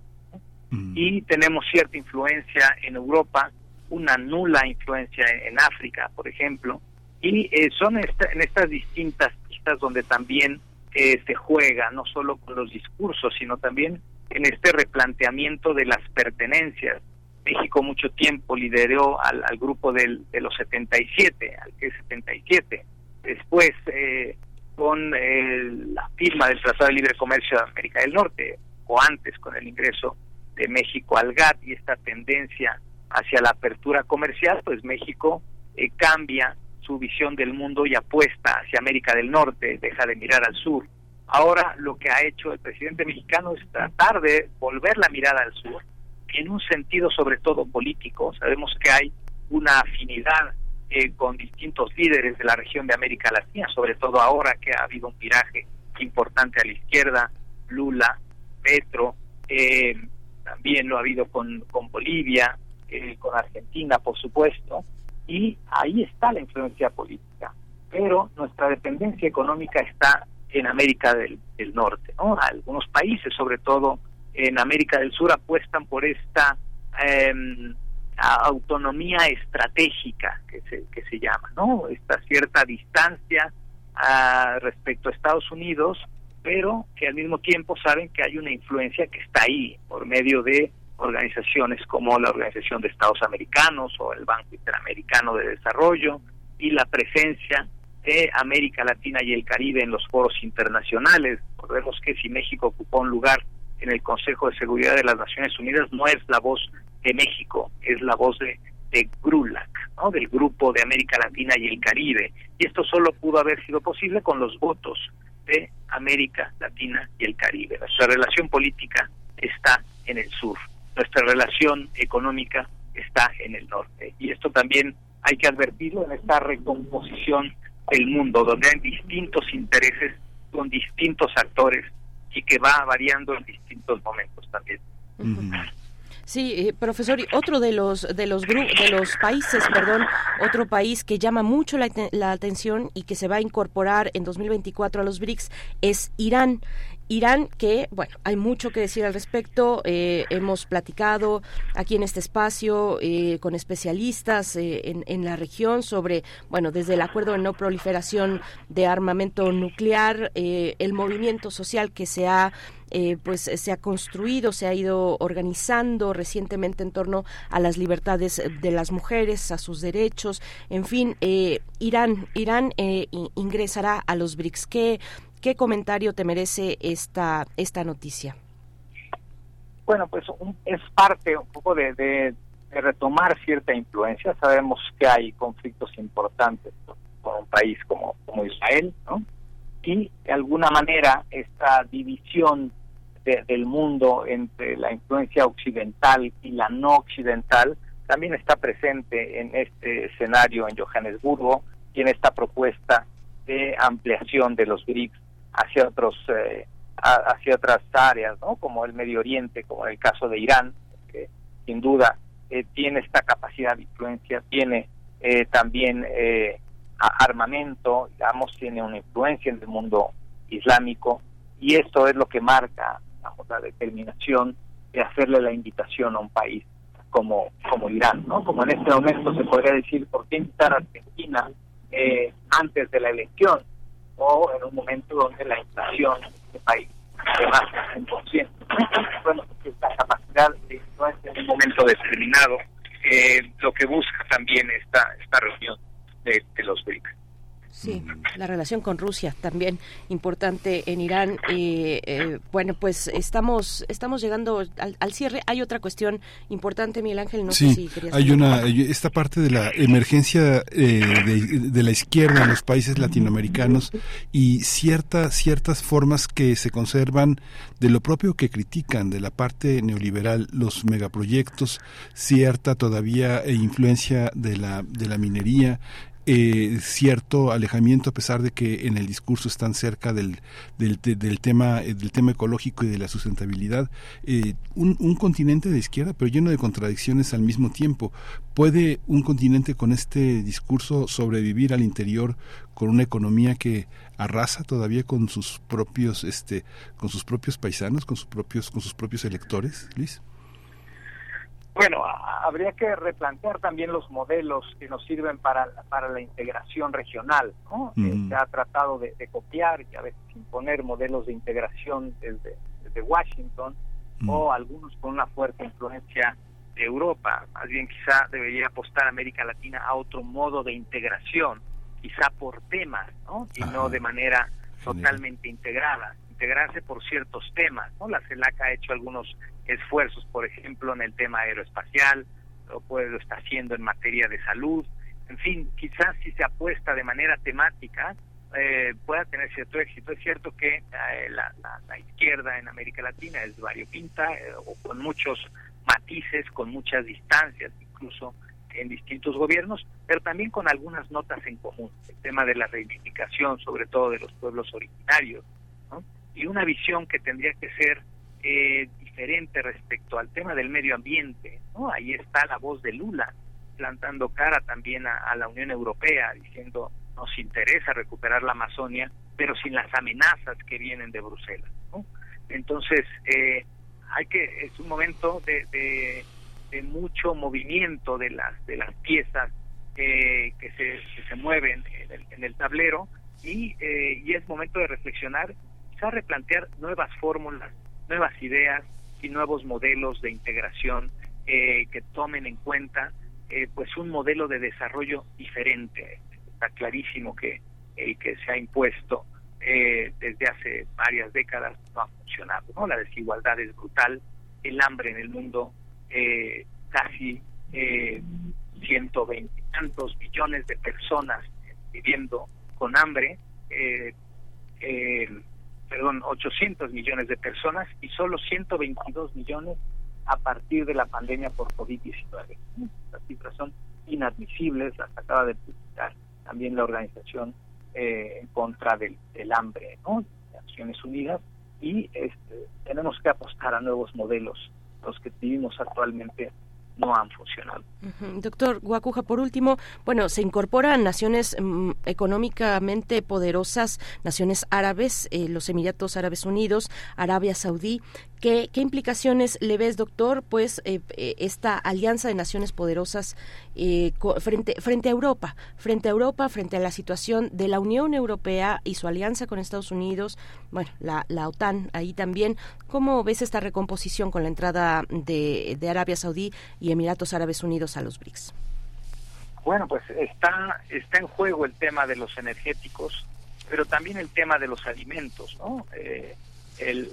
Y tenemos cierta influencia en Europa, una nula influencia en África, por ejemplo, y eh, son en estas distintas pistas donde también eh, se juega, no solo con los discursos, sino también en este replanteamiento de las pertenencias. México mucho tiempo lideró al, grupo del, de los 77, al que es 77. Después, eh, con la firma del Tratado de Libre Comercio de América del Norte, o antes con el ingreso de México al GATT y esta tendencia hacia la apertura comercial, pues México cambia su visión del mundo y apuesta hacia América del Norte, deja de mirar al sur. Ahora lo que ha hecho el presidente mexicano es tratar de volver la mirada al sur en un sentido sobre todo político. Sabemos que hay una afinidad eh, con distintos líderes de la región de América Latina, sobre todo ahora que ha habido un viraje importante a la izquierda, Lula, Petro, eh, también lo ha habido con, con Bolivia, eh, con Argentina, por supuesto, y ahí está la influencia política. Pero nuestra dependencia económica está en América del, Norte. ¿no? Algunos países, sobre todo en América del Sur, apuestan por esta em, autonomía estratégica que se, que se llama, ¿no? esta cierta distancia ah, respecto a Estados Unidos, pero que al mismo tiempo saben que hay una influencia que está ahí por medio de organizaciones como la Organización de Estados Americanos o el Banco Interamericano de Desarrollo y la presencia de América Latina y el Caribe en los foros internacionales. Recordemos que si México ocupó un lugar en el Consejo de Seguridad de las Naciones Unidas, no es la voz de México, es la voz de, de GRULAC, ¿no? del Grupo de América Latina y el Caribe. Y esto solo pudo haber sido posible con los votos de América Latina y el Caribe. Nuestra relación política está en el sur nuestra relación económica está en el norte. Y esto también hay que advertirlo en esta recomposición del mundo, donde hay distintos intereses con distintos actores y que va variando en distintos momentos también. Sí, eh, profesor, y otro de los de los de los países, perdón, otro país que llama mucho la, la, atención y que se va a incorporar en 2024 a los BRICS es Irán. Irán, que, bueno, hay mucho que decir al respecto. Eh, hemos platicado aquí en este espacio eh, con especialistas eh, en, en, la región sobre, bueno, desde el acuerdo de no proliferación de armamento nuclear, el movimiento social que se ha pues se ha construido, se ha ido organizando recientemente en torno a las libertades de las mujeres, a sus derechos, en fin, Irán, Irán ingresará a los BRICS. ¿Qué, ¿Qué comentario te merece esta, esta noticia? Bueno, pues es parte un poco de, retomar cierta influencia. Sabemos que hay conflictos importantes con un país como, como Israel, ¿no? Y de alguna manera esta división del mundo entre la influencia occidental y la no occidental también está presente en este escenario en Johannesburgo y en esta propuesta de ampliación de los BRICS hacia otros eh, hacia otras áreas, ¿no? Como el Medio Oriente, como en el caso de Irán, que sin duda eh, tiene esta capacidad de influencia, tiene eh, también armamento, digamos, tiene una influencia en el mundo islámico y esto es lo que marca la determinación de hacerle la invitación a un país como como Irán, ¿no? Como en este momento se podría decir, ¿por qué invitar a Argentina antes de la elección? O en un momento donde la inflación en este país además es consciente. Bueno, la capacidad de influencia en un momento determinado, eh, lo que busca también esta, esta reunión de, los BRICS. Sí, La relación con Rusia también importante en Irán. y eh, bueno, pues estamos estamos llegando al, cierre. Hay otra cuestión importante, Miguel Ángel. No sí, sé si querías hay una esta parte de la emergencia de, de, la izquierda en los países latinoamericanos y cierta, ciertas formas que se conservan de lo propio que critican de la parte neoliberal, los megaproyectos, cierta todavía influencia de la de la minería eh, cierto alejamiento a pesar de que en el discurso están cerca del, del, del tema eh, del tema ecológico y de la sustentabilidad eh, un, un, continente de izquierda pero lleno de contradicciones al mismo tiempo. Puede un continente con este discurso sobrevivir al interior con una economía que arrasa todavía con sus propios este con sus propios paisanos con sus propios con sus propios electores Luis bueno, habría que replantear también los modelos que nos sirven para, para la integración regional. ¿no? Se ha tratado de, copiar y a veces imponer modelos de integración desde, desde Washington o algunos con una fuerte influencia de Europa. Más bien quizá debería apostar América Latina a otro modo de integración, quizá por temas, ¿no? y no de manera totalmente integrada integrarse por ciertos temas. ¿no? La CELAC ha hecho algunos esfuerzos, por ejemplo, en el tema aeroespacial, lo, puede, lo está haciendo en materia de salud. En fin, quizás si se apuesta de manera temática, eh, pueda tener cierto éxito. Es cierto que eh, la, izquierda en América Latina es variopinta, eh, o con muchos matices, con muchas distancias, incluso en distintos gobiernos, pero también con algunas notas en común. El tema de la reivindicación, sobre todo de los pueblos originarios, y una visión que tendría que ser eh, diferente respecto al tema del medio ambiente. ¿no? Ahí está la voz de Lula plantando cara también a, la Unión Europea, diciendo nos interesa recuperar la Amazonia, pero sin las amenazas que vienen de Bruselas. ¿no? Entonces, eh, hay que es un momento de, de, mucho movimiento de las de las piezas eh, que, se, que se mueven en el, en el tablero y, eh, y es momento de reflexionar quizá replantear nuevas fórmulas, nuevas ideas y nuevos modelos de integración eh, que tomen en cuenta eh, pues un modelo de desarrollo diferente. Está clarísimo que que se ha impuesto eh, desde hace varias décadas no ha funcionado. ¿no? La desigualdad es brutal, el hambre en el mundo, casi 120 tantos millones de personas viviendo con hambre. Eh, perdón, 800 millones de personas y solo 122 millones a partir de la pandemia por COVID-19. Las cifras son inadmisibles, las acaba de publicar también la Organización eh, en contra del, hambre, ¿no? Naciones Unidas, y este, tenemos que apostar a nuevos modelos, los que vivimos actualmente no han funcionado. Doctor Guacuja, por último, bueno, se incorporan naciones mm, económicamente poderosas, naciones árabes, eh, los Emiratos Árabes Unidos, Arabia Saudí. ¿Qué, implicaciones le ves, doctor, pues eh, eh, esta alianza de naciones poderosas frente, frente a Europa, frente a Europa, frente a la situación de la Unión Europea y su alianza con Estados Unidos, bueno, la, la OTAN ahí también? ¿Cómo ves esta recomposición con la entrada de, de Arabia Saudí y Emiratos Árabes Unidos a los BRICS? Bueno, pues está, está en juego el tema de los energéticos, pero también el tema de los alimentos, ¿no? Eh,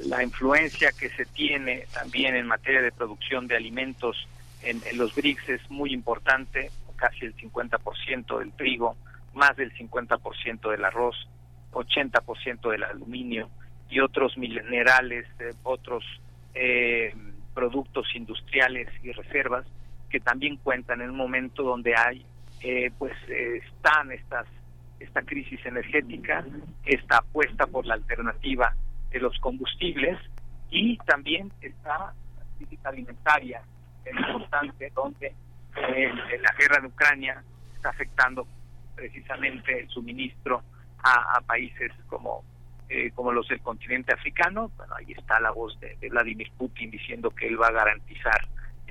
la influencia que se tiene también en materia de producción de alimentos en, los BRICS es muy importante, casi el 50% del trigo, más del 50% del arroz, 80% del aluminio y otros minerales, eh, otros eh, productos industriales y reservas que también cuentan en un momento donde hay eh, pues eh, están estas esta crisis energética esta apuesta por la alternativa de los combustibles y también está la crisis alimentaria importante donde eh, la guerra de Ucrania está afectando precisamente el suministro a países como eh, como los del continente africano. Bueno, ahí está la voz de, Vladimir Putin diciendo que él va a garantizar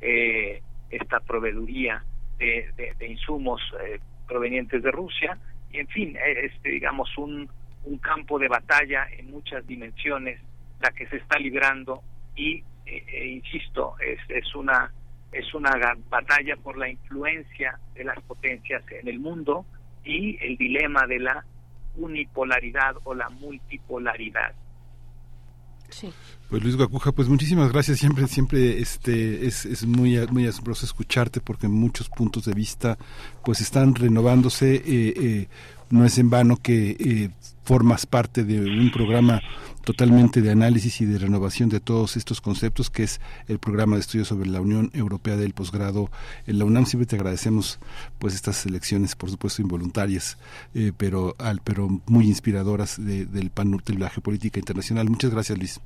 eh, esta proveeduría de, insumos eh, provenientes de Rusia. Y en fin, es digamos un, un campo de batalla en muchas dimensiones la que se está librando y e insisto es, es una es una batalla por la influencia de las potencias en el mundo y el dilema de la unipolaridad o la multipolaridad. Sí. Pues Luis Guacuja, pues muchísimas gracias. Siempre, siempre este es, es muy, muy asombroso escucharte porque muchos puntos de vista pues están renovándose. Eh, eh, no es en vano que eh, formas parte de un programa totalmente de análisis y de renovación de todos estos conceptos, que es el programa de estudios sobre la Unión Europea del posgrado en la UNAM. Siempre te agradecemos pues estas elecciones, por supuesto involuntarias, eh, pero al pero muy inspiradoras del pan de la geopolítica internacional. Muchas gracias, Luis.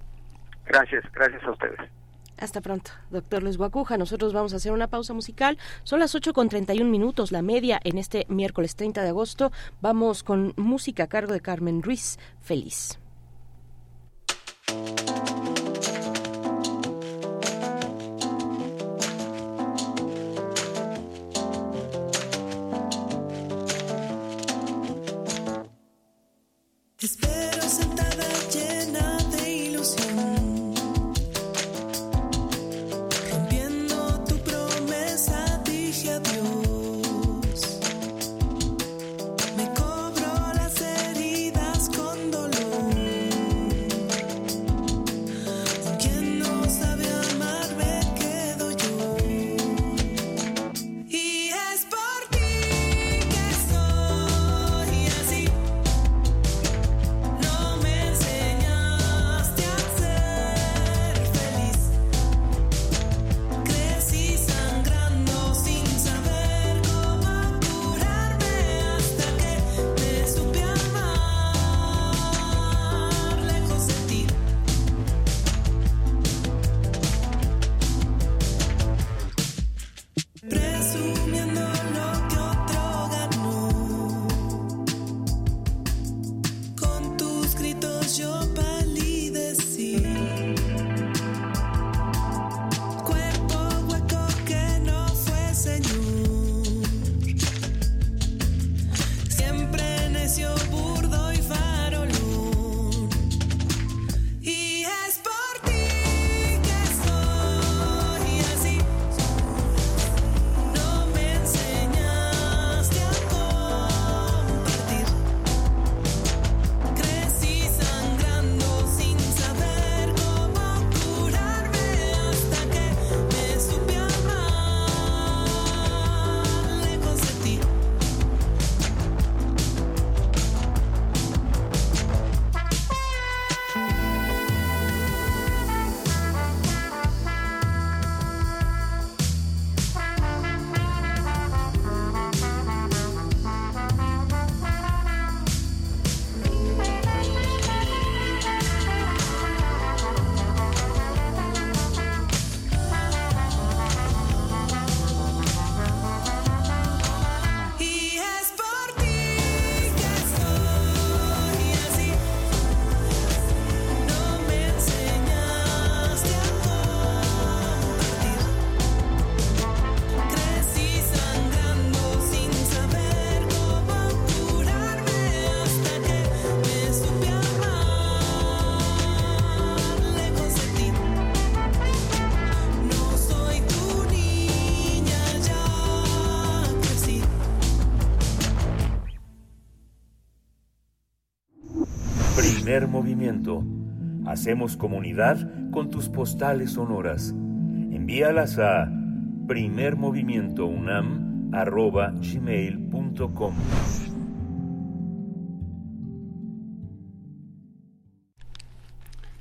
Gracias, gracias a ustedes. Hasta pronto, doctor Luis Guacuja. Nosotros vamos a hacer una pausa musical. Son las 8 con 31 minutos, la media en este miércoles 30 de agosto. Vamos con música a cargo de Carmen Ruiz. Feliz. Hacemos comunidad con tus postales sonoras. Envíalas a primermovimientounam.gmail.com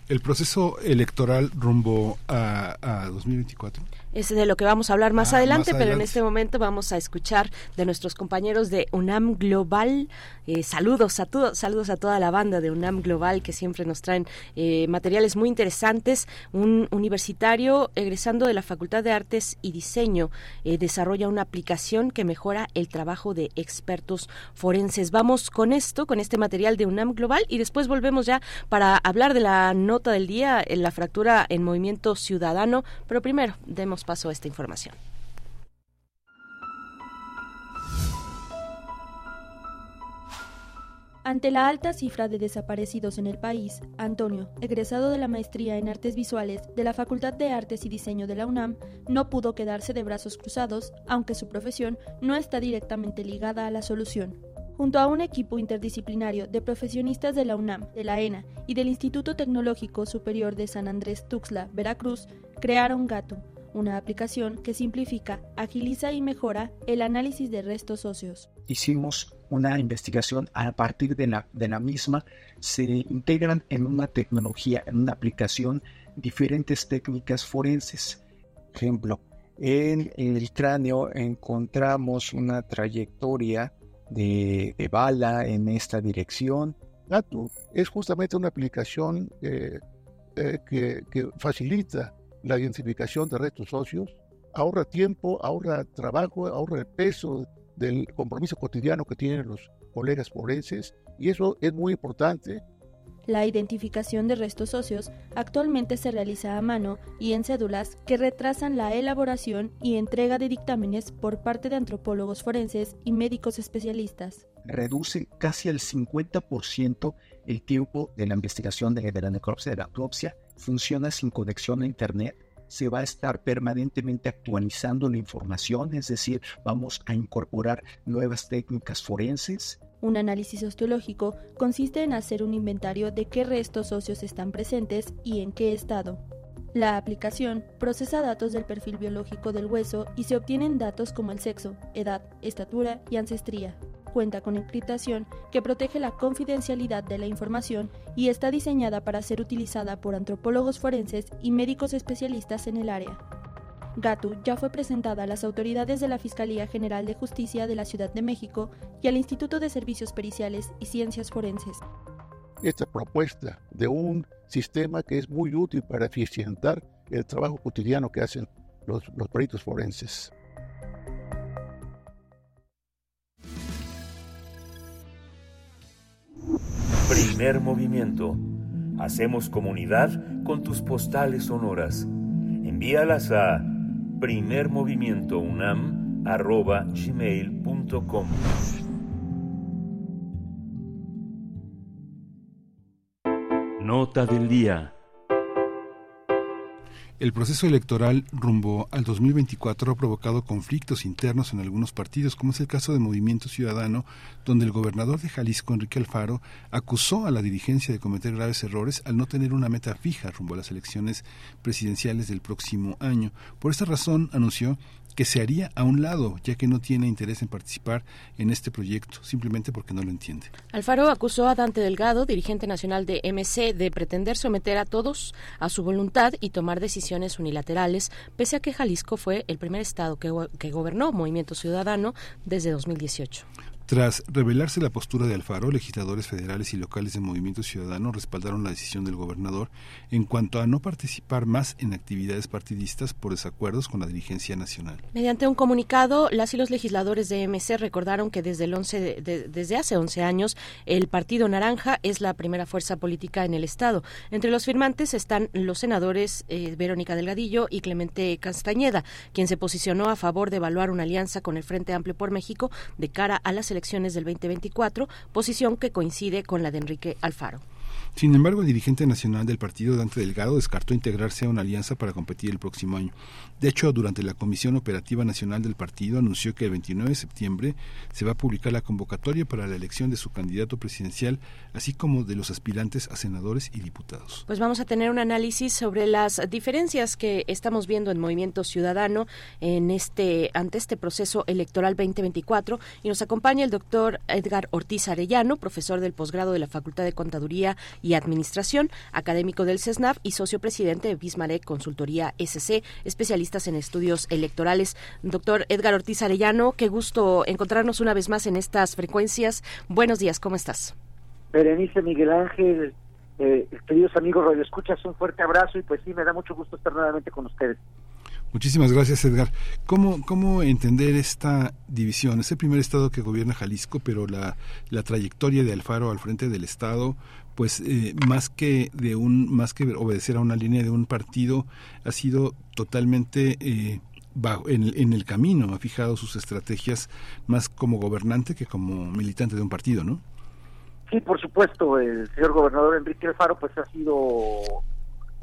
El proceso electoral rumbo a, a 2024 es de lo que vamos a hablar más, ah, adelante, pero en este momento vamos a escuchar de nuestros compañeros de UNAM Global. Eh, saludos a todos, saludos a toda la banda de UNAM Global que siempre nos traen eh, materiales muy interesantes. Un universitario egresando de la Facultad de Artes y Diseño eh, desarrolla una aplicación que mejora el trabajo de expertos forenses. Vamos con esto, con este material de UNAM Global y después volvemos ya para hablar de la nota del día, en la fractura en movimiento ciudadano. Pero primero, demos pasó esta información. Ante la alta cifra de desaparecidos en el país, Antonio, egresado de la maestría en artes visuales de la Facultad de Artes y Diseño de la UNAM, no pudo quedarse de brazos cruzados, aunque su profesión no está directamente ligada a la solución. junto a un equipo interdisciplinario de profesionistas de la UNAM, de la ENA y del Instituto Tecnológico Superior de San Andrés Tuxtla, Veracruz, crearon Gato, una aplicación que simplifica, agiliza y mejora el análisis de restos óseos. Hicimos una investigación a partir de la, de la misma, se integran en una tecnología, en una aplicación, diferentes técnicas forenses. Ejemplo, en el cráneo encontramos una trayectoria de, bala en esta dirección. Es justamente una aplicación eh, eh, que, que facilita la identificación de restos socios, ahorra tiempo, ahorra trabajo, ahorra el peso del compromiso cotidiano que tienen los colegas forenses y eso es muy importante. La identificación de restos óseos actualmente se realiza a mano y en cédulas que retrasan la elaboración y entrega de dictámenes por parte de antropólogos forenses y médicos especialistas. Reduce casi al 50% el tiempo de la investigación de la necropsia, de la autopsia, funciona sin conexión a Internet, se va a estar permanentemente actualizando la información, es decir, vamos a incorporar nuevas técnicas forenses. Un análisis osteológico consiste en hacer un inventario de qué restos óseos están presentes y en qué estado. La aplicación procesa datos del perfil biológico del hueso y se obtienen datos como el sexo, edad, estatura y ancestría cuenta con encriptación que protege la confidencialidad de la información y está diseñada para ser utilizada por antropólogos forenses y médicos especialistas en el área. GATU ya fue presentada a las autoridades de la Fiscalía General de Justicia de la Ciudad de México y al Instituto de Servicios Periciales y Ciencias Forenses. Esta propuesta de un sistema que es muy útil para eficientar el trabajo cotidiano que hacen los, los peritos forenses. Primer movimiento. Hacemos comunidad con tus postales sonoras. Envíalas a primermovimientounam.gmail.com Nota del día. El proceso electoral rumbo al 2024 ha provocado conflictos internos en algunos partidos, como es el caso de Movimiento Ciudadano, donde el gobernador de Jalisco, Enrique Alfaro, acusó a la dirigencia de cometer graves errores al no tener una meta fija rumbo a las elecciones presidenciales del próximo año. Por esta razón, anunció que se haría a un lado, ya que no tiene interés en participar en este proyecto, simplemente porque no lo entiende. Alfaro acusó a Dante Delgado, dirigente nacional de MC, de pretender someter a todos a su voluntad y tomar decisiones unilaterales, pese a que Jalisco fue el primer estado que, gobernó Movimiento Ciudadano desde 2018. Tras revelarse la postura de Alfaro, legisladores federales y locales de Movimiento Ciudadano respaldaron la decisión del gobernador en cuanto a no participar más en actividades partidistas por desacuerdos con la dirigencia nacional. Mediante un comunicado, las y los legisladores de MC recordaron que desde, el 11 de, desde hace 11 años el Partido Naranja es la primera fuerza política en el Estado. Entre los firmantes están los senadores eh, Verónica Delgadillo y Clemente Castañeda, quien se posicionó a favor de evaluar una alianza con el Frente Amplio por México de cara a las elecciones del 2024, posición que coincide con la de Enrique Alfaro. Sin embargo, el dirigente nacional del partido, Dante Delgado, descartó integrarse a una alianza para competir el próximo año. De hecho, durante la Comisión Operativa Nacional del partido anunció que el 29 de septiembre se va a publicar la convocatoria para la elección de su candidato presidencial, así como de los aspirantes a senadores y diputados. Pues vamos a tener un análisis sobre las diferencias que estamos viendo en Movimiento Ciudadano en este ante este proceso electoral 2024 y nos acompaña el doctor Edgar Ortiz Arellano, profesor del posgrado de la Facultad de Contaduría y Administración, académico del CESNAF y socio presidente de Bismarck Consultoría SC, especialistas en estudios electorales. Doctor Edgar Ortiz Arellano, qué gusto encontrarnos una vez más en estas frecuencias. Buenos días, ¿cómo estás? Berenice Miguel Ángel, eh, queridos amigos Radio Escuchas, un fuerte abrazo y pues sí, me da mucho gusto estar nuevamente con ustedes. Muchísimas gracias, Edgar. ¿Cómo, ¿Cómo entender esta división? Es el primer estado que gobierna Jalisco, pero la, la trayectoria de Alfaro al frente del estado, pues eh, más que de un, más que obedecer a una línea de un partido, ha sido totalmente eh, bajo, en, en el camino, ha fijado sus estrategias más como gobernante que como militante de un partido, ¿no? Sí, por supuesto, el señor gobernador Enrique Alfaro pues ha sido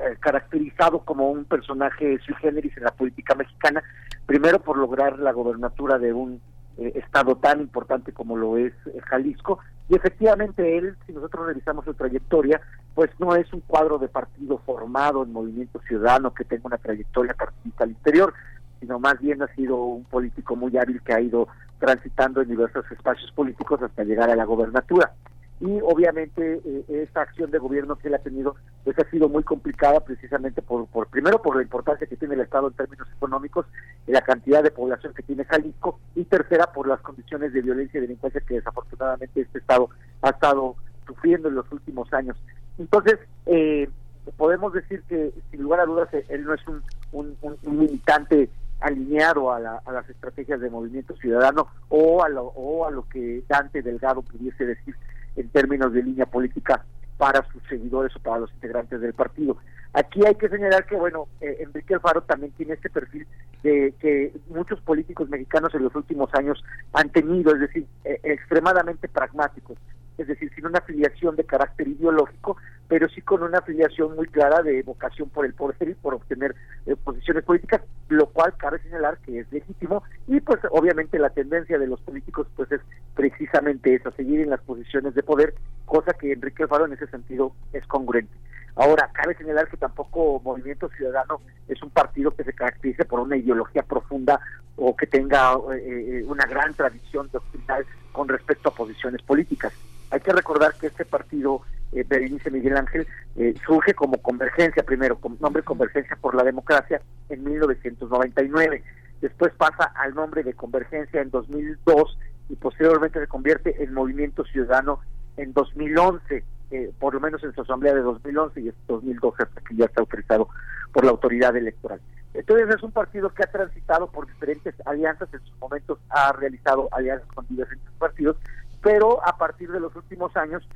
eh, caracterizado como un personaje sui generis en la política mexicana, primero por lograr la gobernatura de un eh, estado tan importante como lo es eh, Jalisco. Y efectivamente él, si nosotros revisamos su trayectoria, pues no es un cuadro de partido formado en Movimiento Ciudadano que tenga una trayectoria partidista al interior, sino más bien ha sido un político muy hábil que ha ido transitando en diversos espacios políticos hasta llegar a la gobernatura y obviamente eh, esta acción de gobierno que él ha tenido pues ha sido muy complicada precisamente por, por primero por la importancia que tiene el Estado en términos económicos y la cantidad de población que tiene Jalisco y tercera por las condiciones de violencia y delincuencia que desafortunadamente este Estado ha estado sufriendo en los últimos años. Entonces, eh, podemos decir que sin lugar a dudas él no es un, un, un militante alineado a, a, las estrategias de movimiento ciudadano o a, lo, o a lo que Dante Delgado pudiese decir en términos de línea política para sus seguidores o para los integrantes del partido. Aquí hay que señalar que, bueno, eh, Enrique Alfaro también tiene este perfil de que muchos políticos mexicanos en los últimos años han tenido, es decir, eh, extremadamente pragmáticos, es decir, sin una afiliación de carácter ideológico, pero sí con una afiliación muy clara de vocación por el poder y por obtener eh, posiciones políticas, lo cual cabe señalar que es legítimo y pues obviamente la tendencia de los políticos pues es precisamente esa, seguir en las posiciones de poder, cosa que Enrique Alfaro en ese sentido es congruente. Ahora, cabe señalar que tampoco Movimiento Ciudadano es un partido que se caracterice por una ideología profunda o que tenga eh, eh, una gran tradición doctrinal con respecto a posiciones políticas. Hay que recordar que este partido, eh, Berenice Miguel Ángel, eh, surge como Convergencia primero, con nombre Convergencia por la Democracia en 1999. Después pasa al nombre de Convergencia en 2002 y posteriormente se convierte en Movimiento Ciudadano en 2011, eh, por lo menos en su asamblea de 2011 y es 2012 hasta que ya está autorizado por la autoridad electoral. Entonces es un partido que ha transitado por diferentes alianzas, en sus momentos ha realizado alianzas con diferentes partidos, pero a partir de los últimos años,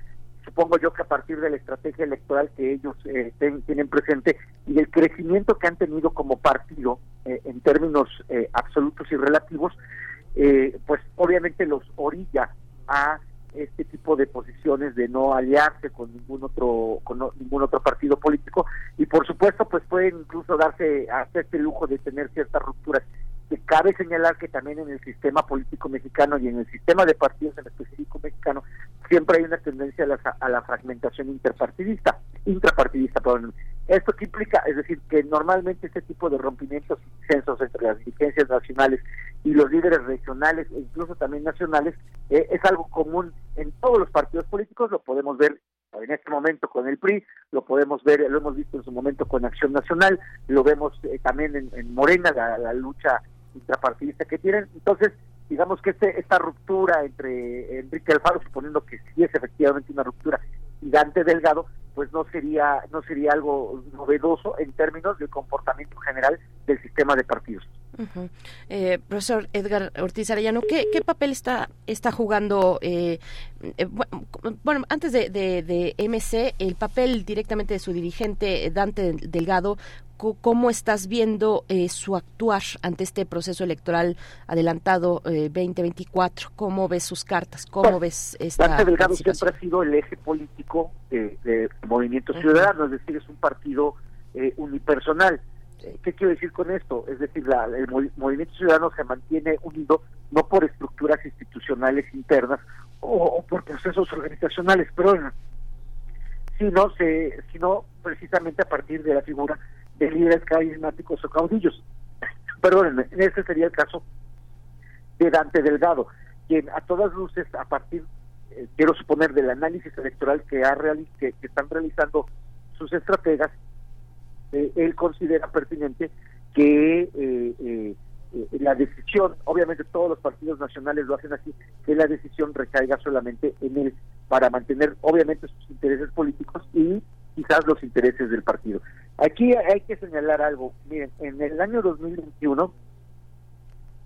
supongo yo que a partir de la estrategia electoral que ellos eh, tienen presente y del crecimiento que han tenido como partido eh, en términos eh, absolutos y relativos, pues obviamente los orilla a este tipo de posiciones de no aliarse con ningún otro con ningún otro partido político. Y por supuesto pues pueden incluso darse a este lujo de tener ciertas rupturas cabe señalar que también en el sistema político mexicano y en el sistema de partidos en específico mexicano siempre hay una tendencia a la, a la fragmentación interpartidista, intrapartidista, perdón. ¿Esto qué implica? Es decir, que normalmente este tipo de rompimientos y censos entre las dirigencias nacionales y los líderes regionales e incluso también nacionales eh, es algo común en todos los partidos políticos, lo podemos ver en este momento con el PRI, lo podemos ver, lo hemos visto en su momento con Acción Nacional, lo vemos eh, también en, Morena, la, lucha intrapartidista que tienen. Entonces, digamos que este, esta ruptura entre Enrique Alfaro, suponiendo que sí es efectivamente una ruptura, y Dante Delgado, pues no sería, no sería algo novedoso en términos del comportamiento general del sistema de partidos. Eh, profesor Edgar Ortiz Arellano, ¿qué, papel está, está jugando? Eh, eh, bueno, antes de, de, MC, el papel directamente de su dirigente Dante Delgado, ¿cómo estás viendo su actuar ante este proceso electoral adelantado 2024? ¿Cómo ves sus cartas? ¿Cómo ves esta Dante Delgado siempre ha sido el eje político de, Movimiento Ciudadano, es decir, es un partido unipersonal ¿Qué quiero decir con esto? Es decir, el movimiento ciudadano se mantiene unido no por estructuras institucionales internas o, por procesos organizacionales, pero sino, se, sino precisamente a partir de la figura de líderes carismáticos o caudillos. Perdón, ese sería el caso de Dante Delgado, quien a todas luces, a partir, eh, quiero suponer, del análisis electoral que, ha que, que están realizando sus estrategas, eh, él considera pertinente que eh, eh, la decisión, obviamente todos los partidos nacionales lo hacen así, que la decisión recaiga solamente en él para mantener obviamente sus intereses políticos y quizás los intereses del partido. Aquí hay que señalar algo. Miren, en el año 2021,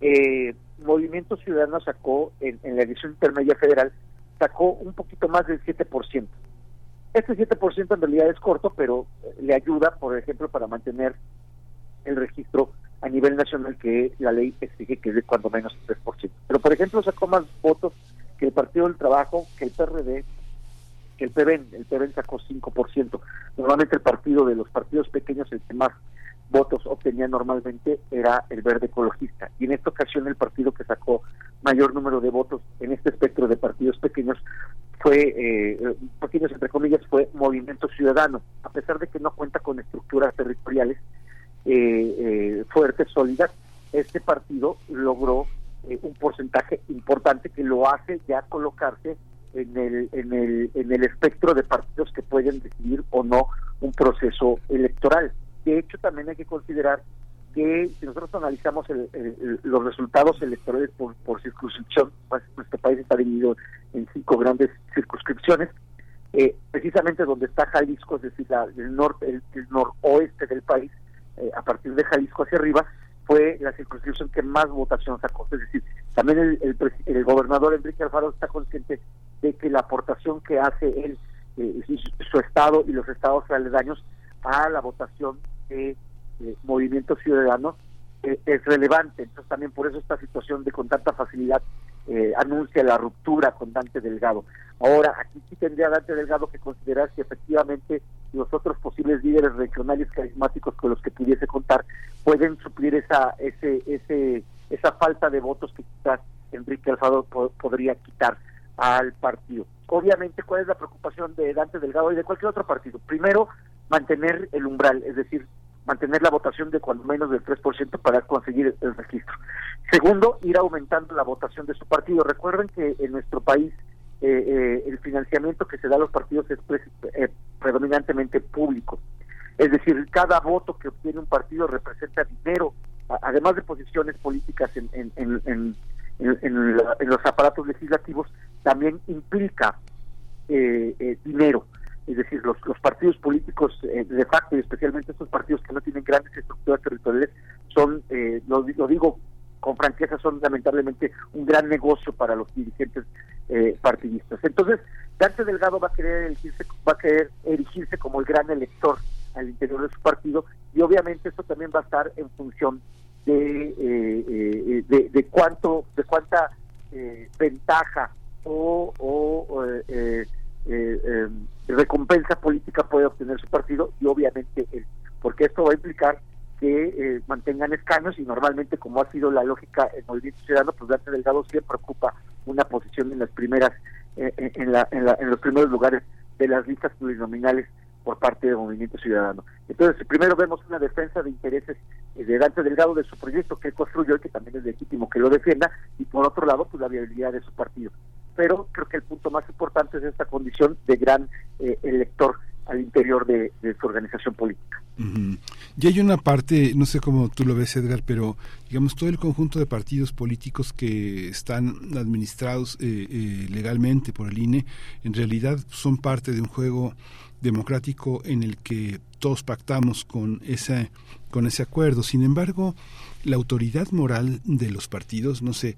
eh, Movimiento Ciudadano sacó, en, la elección intermedia federal, sacó un poquito más del 7%. Este 7% en realidad es corto, pero eh, le ayuda, por ejemplo, para mantener el registro a nivel nacional que la ley exige que es de cuando menos el 3%. Pero, por ejemplo, sacó más votos que el Partido del Trabajo, que el PRD, que el PBN. El PBN sacó 5%. Normalmente el partido de los partidos pequeños, el que más votos obtenía normalmente era el Verde Ecologista. Y en esta ocasión el partido que sacó mayor número de votos en este espectro de partidos pequeños fue, eh, pequeños entre comillas, fue Movimiento Ciudadano, a pesar de que no cuenta con estructuras territoriales eh, eh, fuertes, sólidas, este partido logró un porcentaje importante que lo hace ya colocarse en el, en el, en el espectro de partidos que pueden decidir o no un proceso electoral. De hecho, también hay que considerar que si nosotros analizamos los resultados electorales por, por circunscripción, pues nuestro país está dividido en cinco grandes circunscripciones, eh, precisamente donde está Jalisco, es decir, el, norte, el, noroeste del país, eh, a partir de Jalisco hacia arriba, fue la circunscripción que más votación sacó. Es decir, también el, el, gobernador Enrique Alfaro está consciente de que la aportación que hace él, eh, su estado y los estados aledaños a la votación de Movimiento Ciudadano eh, es relevante. Entonces también por eso esta situación de con tanta facilidad eh, anuncia la ruptura con Dante Delgado. Ahora, aquí sí tendría Dante Delgado que considerar si efectivamente los otros posibles líderes regionales carismáticos con los que pudiese contar pueden suplir esa ese ese esa falta de votos que quizás Enrique Alfaro podría quitar al partido. Obviamente, ¿cuál es la preocupación de Dante Delgado y de cualquier otro partido? Primero, mantener el umbral, es decir, mantener la votación de cuando menos del 3% para conseguir el registro. Segundo, ir aumentando la votación de su partido. Recuerden que en nuestro país eh, eh, el financiamiento que se da a los partidos es eh, predominantemente público. Es decir, cada voto que obtiene un partido representa dinero, además de posiciones políticas en, en, en, en los aparatos legislativos, también implica dinero es decir, los, partidos políticos eh, de facto y especialmente estos partidos que no tienen grandes estructuras territoriales son, eh, lo, digo con franqueza, son lamentablemente un gran negocio para los dirigentes eh, partidistas. Entonces, Dante Delgado va a querer erigirse, va a querer erigirse como el gran elector al interior de su partido y obviamente esto también va a estar en función de, de, de, cuánto, de cuánta ventaja o, o eh, recompensa política puede obtener su partido y obviamente él, porque esto va a implicar que eh, mantengan escaños y normalmente como ha sido la lógica en Movimiento Ciudadano, pues Dante Delgado siempre ocupa una posición en las primeras, eh, en, la, en, los primeros lugares de las listas plurinominales por parte del Movimiento Ciudadano. Entonces, primero vemos una defensa de intereses de Dante Delgado de su proyecto que construyó y que también es legítimo que lo defienda, y por otro lado, pues la viabilidad de su partido pero creo que el punto más importante es esta condición de gran eh, elector al interior de, su organización política. Y hay una parte, no sé cómo tú lo ves, Edgar, pero digamos todo el conjunto de partidos políticos que están administrados eh, eh, legalmente por el INE, en realidad son parte de un juego democrático en el que todos pactamos con ese, con ese acuerdo. Sin embargo, la autoridad moral de los partidos, no sé,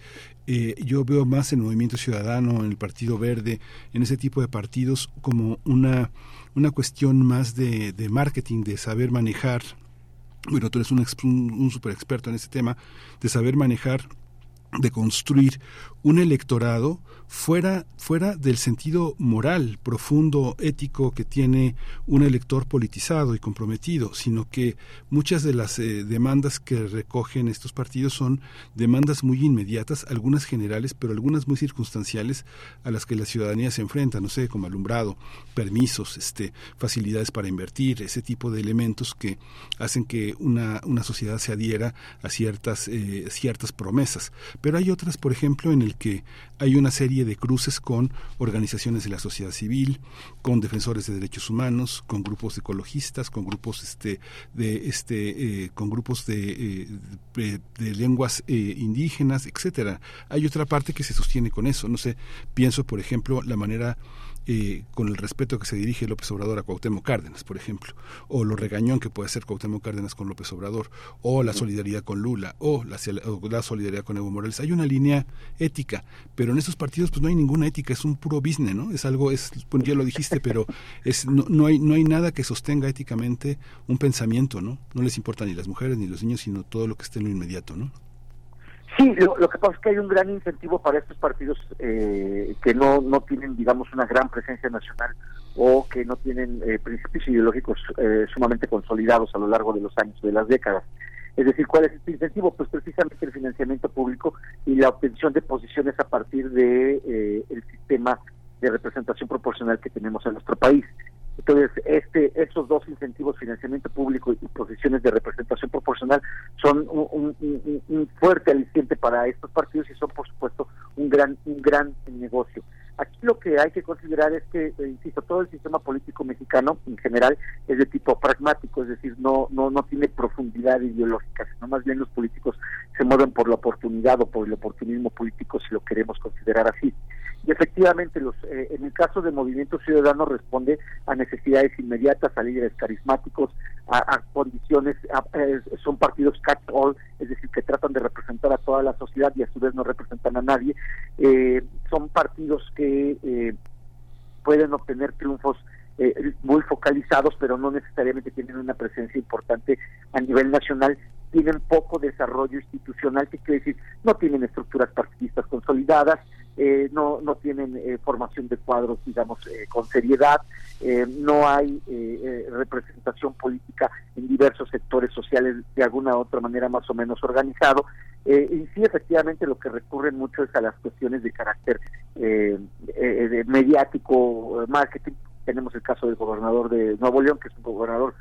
eh, yo veo más el Movimiento Ciudadano, en el Partido Verde, en ese tipo de partidos como una, una cuestión más de, de marketing, de saber manejar. Bueno, tú eres un, un, super experto en este tema, de saber manejar de construir un electorado fuera, fuera del sentido moral, profundo, ético que tiene un elector politizado y comprometido, sino que muchas de las eh, demandas que recogen estos partidos son demandas muy inmediatas, algunas generales, pero algunas muy circunstanciales a las que la ciudadanía se enfrenta, no sé, como alumbrado, permisos, este, facilidades para invertir, ese tipo de elementos que hacen que una, una sociedad se adhiera a ciertas, eh, ciertas promesas. Pero hay otras, por ejemplo, en el que hay una serie de cruces con organizaciones de la sociedad civil, con defensores de derechos humanos, con grupos ecologistas, con grupos este de este eh, con grupos de, eh, de, lenguas eh, indígenas, etcétera. Hay otra parte que se sostiene con eso. No sé, pienso por ejemplo la manera eh, con el respeto que se dirige López Obrador a Cuauhtémoc Cárdenas, por ejemplo, o lo regañón que puede hacer Cuauhtémoc Cárdenas con López Obrador, o la solidaridad con Lula, o la, la, solidaridad con Evo Morales. Hay una línea ética, pero en estos partidos pues no hay ninguna ética, es un puro business, ¿no? Es algo, es, ya lo dijiste, pero es no, no, hay, no hay nada que sostenga éticamente un pensamiento, ¿no? No les importa ni las mujeres ni los niños, sino todo lo que esté en lo inmediato, ¿no? Sí, lo, que pasa es que hay un gran incentivo para estos partidos eh, que no, no tienen, digamos, una gran presencia nacional o que no tienen eh, principios ideológicos eh, sumamente consolidados a lo largo de los años, de las décadas. Es decir, ¿cuál es este incentivo? Pues precisamente el financiamiento público y la obtención de posiciones a partir de eh, el sistema de representación proporcional que tenemos en nuestro país. Entonces, este, estos dos incentivos, financiamiento público y posiciones de representación proporcional, son un, un, fuerte aliciente para estos partidos y son, por supuesto, un gran, un gran negocio. Aquí lo que hay que considerar es que, eh, insisto, todo el sistema político mexicano en general es de tipo pragmático, es decir, no, no, no tiene profundidad ideológica, sino más bien los políticos se mueven por la oportunidad o por el oportunismo político, si lo queremos considerar así. Y efectivamente, los, eh, en el caso de Movimiento Ciudadano responde a necesidades inmediatas, a líderes carismáticos, a, condiciones, eh, son partidos catch-all, es decir, que tratan de representar a toda la sociedad y a su vez no representan a nadie. Eh, son partidos que pueden obtener triunfos muy focalizados, pero no necesariamente tienen una presencia importante a nivel nacional tienen poco desarrollo institucional, que quiere decir, no tienen estructuras partidistas consolidadas, eh, no, no tienen eh, formación de cuadros, digamos, eh, con seriedad, no hay representación política en diversos sectores sociales de alguna u otra manera más o menos organizado. y sí, efectivamente, lo que recurren mucho es a las cuestiones de carácter de mediático, marketing. Tenemos el caso del gobernador de Nuevo León, que es un gobernador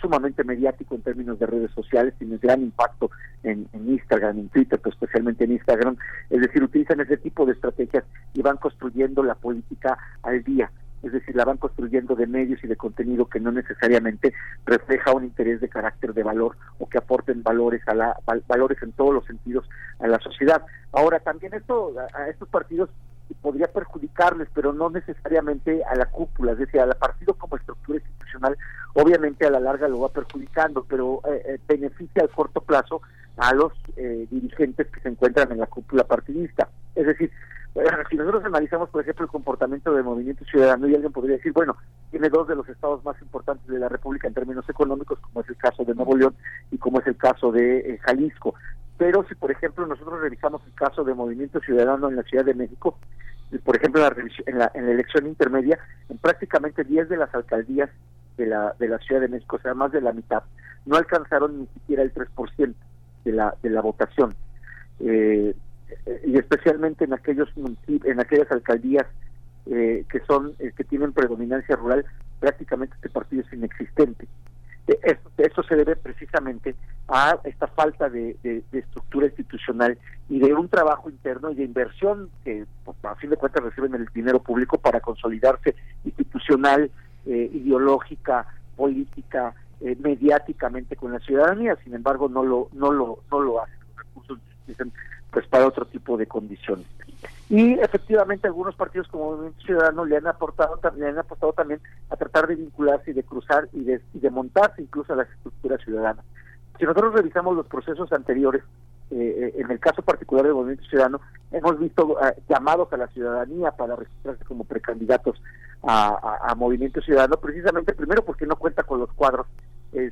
sumamente mediático en términos de redes sociales, tiene gran impacto en, Instagram, en Twitter, pero especialmente en Instagram. Es decir, utilizan ese tipo de estrategias y van construyendo la política al día. Es decir, la van construyendo de medios y de contenido que no necesariamente refleja un interés de carácter de valor o que aporten valores a la valores en todos los sentidos a la sociedad. Ahora también esto a estos partidos podría perjudicarles, pero no necesariamente a la cúpula, es decir, al partido como estructura institucional, obviamente a la larga lo va perjudicando, pero eh, eh, beneficia al corto plazo a los eh, dirigentes que se encuentran en la cúpula partidista. Es decir, si nosotros analizamos, por ejemplo, el comportamiento del movimiento ciudadano, y alguien podría decir, bueno, tiene dos de los estados más importantes de la República en términos económicos, como es el caso de Nuevo León y como es el caso de Jalisco. Pero si, por ejemplo, nosotros revisamos el caso de Movimiento Ciudadano en la Ciudad de México, por ejemplo, en la, en la, elección intermedia, en prácticamente 10 de las alcaldías de la, de la Ciudad de México, o sea, más de la mitad, no alcanzaron ni siquiera el 3% de la, de la votación. Eh, y especialmente en aquellos en aquellas alcaldías eh, que son eh, que tienen predominancia rural, prácticamente este partido es inexistente. Esto, se debe precisamente a esta falta de, estructura institucional y de un trabajo interno y de inversión que pues, a fin de cuentas reciben el dinero público para consolidarse institucional, eh, ideológica, política, eh, mediáticamente con la ciudadanía. Sin embargo, no lo no lo no lo hacen. Los recursos dicen pues para otro tipo de condiciones. Y efectivamente algunos partidos como Movimiento Ciudadano le han aportado le han apostado también a tratar de vincularse y de cruzar y de, y de montarse incluso a las estructuras ciudadanas. Si nosotros revisamos los procesos anteriores, eh, eh, en el caso particular del Movimiento Ciudadano, hemos visto eh, llamados a la ciudadanía para registrarse como precandidatos a, Movimiento Ciudadano, precisamente primero porque no cuenta con los cuadros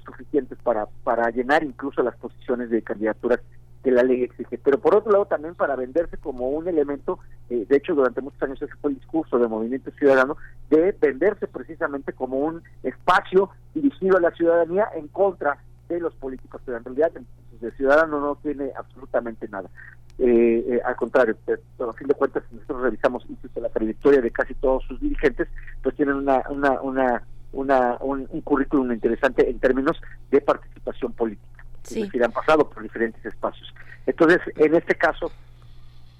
suficientes para, para llenar incluso las posiciones de candidaturas que la ley exige. Pero por otro lado también para venderse como un elemento, eh, de hecho durante muchos años ese fue el discurso del movimiento ciudadano, de venderse precisamente como un espacio dirigido a la ciudadanía en contra de los políticos, pero en realidad el ciudadano no tiene absolutamente nada. Eh, eh, al contrario, a fin de cuentas, si nosotros revisamos la trayectoria de casi todos sus dirigentes, pues tienen una, una, una, una un currículum interesante en términos de participación política sí. es decir, han pasado por diferentes espacios. Entonces, en este caso,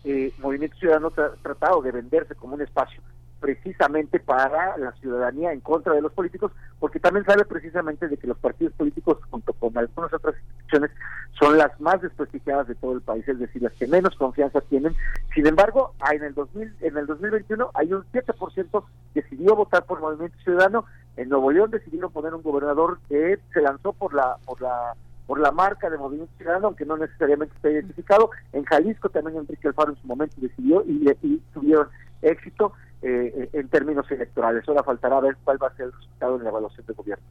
eh, Movimiento Ciudadano ha tratado de venderse como un espacio precisamente para la ciudadanía en contra de los políticos, porque también sabe precisamente de que los partidos políticos, junto con algunas otras instituciones, son las más desprestigiadas de todo el país, es decir, las que menos confianza tienen. Sin embargo, en el 2000, en el 2021 hay un 7% decidió votar por Movimiento Ciudadano. En Nuevo León decidieron poner un gobernador que se lanzó por la por la por la marca de Movimiento Ciudadano, aunque no necesariamente está identificado. En Jalisco también Enrique Alfaro en su momento decidió y, tuvieron éxito eh, en términos electorales. Ahora faltará ver cuál va a ser el resultado en la evaluación de gobierno.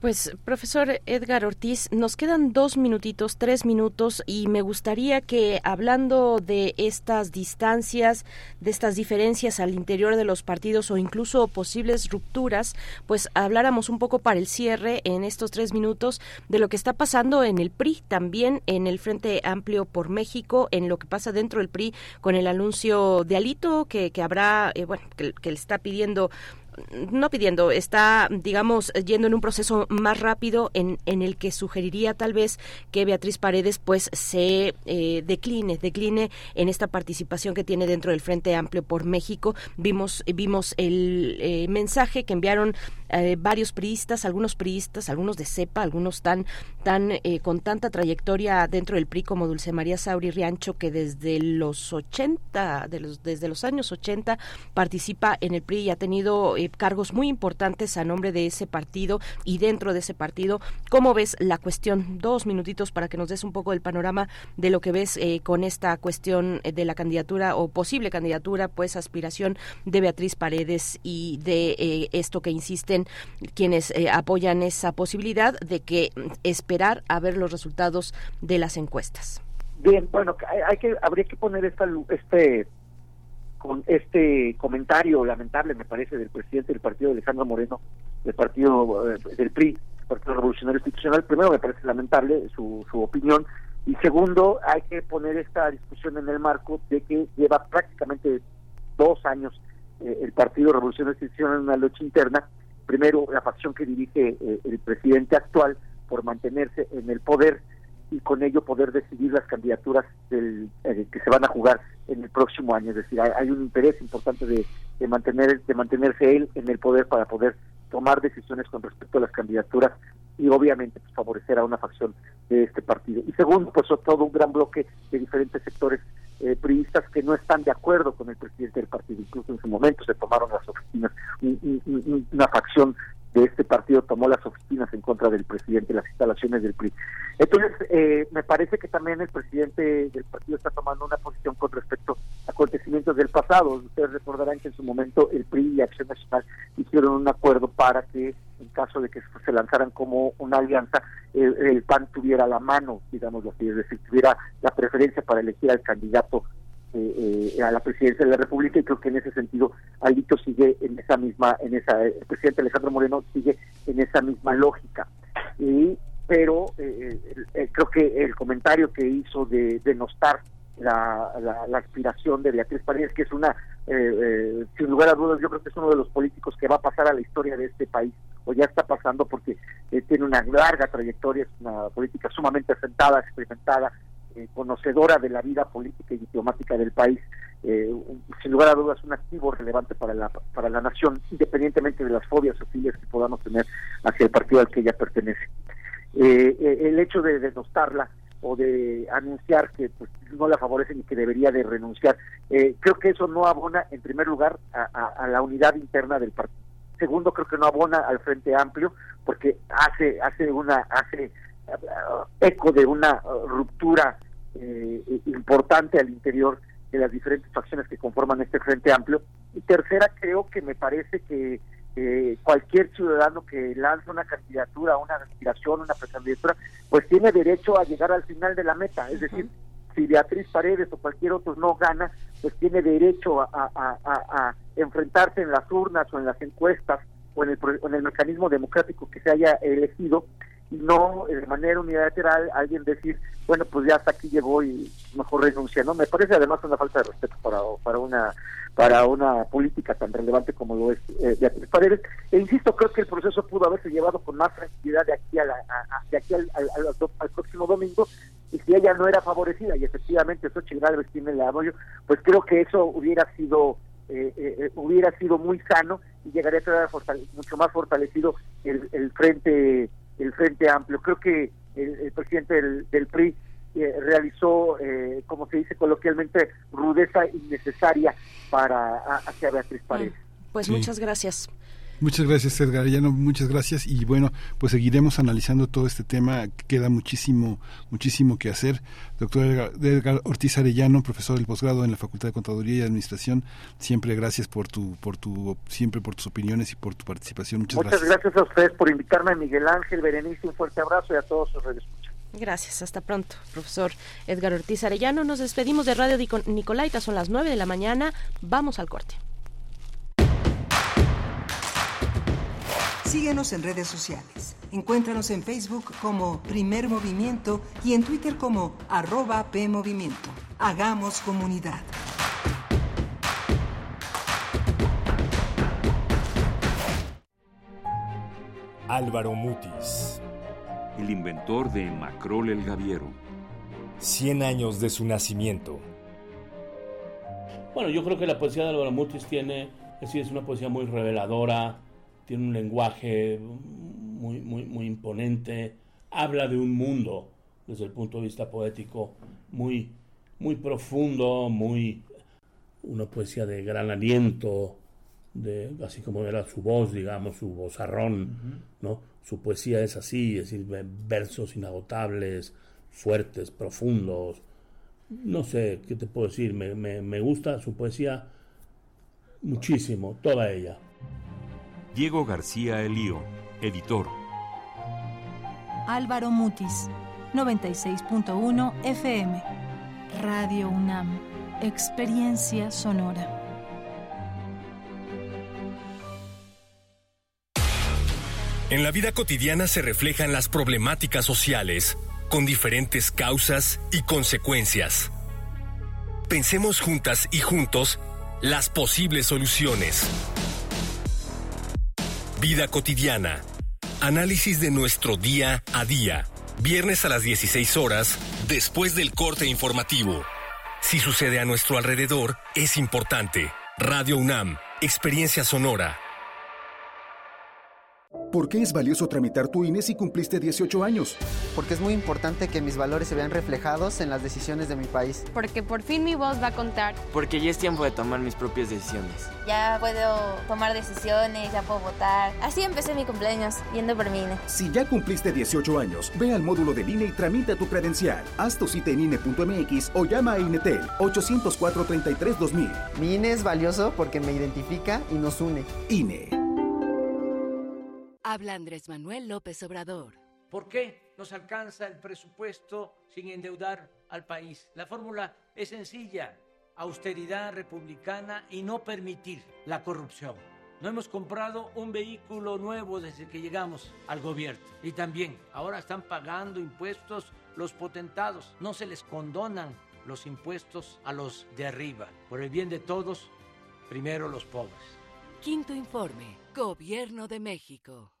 Pues, profesor Edgar Ortiz, nos quedan dos minutitos, tres minutos, y me gustaría que, hablando de estas distancias, de estas diferencias al interior de los partidos o incluso posibles rupturas, pues habláramos un poco para el cierre en estos tres minutos de lo que está pasando en el PRI, también en el Frente Amplio por México, en lo que pasa dentro del PRI con el anuncio de Alito que, que habrá, eh, bueno, que, que le está pidiendo no pidiendo, está, digamos, yendo en un proceso más rápido en, en el que sugeriría tal vez que Beatriz Paredes pues se eh, decline, decline en esta participación que tiene dentro del Frente Amplio por México. Vimos, vimos el eh, mensaje que enviaron eh, varios priistas, algunos priistas, algunos de cepa, algunos tan, tan con tanta trayectoria dentro del PRI como Dulce María Sauri Riancho, que desde los 80, de los, desde los años 80 participa en el PRI y ha tenido cargos muy importantes a nombre de ese partido y dentro de ese partido. ¿Cómo ves la cuestión? Dos minutitos para que nos des un poco el panorama de lo que ves eh, con esta cuestión de la candidatura o posible candidatura, pues aspiración de Beatriz Paredes y de eh, esto que insisten quienes eh, apoyan esa posibilidad de que esperar a ver los resultados de las encuestas. Bien, bueno, hay, que habría que poner esta este con este comentario lamentable, me parece, del presidente del partido, Alejandro Moreno, del partido eh, del PRI, Partido Revolucionario Institucional. Primero, me parece lamentable su, su opinión. Y segundo, hay que poner esta discusión en el marco de que lleva prácticamente dos años eh, el Partido Revolucionario Institucional en una lucha interna. Primero, la facción que dirige eh, el presidente actual por mantenerse en el poder y con ello poder decidir las candidaturas del, eh, que se van a jugar en el próximo año. Es decir, hay, un interés importante de, de, mantener de mantenerse él en el poder para poder tomar decisiones con respecto a las candidaturas y obviamente pues, favorecer a una facción de este partido. Y segundo, pues todo un gran bloque de diferentes sectores eh, priistas que no están de acuerdo con el presidente del partido. Incluso en su momento se tomaron las oficinas, una facción de este partido tomó las oficinas en contra del presidente, las instalaciones del PRI. Entonces, eh, me parece que también el presidente del partido está tomando una posición con respecto a acontecimientos del pasado. Ustedes recordarán que en su momento el PRI y Acción Nacional hicieron un acuerdo para que, en caso de que se lanzaran como una alianza, el PAN tuviera la mano, digamos así, es decir, tuviera la preferencia para elegir al candidato eh, a la presidencia de la República y creo que en ese sentido Alito sigue en esa misma, en esa, el presidente Alejandro Moreno sigue en esa misma lógica. Y, pero eh, eh, creo que el comentario que hizo de denostar la, aspiración de Beatriz Paredes, que es una, sin lugar a dudas, yo creo que es uno de los políticos que va a pasar a la historia de este país, o ya está pasando porque tiene una larga trayectoria, es una política sumamente asentada, experimentada, eh, conocedora de la vida política y diplomática del país, eh, sin lugar a dudas un activo relevante para la, para la nación, independientemente de las fobias o filias que podamos tener hacia el partido al que ella pertenece. Eh, el hecho de denostarla o de anunciar que pues, no la favorecen y que debería de renunciar, creo que eso no abona, en primer lugar, a, la unidad interna del partido. Segundo, creo que no abona al Frente Amplio, porque hace, hace una, hace eco de una ruptura eh, importante al interior de las diferentes facciones que conforman este Frente Amplio. Y tercera, creo que me parece que cualquier ciudadano que lanza una candidatura, una aspiración, una precandidatura, pues tiene derecho a llegar al final de la meta. Es decir, si Beatriz Paredes o cualquier otro no gana, pues tiene derecho a, a, enfrentarse en las urnas o en las encuestas o en el, en el mecanismo democrático que se haya elegido y no de manera unilateral alguien decir, bueno, pues ya hasta aquí llegó y mejor renuncia, ¿no? Me parece además una falta de respeto para, para una para una política tan relevante como lo es eh, Beatriz Paredes. E insisto, creo que el proceso pudo haberse llevado con más tranquilidad de aquí, a, la, de aquí al, al, próximo domingo, y si ella no era favorecida, y efectivamente Xochitl Gálvez tiene el apoyo, pues creo que eso hubiera sido eh, eh, hubiera sido muy sano y llegaría a tener mucho más fortalecido el, el frente el Frente Amplio. Creo que el, presidente del, PRI eh, realizó, eh, como se dice coloquialmente, rudeza innecesaria para hacia Beatriz Paredes. Pues muchas gracias. Muchas gracias, Edgar Arellano, muchas gracias. Y bueno, pues seguiremos analizando todo este tema. Queda muchísimo, muchísimo que hacer. Doctor Edgar, Ortiz Arellano, profesor del posgrado en la Facultad de Contaduría y Administración, siempre gracias por tu, por tu, siempre por tus opiniones y por tu participación. Muchas, Muchas gracias. a ustedes por invitarme, Miguel Ángel, Berenice, un fuerte abrazo y a todos sus redescuchas. Gracias, hasta pronto, profesor Edgar Ortiz Arellano. Nos despedimos de Radio Nicolaita, son las 9 de la mañana. Vamos al corte. Síguenos en redes sociales. Encuéntranos en Facebook como Primer Movimiento y en Twitter como arroba PMovimiento. Hagamos comunidad. Álvaro Mutis, el inventor de Macrol el Gaviero. 100 años de su nacimiento. Bueno, yo creo que la poesía de Álvaro Mutis tiene, es es una poesía muy reveladora, tiene un lenguaje muy, muy, muy imponente, habla de un mundo desde el punto de vista poético muy, muy profundo, muy una poesía de gran aliento, de, así como era su voz, digamos, su vozarrón, ¿no? Su poesía es así, es decir, versos inagotables, fuertes, profundos. No sé qué te puedo decir, me, me gusta su poesía muchísimo, toda ella. Diego García Elío, editor. Álvaro Mutis, 96.1 FM. Radio UNAM, Experiencia Sonora. En la vida cotidiana se reflejan las problemáticas sociales, con diferentes causas y consecuencias. Pensemos juntas y juntos las posibles soluciones. Vida cotidiana. Análisis de nuestro día a día. Viernes a las 16 horas, después del corte informativo. Si sucede a nuestro alrededor, es importante. Radio UNAM, Experiencia Sonora. ¿Por qué es valioso tramitar tu INE si cumpliste 18 años? Porque es muy importante que mis valores se vean reflejados en las decisiones de mi país. Porque por fin mi voz va a contar. Porque ya es tiempo de tomar mis propias decisiones. Ya puedo tomar decisiones, ya puedo votar. Así empecé mi cumpleaños, yendo por mi INE. Si ya cumpliste 18 años, ve al módulo del INE y tramita tu credencial. Haz tu cita en INE.mx o llama a INETEL 804-33-2000. Mi INE es valioso porque me identifica y nos une. INE. Habla Andrés Manuel López Obrador. ¿Por qué nos alcanza el presupuesto sin endeudar al país? La fórmula es sencilla, austeridad republicana y no permitir la corrupción. No hemos comprado un vehículo nuevo desde que llegamos al gobierno. Y también ahora están pagando impuestos los potentados. No se les condonan los impuestos a los de arriba. Por el bien de todos, primero los pobres. Quinto informe, Gobierno de México.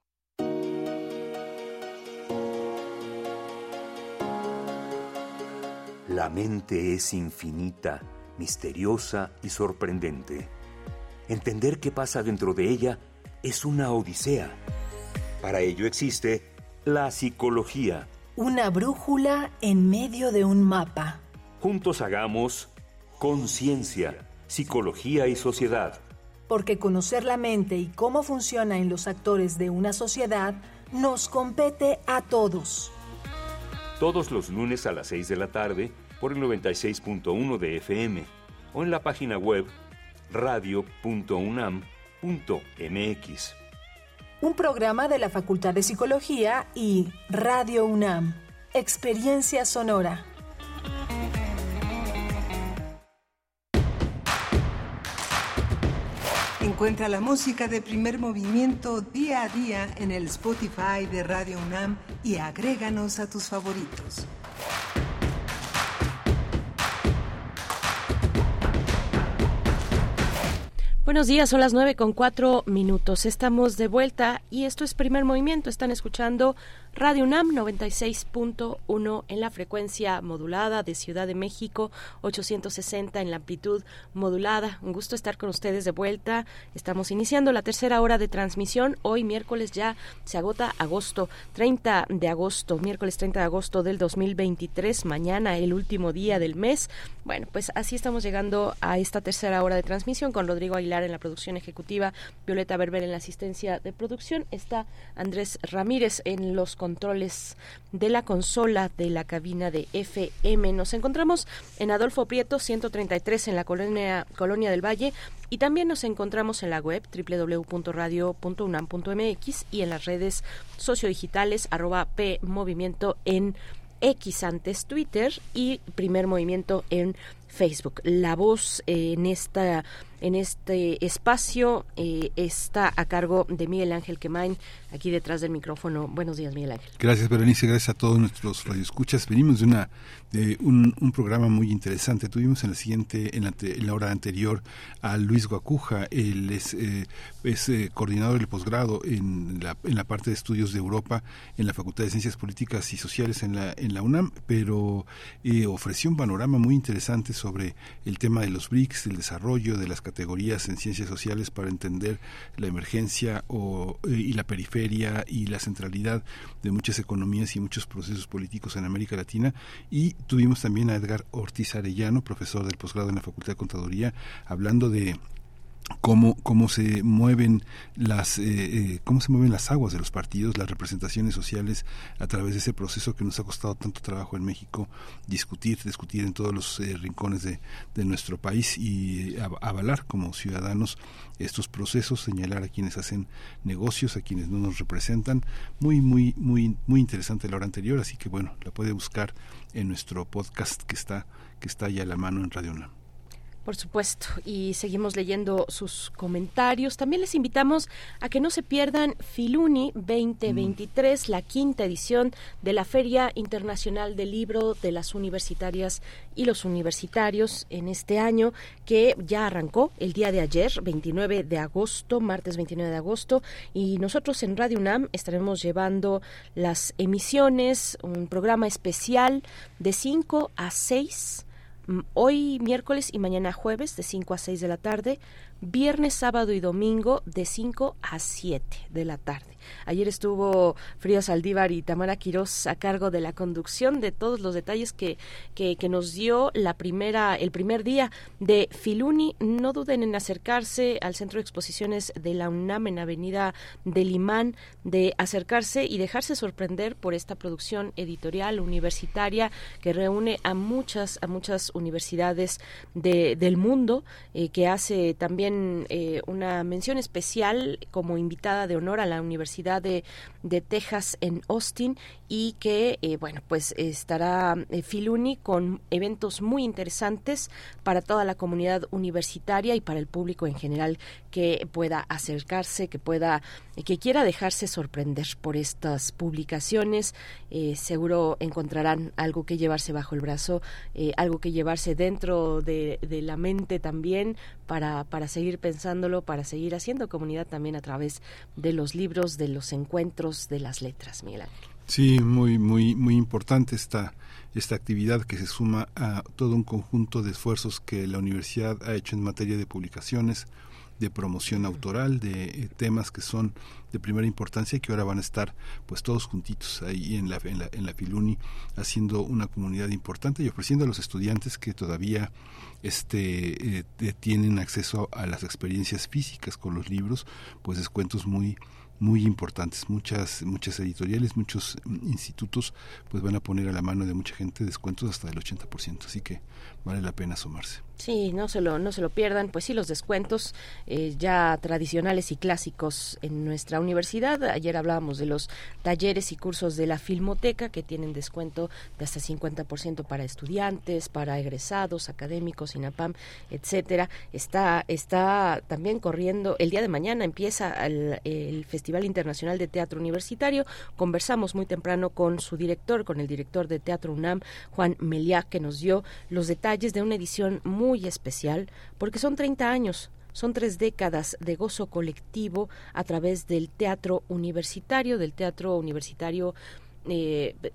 La mente es infinita, misteriosa y sorprendente. Entender qué pasa dentro de ella es una odisea. Para ello existe la psicología. Una brújula en medio de un mapa. Juntos hagamos conciencia, psicología y sociedad. Porque conocer la mente y cómo funciona en los actores de una sociedad nos compete a todos todos los lunes a las 6 de la tarde por el 96.1 de FM o en la página web radio.unam.mx. Un programa de la Facultad de Psicología y Radio UNAM. Experiencia Sonora. Encuentra la música de primer movimiento día a día en el Spotify de Radio UNAM y agréganos a tus favoritos. Buenos días, son las nueve con cuatro minutos. Estamos de vuelta y esto es Primer Movimiento. Están escuchando Radio UNAM 96.1 en la frecuencia modulada de Ciudad de México, 860 en la amplitud modulada. Un gusto estar con ustedes de vuelta. Estamos iniciando la tercera hora de transmisión. Hoy miércoles ya se agota agosto, 30 de agosto, miércoles 30 de agosto del 2023, mañana el último día del mes. Bueno, pues así estamos llegando a esta tercera hora de transmisión con Rodrigo Aguilar en la producción ejecutiva, Violeta Berber en la asistencia de producción, está Andrés Ramírez en los controles de la consola de la cabina de FM. Nos encontramos en Adolfo Prieto 133 en la colonia, colonia del Valle y también nos encontramos en la web www.radio.unam.mx y en las redes sociodigitales arroba P Movimiento en X antes Twitter y Primer Movimiento en Facebook. La voz en esta en este espacio eh, está a cargo de Miguel Ángel Quemain, aquí detrás del micrófono. Buenos días, Miguel Ángel. Gracias, Berenice. Gracias a todos nuestros radioescuchas. Venimos de una de un, programa muy interesante. Tuvimos en la siguiente, en la, hora anterior, a Luis Guacuja. Él es, eh, es eh, coordinador del posgrado en la, en la parte de estudios de Europa en la Facultad de Ciencias Políticas y Sociales en la, en la UNAM, pero ofreció un panorama muy interesante sobre el tema de los BRICS, el desarrollo de las categorías en ciencias sociales para entender la emergencia o, eh, y la periferia y la centralidad de muchas economías y muchos procesos políticos en América Latina. Y tuvimos también a Edgar Ortiz Arellano, profesor del posgrado en la Facultad de Contaduría, hablando de cómo, cómo se mueven las eh, eh, cómo se mueven las aguas de los partidos, las representaciones sociales a través de ese proceso que nos ha costado tanto trabajo en México discutir, discutir en todos los eh, rincones de, de, nuestro país y avalar como ciudadanos estos procesos, señalar a quienes hacen negocios, a quienes no nos representan. Muy, muy, muy, muy interesante la hora anterior, así que bueno, la puede buscar en nuestro podcast que está, que está ya a la mano en Radio UNAM. Por supuesto, y seguimos leyendo sus comentarios. También les invitamos a que no se pierdan Filuni 2023, la quinta edición de la Feria Internacional del Libro de las Universitarias y los Universitarios en este año, que ya arrancó el día de ayer, 29 de agosto, martes 29 de agosto, y nosotros en Radio UNAM estaremos llevando las emisiones, un programa especial de 5 a 6 hoy miércoles y mañana jueves de 5 a 6 de la tarde, viernes, sábado y domingo de 5 a 7 de la tarde. Ayer estuvo Frida Saldívar y Tamara Quirós a cargo de la conducción de todos los detalles que, que, nos dio la primera, el primer día de Filuni. No duden en acercarse al Centro de Exposiciones de la UNAM en Avenida del Imán, de acercarse y dejarse sorprender por esta producción editorial universitaria que reúne a muchas, a muchas universidades de, del mundo, eh, que hace también eh, una mención especial como invitada de honor a la Universidad de, de Texas en Austin y que, eh, bueno, pues estará eh, Filuni con eventos muy interesantes para toda la comunidad universitaria y para el público en general que pueda acercarse, que pueda, que quiera dejarse sorprender por estas publicaciones. Eh, seguro encontrarán algo que llevarse bajo el brazo, algo que llevarse dentro de, de la mente también para, para seguir pensándolo, para seguir haciendo comunidad también a través de los libros, de los encuentros, de las letras, Miguel Ángel. Sí, muy, muy, muy importante esta, esta actividad que se suma a todo un conjunto de esfuerzos que la universidad ha hecho en materia de publicaciones, de promoción autoral, de eh, temas que son de primera importancia y que ahora van a estar pues todos juntitos ahí en la, en la, en la Filuni haciendo una comunidad importante y ofreciendo a los estudiantes que todavía este, eh, tienen acceso a las experiencias físicas con los libros, pues descuentos muy muy importantes. Muchas, muchas editoriales, muchos mm, institutos pues van a poner a la mano de mucha gente descuentos hasta del 80%, así que vale la pena sumarse. Sí, no se lo, no se lo pierdan. Pues sí, los descuentos eh, ya tradicionales y clásicos en nuestra universidad. Ayer hablábamos de los talleres y cursos de la Filmoteca que tienen descuento de hasta 50% para estudiantes, para egresados, académicos, INAPAM, etcétera. Está, está también corriendo. El día de mañana empieza el, el Festival Internacional de Teatro Universitario. Conversamos muy temprano con su director, con el director de Teatro UNAM, Juan Meliá, que nos dio los detalles de una edición muy especial porque son 30 años, son tres décadas de gozo colectivo a través del teatro universitario, del teatro universitario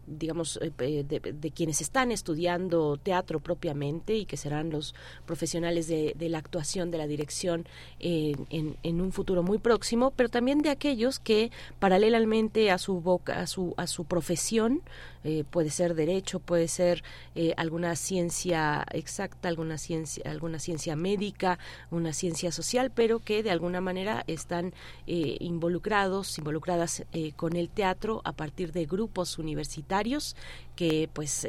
digamos, de, quienes están estudiando teatro propiamente y que serán los profesionales de, la actuación, de la dirección en, en, un futuro muy próximo, pero también de aquellos que paralelamente a su boca, a su, a su profesión, eh, puede ser derecho, puede ser eh, alguna ciencia exacta, alguna ciencia, alguna ciencia médica, una ciencia social, pero que de alguna manera están eh, involucrados, involucradas con el teatro a partir de grupos universitarios que pues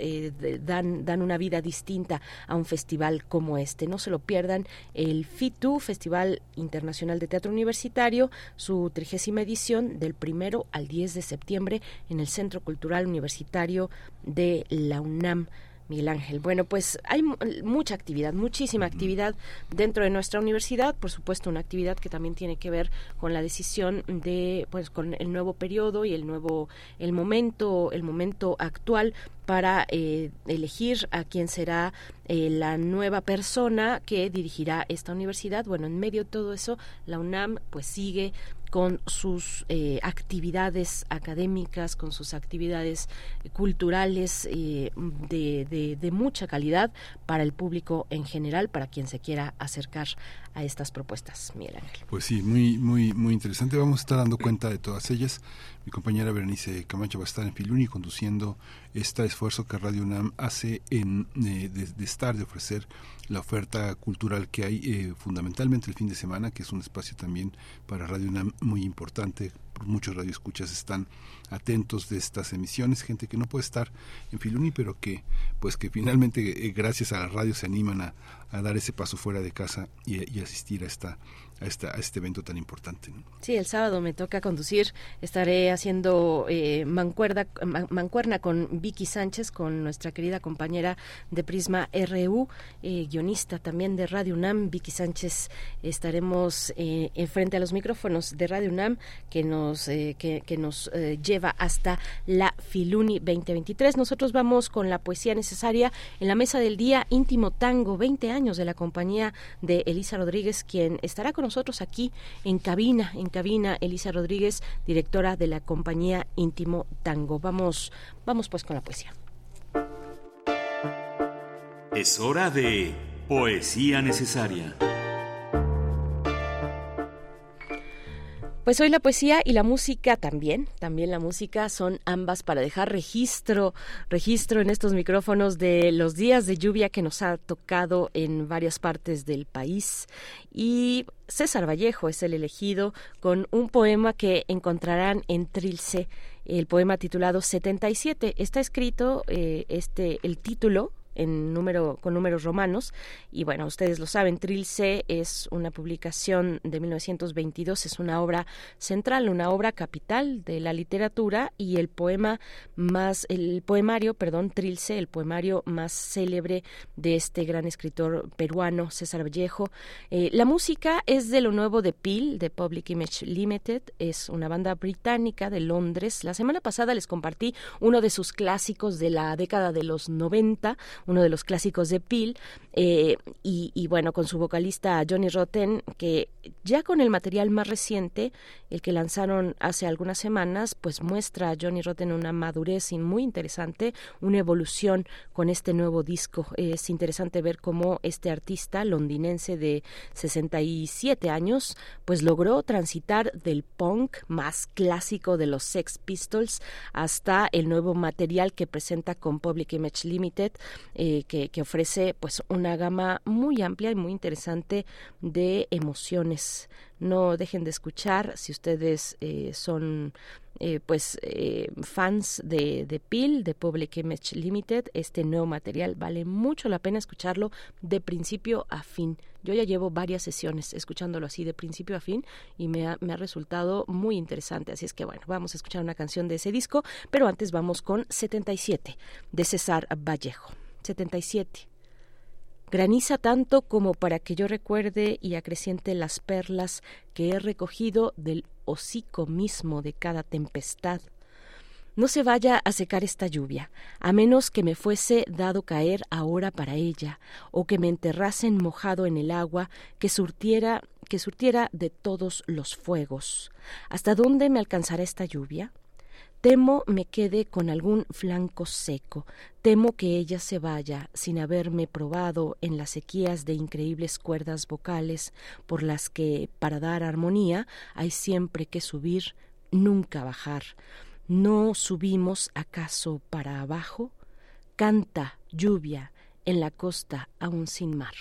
dan, dan una vida distinta a un festival como este. No se lo pierdan el FITU, Festival Internacional de Teatro Universitario, su trigésima edición del primero al 10 de septiembre en el Centro Cultural Universitario de la UNAM. Miguel Ángel. Bueno, pues hay mucha actividad, muchísima actividad dentro de nuestra universidad, por supuesto una actividad que también tiene que ver con la decisión de, pues, con el nuevo periodo y el nuevo, el momento, el momento actual para eh, elegir a quién será eh, la nueva persona que dirigirá esta universidad. Bueno, en medio de todo eso, la UNAM pues sigue con sus eh, actividades académicas, con sus actividades culturales eh, de, de, mucha calidad para el público en general, para quien se quiera acercar a estas propuestas, Miguel. Pues sí, muy, muy, muy interesante. Vamos a estar dando cuenta de todas ellas. Mi compañera Berenice Camacho va a estar en Filuni conduciendo este esfuerzo que Radio UNAM hace en, eh, de, estar, de ofrecer la oferta cultural que hay eh, fundamentalmente el fin de semana, que es un espacio también para Radio UNAM muy importante. Muchos radioescuchas están atentos de estas emisiones, gente que no puede estar en Filuni, pero que pues que finalmente eh, gracias a la radio se animan a, dar ese paso fuera de casa y, y asistir a esta a, este evento tan importante. Sí, el sábado me toca conducir, estaré haciendo eh, mancuerda, mancuerna con Vicky Sánchez, con nuestra querida compañera de Prisma RU, eh, guionista también de Radio UNAM, Vicky Sánchez, estaremos eh, frente a los micrófonos de Radio UNAM que nos, eh, que, que, nos lleva hasta la Filuni 2023. Nosotros vamos con la poesía necesaria en la mesa del día íntimo tango, 20 años de la compañía de Elisa Rodríguez, quien estará con nosotros nosotros aquí en cabina, en cabina, Elisa Rodríguez, directora de la compañía Íntimo Tango. Vamos, vamos pues con la poesía. Es hora de poesía necesaria. Pues hoy la poesía y la música también, también la música son ambas para dejar registro, registro en estos micrófonos de los días de lluvia que nos ha tocado en varias partes del país. Y César Vallejo es el elegido con un poema que encontrarán en Trilce, el poema titulado 77. Está escrito eh, este el título en número con números romanos. Y bueno ustedes lo saben Trilce es una publicación de 1922 es una obra central una obra capital de la literatura y el poema más el poemario perdón Trilce el poemario más célebre de este gran escritor peruano César Vallejo. Eh, la música es de lo nuevo de Peel de Public Image Limited es una banda británica de Londres. La semana pasada les compartí uno de sus clásicos de la década de los 90 uno de los clásicos de Peel, eh, y, bueno, con su vocalista Johnny Rotten, que ya con el material más reciente, el que lanzaron hace algunas semanas, pues muestra a Johnny Rotten una madurez muy interesante, una evolución con este nuevo disco. Es interesante ver cómo este artista londinense de 67 años, pues logró transitar del punk más clásico de los Sex Pistols hasta el nuevo material que presenta con Public Image Limited, eh, que, que ofrece pues un una gama muy amplia y muy interesante de emociones. No dejen de escuchar si ustedes eh, son eh, pues eh, fans de, de PIL, de Public Image Limited, este nuevo material vale mucho la pena escucharlo de principio a fin. Yo ya llevo varias sesiones escuchándolo así de principio a fin y me ha, me ha resultado muy interesante. Así es que bueno, vamos a escuchar una canción de ese disco, pero antes vamos con 77 de César Vallejo. 77. Graniza tanto como para que yo recuerde y acreciente las perlas que he recogido del hocico mismo de cada tempestad. No se vaya a secar esta lluvia, a menos que me fuese dado caer ahora para ella, o que me enterrasen mojado en el agua que surtiera, que surtiera de todos los fuegos. ¿Hasta dónde me alcanzará esta lluvia? Temo me quede con algún flanco seco, temo que ella se vaya sin haberme probado en las sequías de increíbles cuerdas vocales por las que, para dar armonía, hay siempre que subir, nunca bajar. ¿No subimos acaso para abajo? Canta, lluvia, en la costa aún sin mar.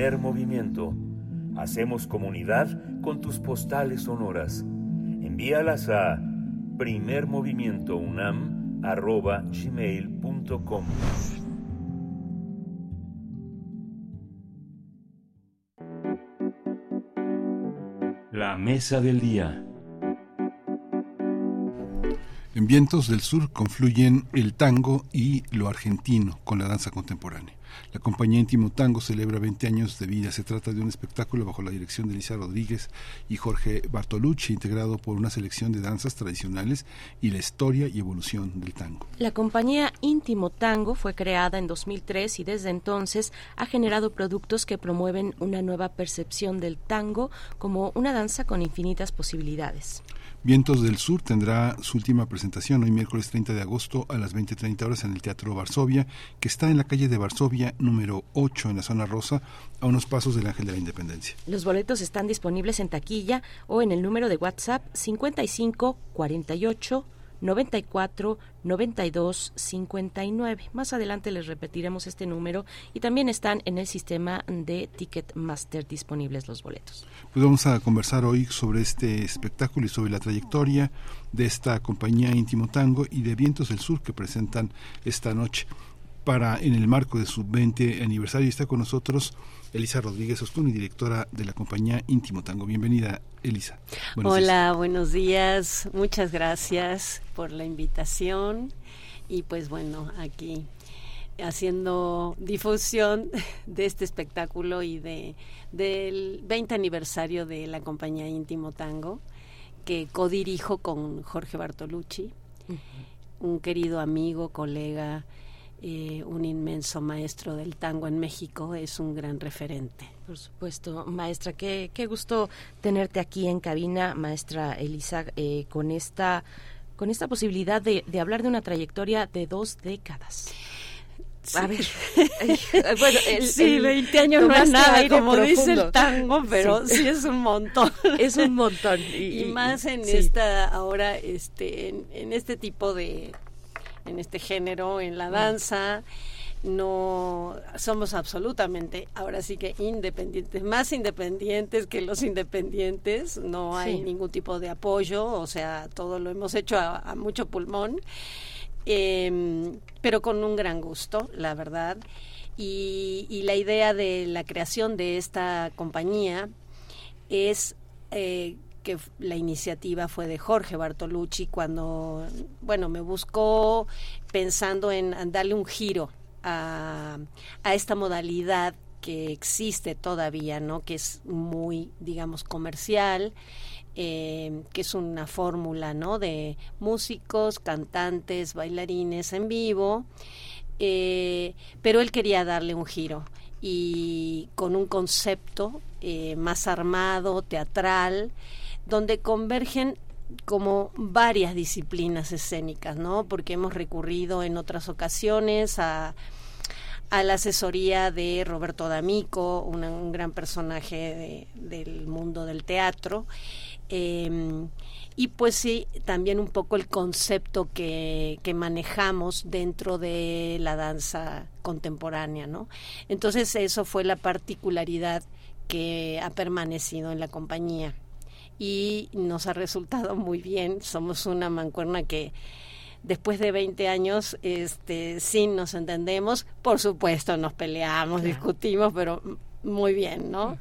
Primer movimiento. Hacemos comunidad con tus postales sonoras. Envíalas a primermovimientounam.gmail.com La mesa del día. Vientos del Sur confluyen el tango y lo argentino con la danza contemporánea. La compañía Íntimo Tango celebra 20 años de vida. Se trata de un espectáculo bajo la dirección de Elisa Rodríguez y Jorge Bartolucci, integrado por una selección de danzas tradicionales y la historia y evolución del tango. La compañía Íntimo Tango fue creada en 2003 y desde entonces ha generado productos que promueven una nueva percepción del tango como una danza con infinitas posibilidades. Vientos del Sur tendrá su última presentación hoy miércoles 30 de agosto a las 20.30 horas en el Teatro Varsovia, que está en la calle de Varsovia número 8 en la zona rosa, a unos pasos del Ángel de la Independencia. Los boletos están disponibles en taquilla o en el número de WhatsApp 55 48 94 92 59. Más adelante les repetiremos este número y también están en el sistema de Ticketmaster disponibles los boletos. Pues vamos a conversar hoy sobre este espectáculo y sobre la trayectoria de esta compañía Íntimo Tango y de Vientos del Sur que presentan esta noche para en el marco de su 20 aniversario está con nosotros Elisa Rodríguez Ostuni, directora de la compañía Íntimo Tango. Bienvenida, Elisa. Hola, buenos días. Muchas gracias por la invitación y pues bueno, aquí haciendo difusión *laughs* de este espectáculo y de del 20 aniversario de la compañía Íntimo Tango que codirijo con Jorge Bartolucci, un querido amigo, colega, eh, un inmenso maestro del tango en México, es un gran referente. Por supuesto, maestra, qué, qué gusto tenerte aquí en cabina, maestra Elisa, eh, con esta con esta posibilidad de, de hablar de una trayectoria de dos décadas. A ver, *laughs* bueno, sí, 20 años no es nada, como dice el tango, pero sí, es un montón. *laughs* Es un montón. Y, *laughs* más en esta, ahora, este, en, en este tipo de, en este género, en la danza. No somos absolutamente, ahora sí que independientes, más independientes que los independientes, no hay ningún tipo de apoyo, o sea, todo lo hemos hecho a, mucho pulmón, em, pero con un gran gusto, la verdad. Y, la idea de la creación de esta compañía es eh, que la iniciativa fue de Jorge Bartolucci cuando, bueno, me buscó pensando en darle un giro a, a esta modalidad que existe todavía, ¿no? Que es muy, digamos, comercial, eh, que es una fórmula, ¿no? De músicos, cantantes, bailarines en vivo, eh, pero él quería darle un giro y con un concepto eh, más armado, teatral, donde convergen como varias disciplinas escénicas, ¿no? Porque hemos recurrido en otras ocasiones a, la asesoría de Roberto D'Amico, un gran personaje del mundo del teatro. Em, y pues sí, también un poco el concepto que, que, manejamos dentro de la danza contemporánea, ¿no? Entonces eso fue la particularidad que ha permanecido en la compañía y nos ha resultado muy bien. Somos una mancuerna que después de 20 años este sí nos entendemos, por supuesto nos peleamos, discutimos, pero muy bien, ¿no?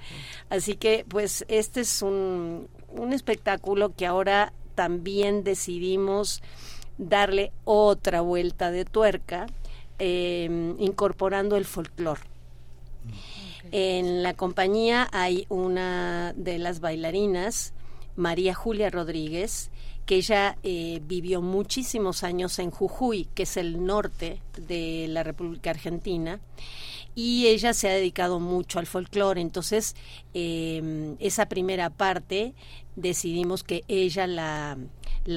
Así que pues este es un, un espectáculo que ahora también decidimos darle otra vuelta de tuerca, em, incorporando el folclore. En la compañía hay una de las bailarinas María Julia Rodríguez, que ella eh, vivió muchísimos años en Jujuy, que es el norte de la República Argentina, y ella se ha dedicado mucho al folclore. Entonces, em, esa primera parte decidimos que ella la,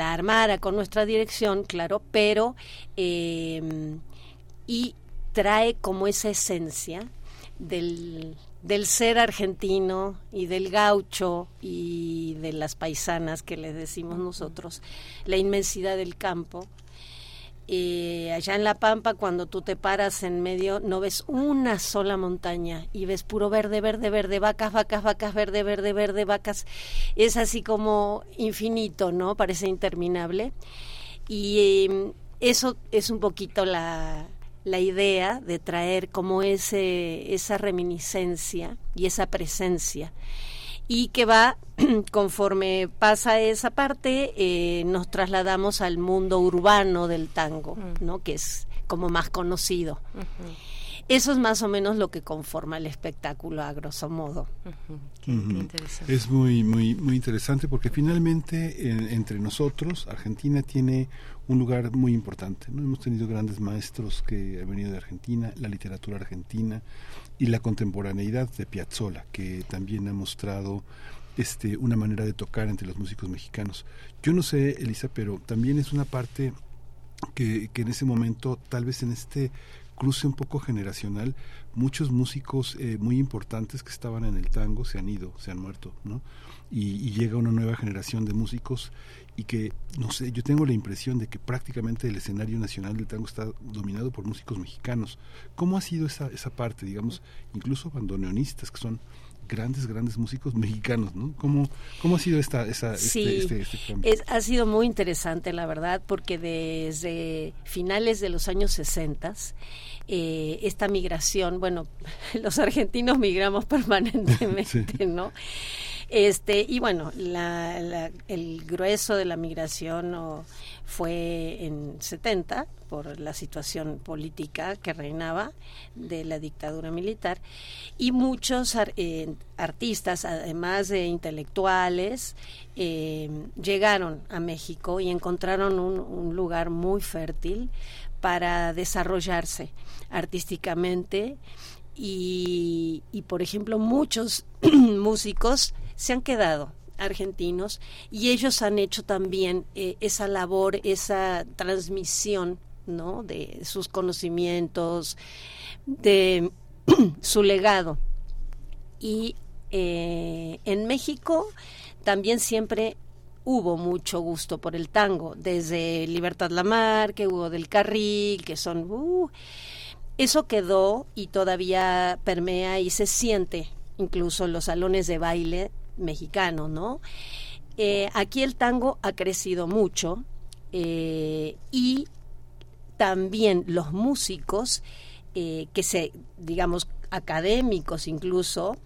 armara con nuestra dirección, claro, pero em, y trae como esa esencia del del ser argentino y del gaucho y de las paisanas que les decimos nosotros, la inmensidad del campo. Eh, allá en La Pampa, cuando tú te paras en medio, no ves una sola montaña y ves puro verde, verde, verde, vacas, vacas, vacas, verde, verde, verde, vacas. Es así como infinito, ¿no? Parece interminable. Y em, eso es un poquito la, la idea de traer como ese, esa reminiscencia y esa presencia. y que va *clears throat* conforme pasa esa parte eh, nos trasladamos al mundo urbano del tango, ¿no? Que es como más conocido. Eso es más o menos lo que conforma el espectáculo a grosso modo. Es muy muy muy interesante porque finalmente entre nosotros Argentina tiene un lugar muy importante. ¿no? Hemos tenido grandes maestros que han venido de Argentina, la literatura argentina y la contemporaneidad de Piazzolla, que también ha mostrado este, una manera de tocar entre los músicos mexicanos. Yo no sé, Elisa, pero también es una parte que, que en ese momento, tal vez en este cruce un poco generacional, muchos músicos eh, muy importantes que estaban en el tango se han ido, se han muerto, ¿no? Y, llega una nueva generación de músicos y que, no sé, yo tengo la impresión de que prácticamente el escenario nacional del tango está dominado por músicos mexicanos. ¿Cómo ha sido esa, esa parte, digamos, incluso bandoneonistas, que son grandes, grandes músicos mexicanos, ¿no? ¿Cómo, cómo ha sido esta, esa, este, este, este Es, ha sido muy interesante, la verdad, porque desde finales de los años 60, eh, esta migración, bueno, *laughs* los argentinos migramos *laughs* permanentemente, ¿no? Este, y bueno, el grueso de la migración fue en 70 por la situación política que reinaba de la dictadura militar. Y muchos eh, artistas, además de intelectuales, eh, llegaron a México y encontraron un, lugar muy fértil para desarrollarse artísticamente. Y, y, por ejemplo muchos *clears throat* músicos se han quedado argentinos y ellos han hecho también eh, esa labor, esa transmisión ¿no? de sus conocimientos, de *clears throat* su legado. Y eh, en México también siempre hubo mucho gusto por el tango, desde Libertad Lamar, que hubo del Carril, que son... Uh, eso quedó y todavía permea y se siente incluso en los salones de baile mexicano, ¿no? Eh, aquí el tango ha crecido mucho eh, y también los músicos eh, que se, digamos, académicos incluso,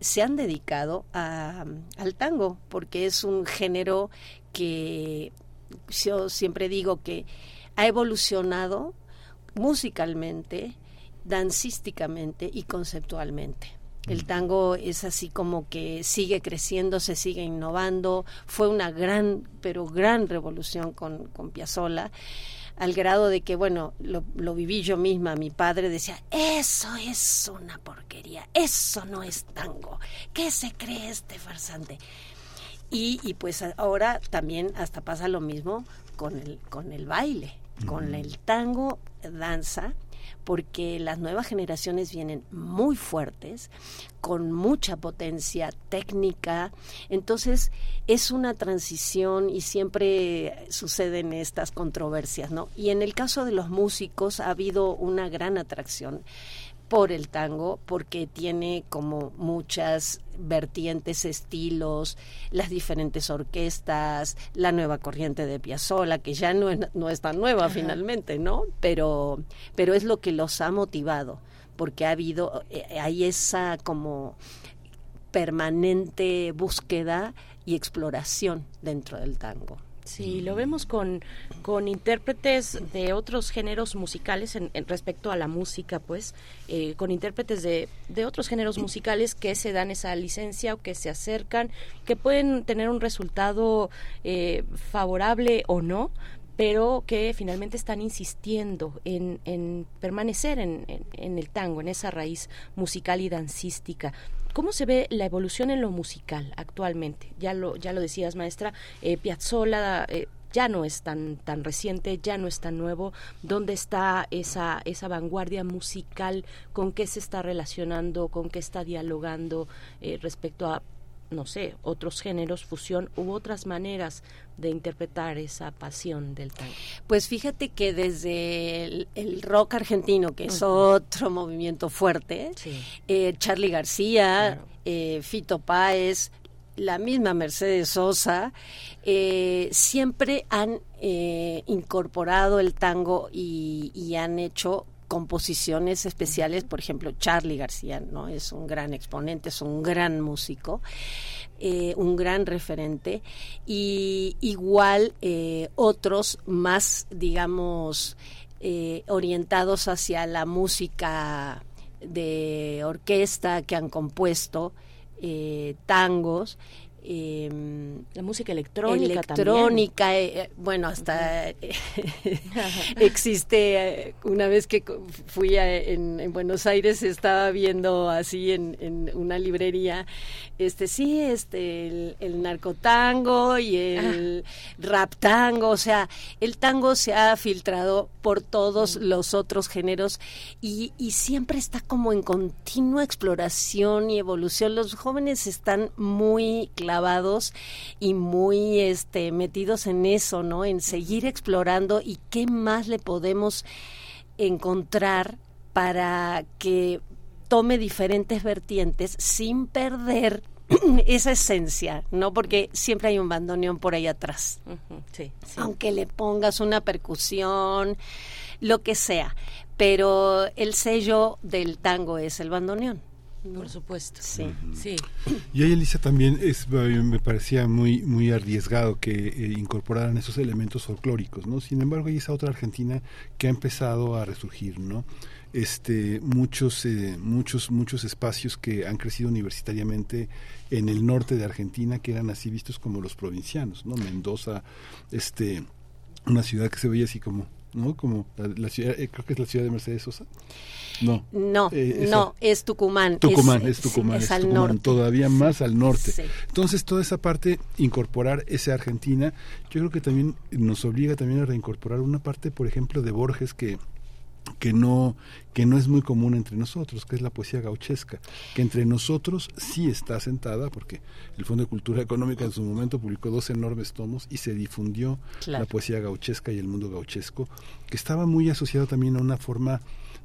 se han dedicado al tango, porque es un género que yo siempre digo que ha evolucionado musicalmente, dancísticamente y conceptualmente. El tango es así como que sigue creciendo, se sigue innovando. Fue una gran, pero gran revolución con, con Piazzolla, al grado de que, bueno, lo, lo viví yo misma. Mi padre decía, eso es una porquería, eso no es tango. ¿Qué se cree este farsante? Y, y pues ahora también hasta pasa lo mismo con el, con el baile, con el tango danza porque las nuevas generaciones vienen muy fuertes, con mucha potencia técnica, entonces es una transición y siempre suceden estas controversias, ¿no? Y en el caso de los músicos ha habido una gran atracción por el tango porque tiene como muchas vertientes, estilos, las diferentes orquestas, la nueva corriente de Piazzolla, que ya no es, no es tan nueva finalmente, ¿no? Pero, pero es lo que los ha motivado, porque ha habido, eh, hay esa como permanente búsqueda y exploración dentro del tango. Sí, lo vemos con, con intérpretes de otros géneros musicales en, respecto a la música, pues, eh, con intérpretes de, de otros géneros musicales que se dan esa licencia o que se acercan, que pueden tener un resultado eh, favorable o no, pero que finalmente están insistiendo en, permanecer en, en, el tango, en esa raíz musical y dancística. ¿Cómo se ve la evolución en lo musical actualmente? Ya lo, ya lo decías, maestra, eh, Piazzolla eh, ya no es tan, tan reciente, ya no es tan nuevo. ¿Dónde está esa, esa vanguardia musical? ¿Con qué se está relacionando? ¿Con qué está dialogando eh, respecto a no sé, otros géneros, fusión u otras maneras de interpretar esa pasión del tango? Pues fíjate que desde el, rock argentino, que es otro movimiento fuerte, eh, Charlie García, eh, Fito Páez, la misma Mercedes Sosa, eh, siempre han incorporado el tango y, han hecho composiciones especiales, por ejemplo, Charlie García, ¿no? Es un gran exponente, es un gran músico, eh, un gran referente, y igual eh, otros más, digamos, eh, orientados hacia la música de orquesta que han compuesto tangos Em, la música electrónica electrónica eh, eh, bueno hasta *laughs* existe eh, una vez que fui en, Buenos Aires estaba viendo así en, una librería este sí este el, narcotango y el rap tango o sea el tango se ha filtrado por todos los otros géneros y, y siempre está como en continua exploración y evolución. Los jóvenes están muy clavados y muy este metidos en eso, ¿no? En seguir explorando y qué más le podemos encontrar para que tome diferentes vertientes sin perder *clears throat* esa esencia, ¿no? Porque siempre hay un bandoneón por ahí atrás. Aunque le pongas una percusión, lo que sea. Pero el sello del tango es el bandoneón. Por supuesto. Sí. sí. Y ahí, Elisa, también es, me parecía muy, muy arriesgado que eh, incorporaran esos elementos folclóricos, ¿no? Sin embargo, hay esa otra Argentina que ha empezado a resurgir, ¿no? Este, muchos, eh, muchos, muchos espacios que han crecido universitariamente en el norte de Argentina que eran así vistos como los provincianos, ¿no? Mendoza, este, una ciudad que se veía así como ¿no? Como la, ciudad, eh, creo que es la ciudad de Mercedes Sosa. No, no, eh, no, es Tucumán. Tucumán, es, Tucumán, es, al norte. todavía más al norte. Entonces, toda esa parte, incorporar esa Argentina, yo creo que también nos obliga también a reincorporar una parte, por ejemplo, de Borges que que no que no es muy común entre nosotros, que es la poesía gauchesca, que entre nosotros sí está sentada, porque el Fondo de Cultura Económica en su momento publicó dos enormes tomos y se difundió la poesía gauchesca y el mundo gauchesco, que estaba muy asociado también a una forma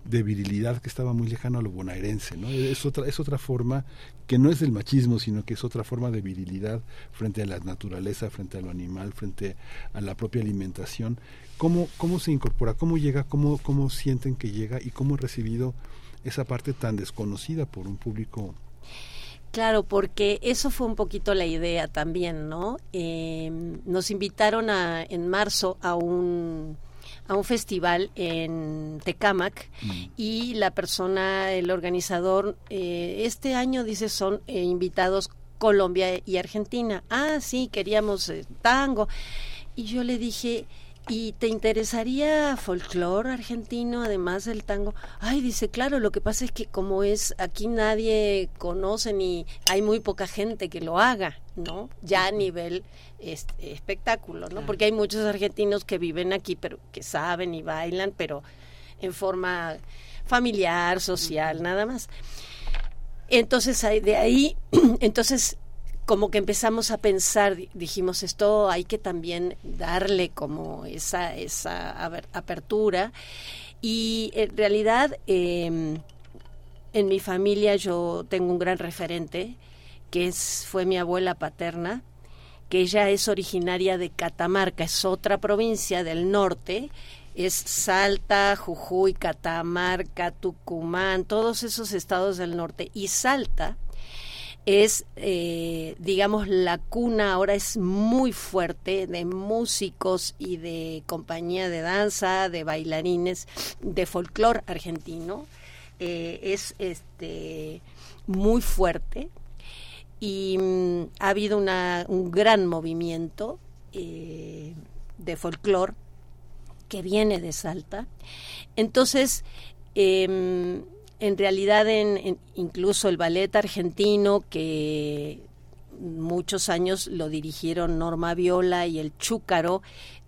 de virilidad que estaba muy lejano a lo bonaerense, ¿no? Es otra, es otra forma que no es del machismo, sino que es otra forma de virilidad frente a la naturaleza, frente a lo animal, frente a la propia alimentación, ¿Cómo, cómo se incorpora? ¿Cómo llega? Cómo, ¿Cómo sienten que llega? ¿Y cómo ha recibido esa parte tan desconocida por un público? Claro, porque eso fue un poquito la idea también, ¿no? Em, nos invitaron a, en marzo a un a un festival en Tecámac mm. y la persona, el organizador, eh, este año dice son eh, invitados Colombia y Argentina. Ah, sí, queríamos eh, tango. Y yo le dije, ¿Y te interesaría folclore argentino además del tango? Ay, dice, claro, lo que pasa es que como es aquí nadie conoce ni hay muy poca gente que lo haga, ¿no? Ya a nivel espectáculo, ¿no? Porque hay muchos argentinos que viven aquí, pero que saben y bailan, pero en forma familiar, social, nada más. Entonces, de ahí, *clears throat* entonces como que empezamos a pensar, dijimos, esto hay que también darle como esa, esa apertura. Y en realidad, em, en mi familia yo tengo un gran referente, que es, fue mi abuela paterna, que ella es originaria de Catamarca, es otra provincia del norte, es Salta, Jujuy, Catamarca, Tucumán, todos esos estados del norte. Y Salta es, eh, digamos, la cuna ahora es muy fuerte de músicos y de compañía de danza, de bailarines, de folclore argentino. Eh, es este muy fuerte y mm, ha habido una, un gran movimiento eh, de folclore que viene de Salta. Entonces, em, en realidad en, incluso el ballet argentino que muchos años lo dirigieron Norma Viola y el Chúcaro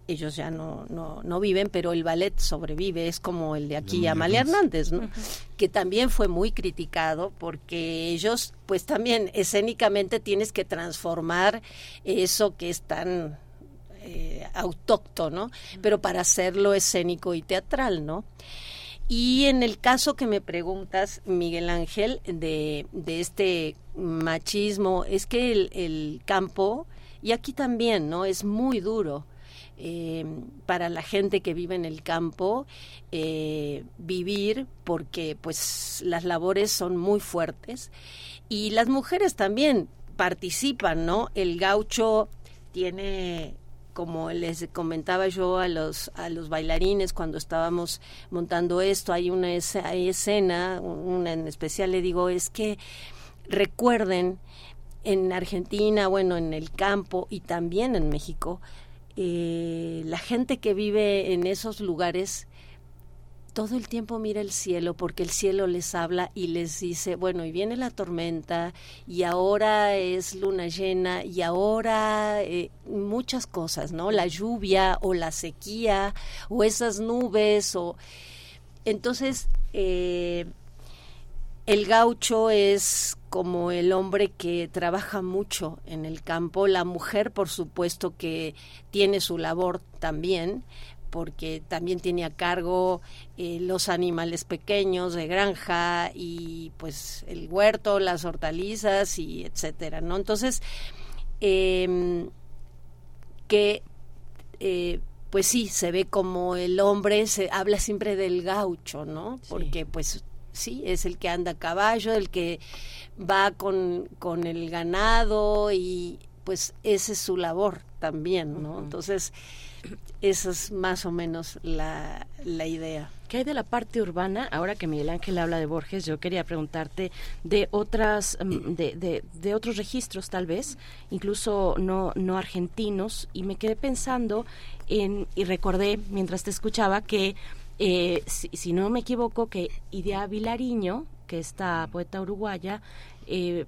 ellos ya no, no, no, viven, pero el ballet sobrevive, es como el de aquí, Amalia Hernández, ¿no? que también fue muy criticado porque ellos, pues también escénicamente tienes que transformar eso que es tan eh, autóctono, pero para hacerlo escénico y teatral, ¿no? Y en el caso que me preguntas, Miguel Ángel, de, de este machismo, es que el, el, campo, y aquí también, ¿no? Es muy duro. eh, para la gente que vive en el campo eh, vivir porque pues las labores son muy fuertes y las mujeres también participan, ¿no? El gaucho tiene como les comentaba yo a los a los bailarines cuando estábamos montando esto, hay una escena, una en especial le digo es que recuerden en Argentina, bueno, en el campo y también en México, eh, la gente que vive en esos lugares todo el tiempo mira el cielo porque el cielo les habla y les dice, bueno, y viene la tormenta y ahora es luna llena y ahora eh, muchas cosas, ¿no? La lluvia o la sequía o esas nubes o... Entonces, eh, el gaucho es como el hombre que trabaja mucho en el campo, la mujer por supuesto que tiene su labor también, porque también tiene a cargo eh, los animales pequeños de granja y pues el huerto, las hortalizas y etcétera, ¿no? Entonces, em, que eh, pues sí, se ve como el hombre, se habla siempre del gaucho, ¿no? Porque pues sí, es el que anda a caballo, el que va con, con el ganado y pues esa es su labor también, ¿no? Entonces, esa es más o menos la, la idea. ¿Qué hay de la parte urbana? Ahora que Miguel Ángel habla de Borges, yo quería preguntarte de otras, mm, de, de, de, otros registros tal vez, incluso no, no argentinos, y me quedé pensando en, y recordé mientras te escuchaba que eh, si, no me equivoco, que Idea Vilariño, que esta poeta uruguaya, eh,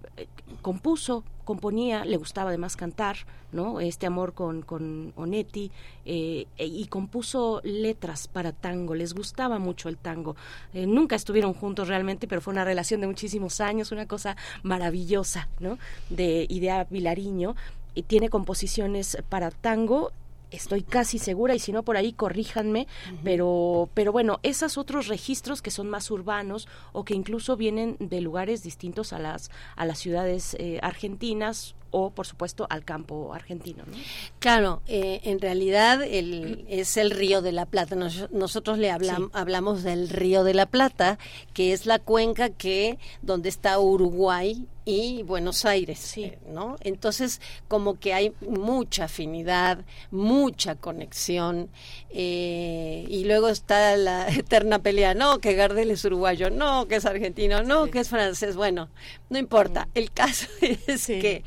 compuso, componía, le gustaba además cantar, ¿no? Este amor con, con Onetti, eh, y compuso letras para tango, les gustaba mucho el tango. nunca estuvieron juntos realmente, pero fue una relación de muchísimos años, una cosa maravillosa, ¿no? De Idea Vilariño. Y tiene composiciones para tango estoy casi segura y si no por ahí corríjanme, pero pero bueno, esos otros registros que son más urbanos o que incluso vienen de lugares distintos a las a las ciudades eh, argentinas o por supuesto al campo argentino. ¿no? Claro, eh, en realidad el, es el río de la Plata. nosotros le hablamos hablamos del río de la Plata, que es la cuenca que donde está Uruguay y Buenos Aires, sí. ¿no? Entonces, como que hay mucha afinidad, mucha conexión, eh, y luego está la eterna pelea, no, que Gardel es uruguayo, no, que es argentino, no, que es francés, bueno, no importa, mm. el caso *laughs* es que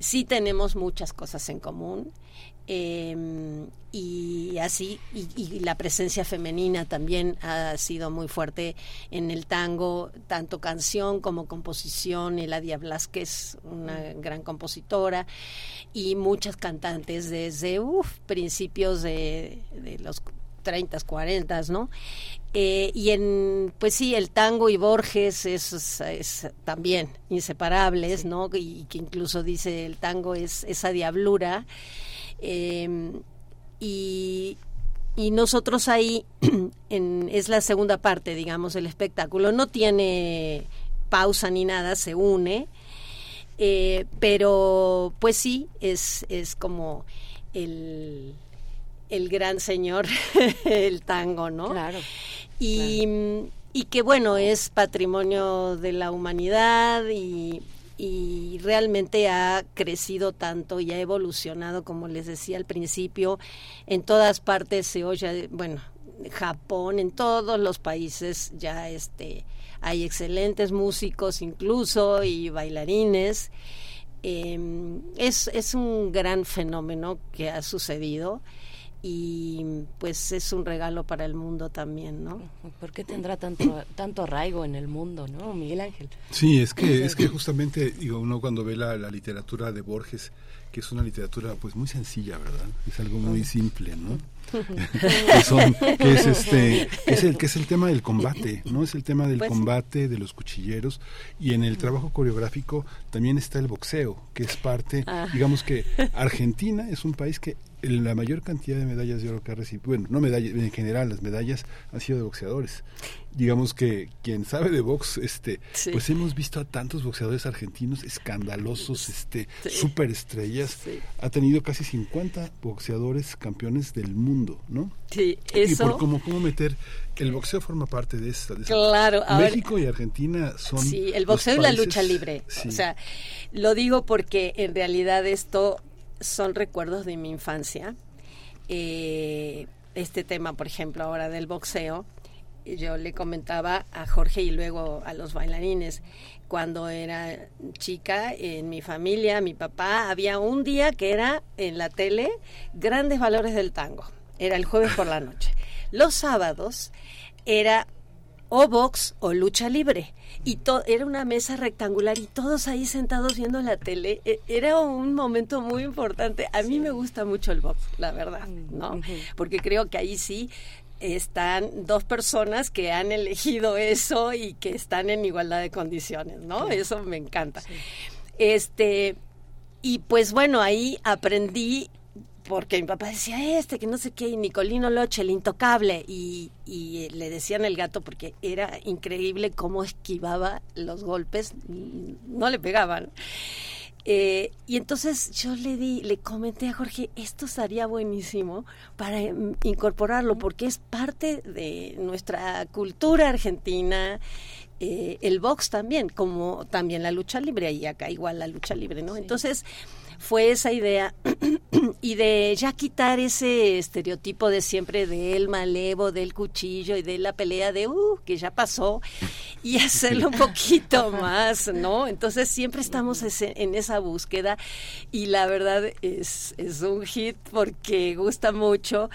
sí tenemos muchas cosas en común. Em, y así, y, la presencia femenina también ha sido muy fuerte en el tango, tanto canción como composición. Eladia Blasquez, una gran compositora, y muchas cantantes desde principios de, de los 30, 40, ¿no? Eh, y en, pues sí, el tango y Borges es, es, también inseparables, ¿no? Y que incluso dice el tango es esa diablura. Em, y, y nosotros ahí, *clears throat* en, es la segunda parte, digamos, el espectáculo. No tiene pausa ni nada, se une. Eh, pero pues sí, es, es como el el gran señor, *laughs* el tango, ¿no? Claro. Y, y que bueno, es patrimonio de la humanidad y, y realmente ha crecido tanto y ha evolucionado, como les decía al principio, en todas partes se oye, bueno, Japón, en todos los países ya este hay excelentes músicos incluso y bailarines. Em, es, es un gran fenómeno que ha sucedido y pues es un regalo para el mundo también, ¿no? ¿Por qué tendrá tanto tanto arraigo en el mundo, no, Miguel Ángel? Sí, es que es que justamente digo uno cuando ve la, la literatura de Borges, que es una literatura pues muy sencilla, ¿verdad? Es algo muy simple, ¿no? *laughs* que, son, que es este que es el que es el tema del combate no es el tema del pues combate de los cuchilleros y en el trabajo coreográfico también está el boxeo que es parte ah. digamos que Argentina es un país que la mayor cantidad de medallas de oro que ha recibido, bueno, no medallas, en general las medallas han sido de boxeadores. Digamos que quien sabe de box, este, pues hemos visto a tantos boxeadores argentinos escandalosos, este, superestrellas. Ha tenido casi 50 boxeadores campeones del mundo, ¿no? Sí, eso. Y por cómo, cómo meter el boxeo forma parte de esta. De claro, México y Argentina son. Sí, el boxeo y la lucha libre. O sea, lo digo porque en realidad esto son recuerdos de mi infancia. Eh, este tema, por ejemplo, ahora del boxeo, yo le comentaba a Jorge y luego a los bailarines, cuando era chica, en mi familia, mi papá, había un día que era en la tele Grandes Valores del Tango, era el jueves por la noche. Los sábados era o box o lucha libre. Y era una mesa rectangular y todos ahí sentados viendo la tele. E, era un momento muy importante. A mí me gusta mucho el box, la verdad, ¿no? Porque creo que ahí sí están dos personas que han elegido eso y que están en igualdad de condiciones, ¿no? Eso me encanta. Este y pues bueno, ahí aprendí porque mi papá decía este, que no sé qué, y Nicolino Loche, el intocable, y, y le decían el gato porque era increíble cómo esquivaba los golpes, no le pegaban. Eh, y entonces yo le di, le comenté a Jorge, esto estaría buenísimo para incorporarlo, porque es parte de nuestra cultura argentina, eh, el box también, como también la lucha libre, y acá igual la lucha libre, ¿no? Entonces fue esa idea *clears throat* y de ya quitar ese estereotipo de siempre del malevo, del cuchillo y de la pelea de, uh, que ya pasó, y *laughs* hacerlo un poquito más, ¿no? Entonces siempre estamos en esa búsqueda y la verdad es, es un hit porque gusta mucho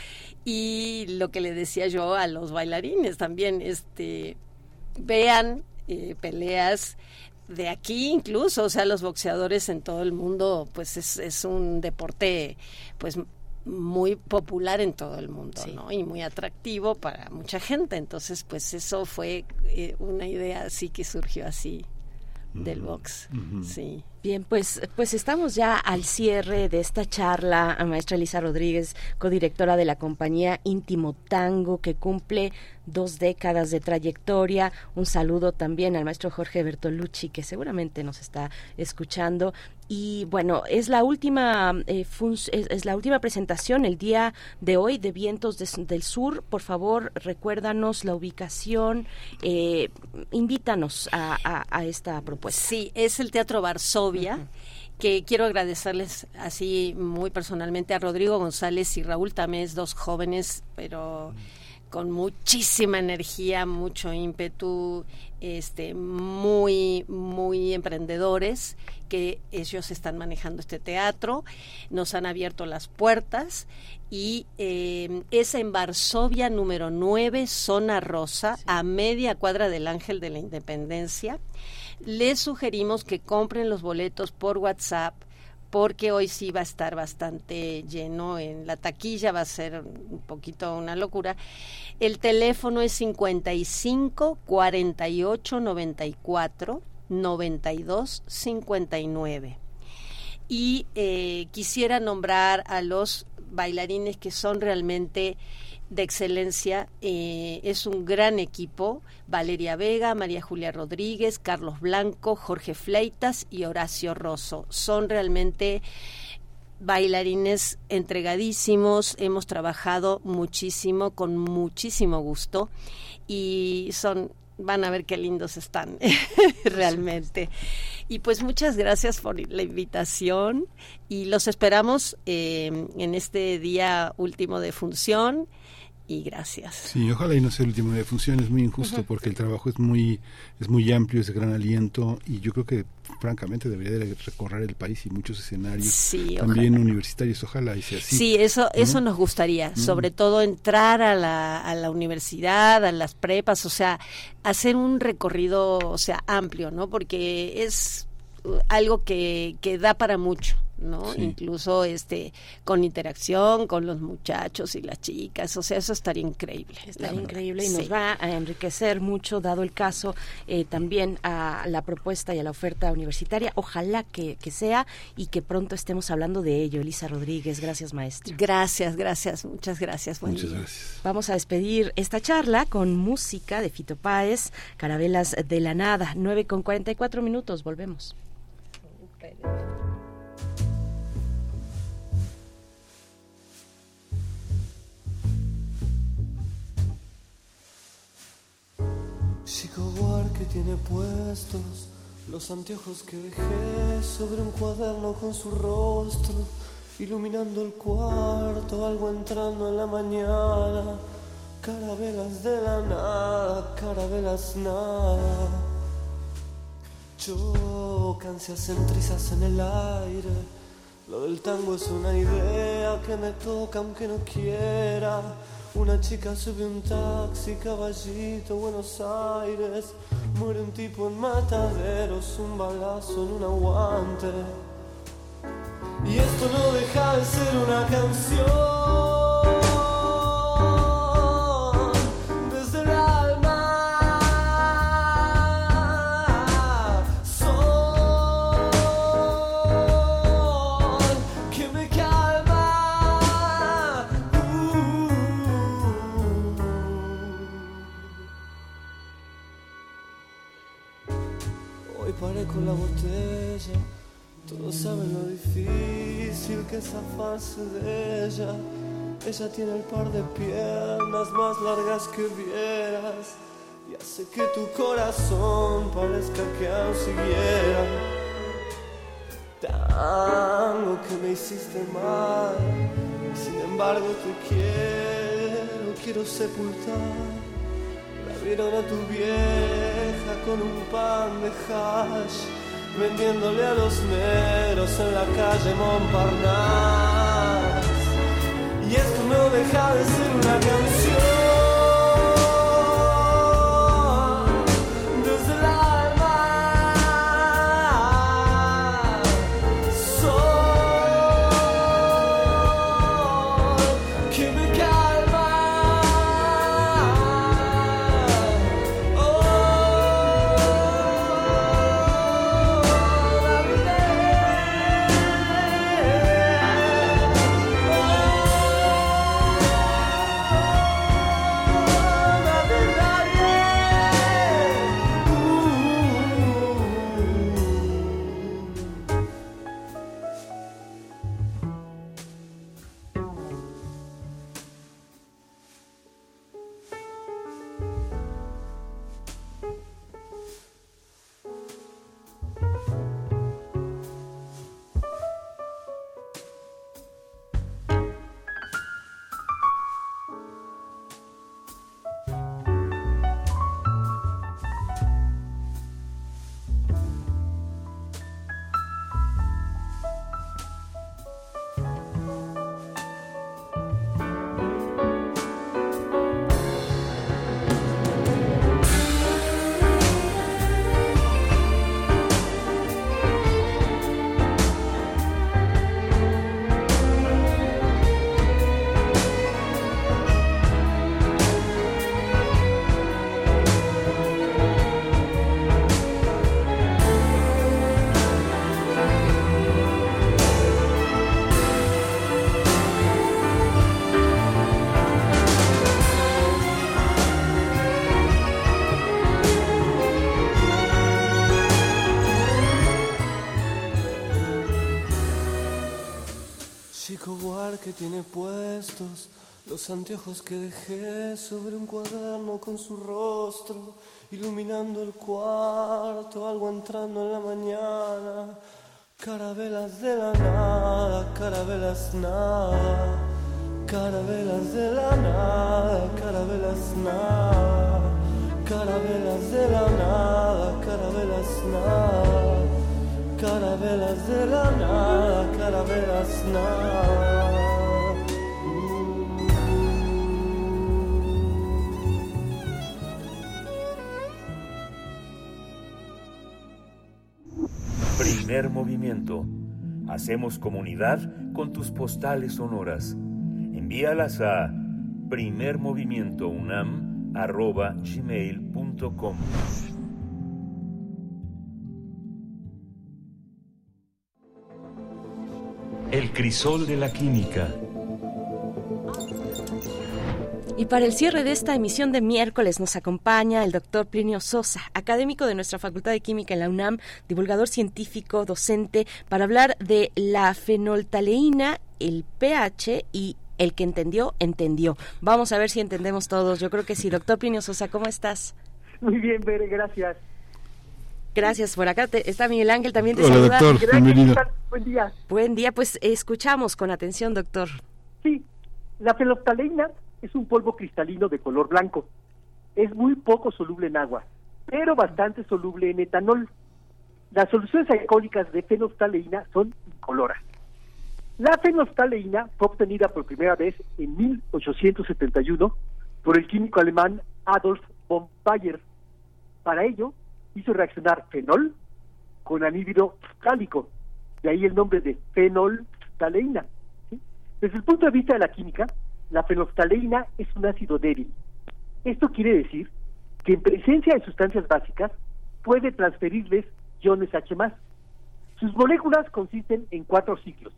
y lo que le decía yo a los bailarines también, este, vean eh, peleas de aquí incluso, o sea, los boxeadores en todo el mundo, pues es, es un deporte, pues muy popular en todo el mundo, ¿no? Y muy atractivo para mucha gente. Entonces, pues eso fue eh, una idea así que surgió así del box. Sí. Bien, pues, pues estamos ya al cierre de esta charla a maestra Elisa Rodríguez, codirectora de la compañía Íntimo Tango, que cumple dos décadas de trayectoria. Un saludo también al maestro Jorge Bertolucci, que seguramente nos está escuchando. Y bueno, es la última eh, es, la última presentación el día de hoy de Vientos del Sur. Por favor, recuérdanos la ubicación, eh, invítanos a, a, esta propuesta. Sí, es el Teatro Varsovia. que quiero agradecerles así muy personalmente a Rodrigo González y Raúl Tamés, dos jóvenes, pero con muchísima energía, mucho ímpetu, este, muy, muy emprendedores, que ellos están manejando este teatro, nos han abierto las puertas y eh, es en Varsovia número 9, zona rosa, a media cuadra del Ángel de la Independencia. Les sugerimos que compren los boletos por WhatsApp porque hoy sí va a estar bastante lleno en la taquilla, va a ser un poquito una locura. El teléfono es 55 48 94 92 59. Y eh, quisiera nombrar a los bailarines que son realmente de excelencia. Eh, es un gran equipo. Valeria Vega, María Julia Rodríguez, Carlos Blanco, Jorge Fleitas y Horacio Rosso. Son realmente bailarines entregadísimos. Hemos trabajado muchísimo, con muchísimo gusto. Y son van a ver qué lindos están *laughs* realmente. Y pues muchas gracias por la invitación y los esperamos eh, en este día último de función y gracias. Sí, ojalá y no sea el último de función, es muy injusto porque el trabajo es muy es muy amplio, es de gran aliento y yo creo que francamente debería de recorrer el país y muchos escenarios también universitarios, ojalá y sea así. Sí, eso eso nos gustaría, mm. sobre todo entrar a la, a la universidad, a las prepas, o sea, hacer un recorrido, o sea, amplio, ¿no? Porque es algo que, que da para mucho ¿no? Incluso este con interacción con los muchachos y las chicas, o sea, eso estaría increíble. Estaría increíble y nos va a enriquecer mucho, dado el caso, eh, también a la propuesta y a la oferta universitaria. Ojalá que, que, sea y que pronto estemos hablando de ello. Elisa Rodríguez, gracias maestra. Gracias, gracias, muchas gracias. muchas gracias. Vamos a despedir esta charla con música de Fito Páez, Carabelas de la Nada, 9 con 44 minutos, volvemos. Tiene puestos los anteojos que dejé sobre un cuaderno con su rostro, iluminando el cuarto, algo entrando en la mañana, carabelas de la nada, carabelas nada. Chocan, se hacen en el aire, lo del tango es una idea que me toca aunque no quiera una chica sube un taxi, caballito, Buenos Aires. Muere un tipo en mataderos, un balazo en un aguante. Y esto no deja de ser una canción. Todos saben lo difícil que es zafarse de ella. Ella tiene el par de piernas más largas que vieras. Y hace que tu corazón parezca que aún siguiera. Tango que me hiciste mal, sin embargo te quiero, quiero sepultar. Vieron a tu vieja con un pan de hash, vendiéndole a los negros en la calle Montparnasse. Y esto no deja de ser una canción. Tiene puestos los anteojos que dejé sobre un cuaderno con su rostro, iluminando el cuarto, algo entrando en la mañana. Carabelas de la nada, carabelas nada, carabelas de la nada, carabelas nada, carabelas de la nada, carabelas nada, carabelas de la nada, carabelas nada. Primer movimiento. Hacemos comunidad con tus postales sonoras. Envíalas a primermovimientounam.gmail.com El crisol de la química y para el cierre de esta emisión de miércoles nos acompaña el doctor Plinio Sosa, académico de nuestra Facultad de Química en la UNAM, divulgador científico, docente, para hablar de la fenoltaleína, el pH y el que entendió, entendió. Vamos a ver si entendemos todos. Yo creo que sí. Doctor Plinio Sosa, ¿cómo estás? Muy bien, Bere, gracias. Gracias por acá. está Miguel Ángel, también te Hola, saluda. Doctor, bienvenido. Buen día. Buen día, pues escuchamos con atención, doctor. Sí, la fenolftaleína es un polvo cristalino de color blanco. Es muy poco soluble en agua, pero bastante soluble en etanol. Las soluciones alcohólicas de fenolftaleína son incoloras. La fenolftaleína fue obtenida por primera vez en 1871 por el químico alemán Adolf von Bayer. Para ello, hizo reaccionar fenol con anhídrido ftálico, de ahí el nombre de fenolftaleína. Desde el punto de vista de la química, la fenolftaleína es un ácido débil. Esto quiere decir que en presencia de sustancias básicas puede transferirles iones H+. Sus moléculas consisten en cuatro ciclos.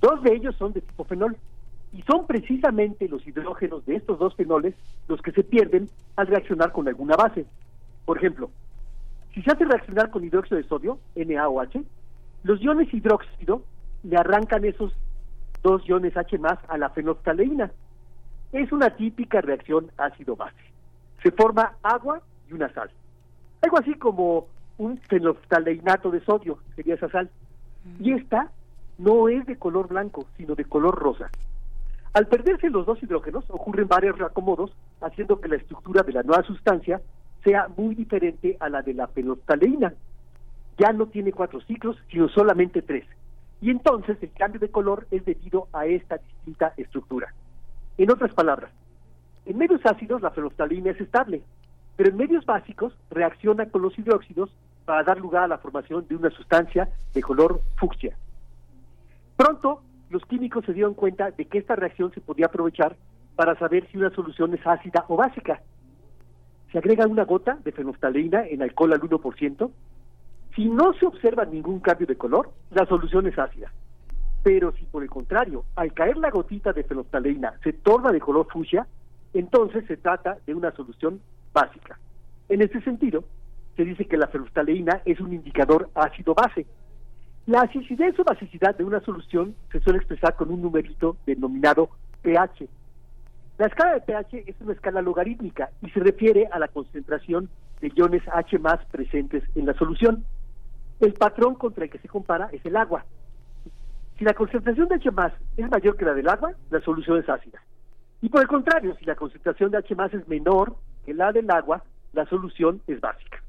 Dos de ellos son de tipo fenol y son precisamente los hidrógenos de estos dos fenoles los que se pierden al reaccionar con alguna base. Por ejemplo, si se hace reaccionar con hidróxido de sodio, NaOH, los iones hidróxido le arrancan esos dos iones H más a la fenolftaleína. Es una típica reacción ácido-base. Se forma agua y una sal. Algo así como un fenolftaleinato de sodio, sería esa sal. Y esta no es de color blanco, sino de color rosa. Al perderse los dos hidrógenos, ocurren varios reacomodos, haciendo que la estructura de la nueva sustancia sea muy diferente a la de la fenolftaleína. Ya no tiene cuatro ciclos, sino solamente tres y entonces el cambio de color es debido a esta distinta estructura. En otras palabras, en medios ácidos la fenolftaleína es estable, pero en medios básicos reacciona con los hidróxidos para dar lugar a la formación de una sustancia de color fucsia. Pronto, los químicos se dieron cuenta de que esta reacción se podía aprovechar para saber si una solución es ácida o básica. Se agrega una gota de fenolftaleína en alcohol al 1% si no se observa ningún cambio de color, la solución es ácida. Pero si por el contrario, al caer la gotita de fenolftaleína se torna de color fucsia, entonces se trata de una solución básica. En este sentido, se dice que la fenolftaleína es un indicador ácido-base. La acidez o basicidad de una solución se suele expresar con un numerito denominado pH. La escala de pH es una escala logarítmica y se refiere a la concentración de iones H más presentes en la solución. El patrón contra el que se compara es el agua. Si la concentración de H es mayor que la del agua, la solución es ácida. Y por el contrario, si la concentración de H es menor que la del agua, la solución es básica.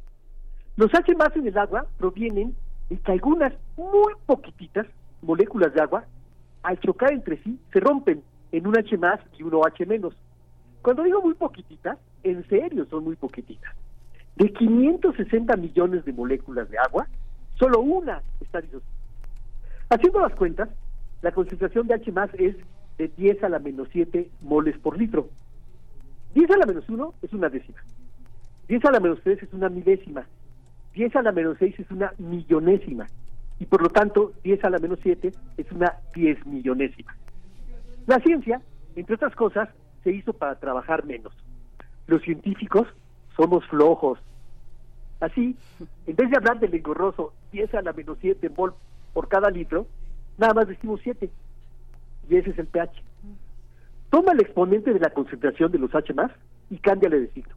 Los H en el agua provienen de que algunas muy poquititas moléculas de agua, al chocar entre sí, se rompen en un H y un OH menos. Cuando digo muy poquititas, en serio son muy poquititas. De 560 millones de moléculas de agua, Solo una está disociada. Haciendo las cuentas, la concentración de H más es de 10 a la menos 7 moles por litro. 10 a la menos 1 es una décima. 10 a la menos 3 es una milésima. 10 a la menos 6 es una millonésima. Y por lo tanto, 10 a la menos 7 es una diez millonésima. La ciencia, entre otras cosas, se hizo para trabajar menos. Los científicos somos flojos, Así, en vez de hablar del engorroso 10 a la menos 7 mol por cada litro, nada más decimos 7. Y ese es el pH. Toma el exponente de la concentración de los H más y cámbiale de signo.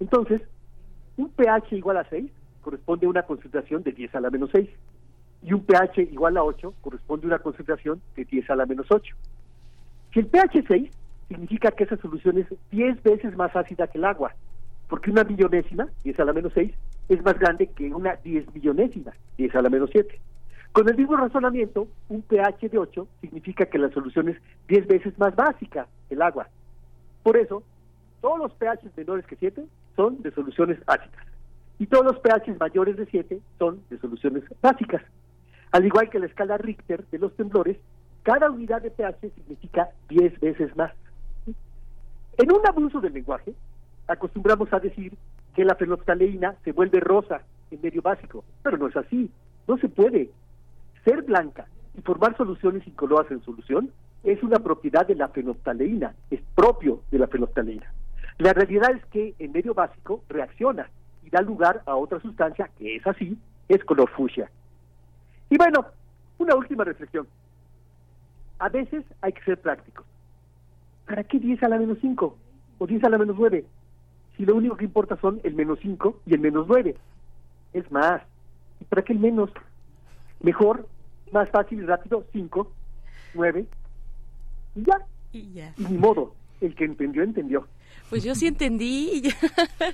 Entonces, un pH igual a 6 corresponde a una concentración de 10 a la menos 6. Y un pH igual a 8 corresponde a una concentración de 10 a la menos 8. Si el pH es 6, significa que esa solución es 10 veces más ácida que el agua porque una millonésima, 10 a la menos 6, es más grande que una 10 millonésima, 10 a la menos 7. Con el mismo razonamiento, un pH de 8 significa que la solución es 10 veces más básica, el agua. Por eso, todos los pH menores que 7 son de soluciones ácidas y todos los pH mayores de 7 son de soluciones básicas. Al igual que la escala Richter de los temblores, cada unidad de pH significa 10 veces más. En un abuso del lenguaje, acostumbramos a decir que la fenolftaleína se vuelve rosa en medio básico, pero no es así, no se puede. Ser blanca y formar soluciones incoloras en solución es una propiedad de la fenolftaleína, es propio de la fenolftaleína. La realidad es que en medio básico reacciona y da lugar a otra sustancia que es así, es color fucsia. Y bueno, una última reflexión. A veces hay que ser prácticos. ¿Para qué 10 a la menos 5 o 10 a la menos 9? Si lo único que importa son el menos 5 y el menos 9. Es más, ¿y para qué el menos? Mejor, más fácil y rápido, 5, 9 y ya. Y ya. Y ni modo, el que entendió, entendió. Pues yo sí entendí.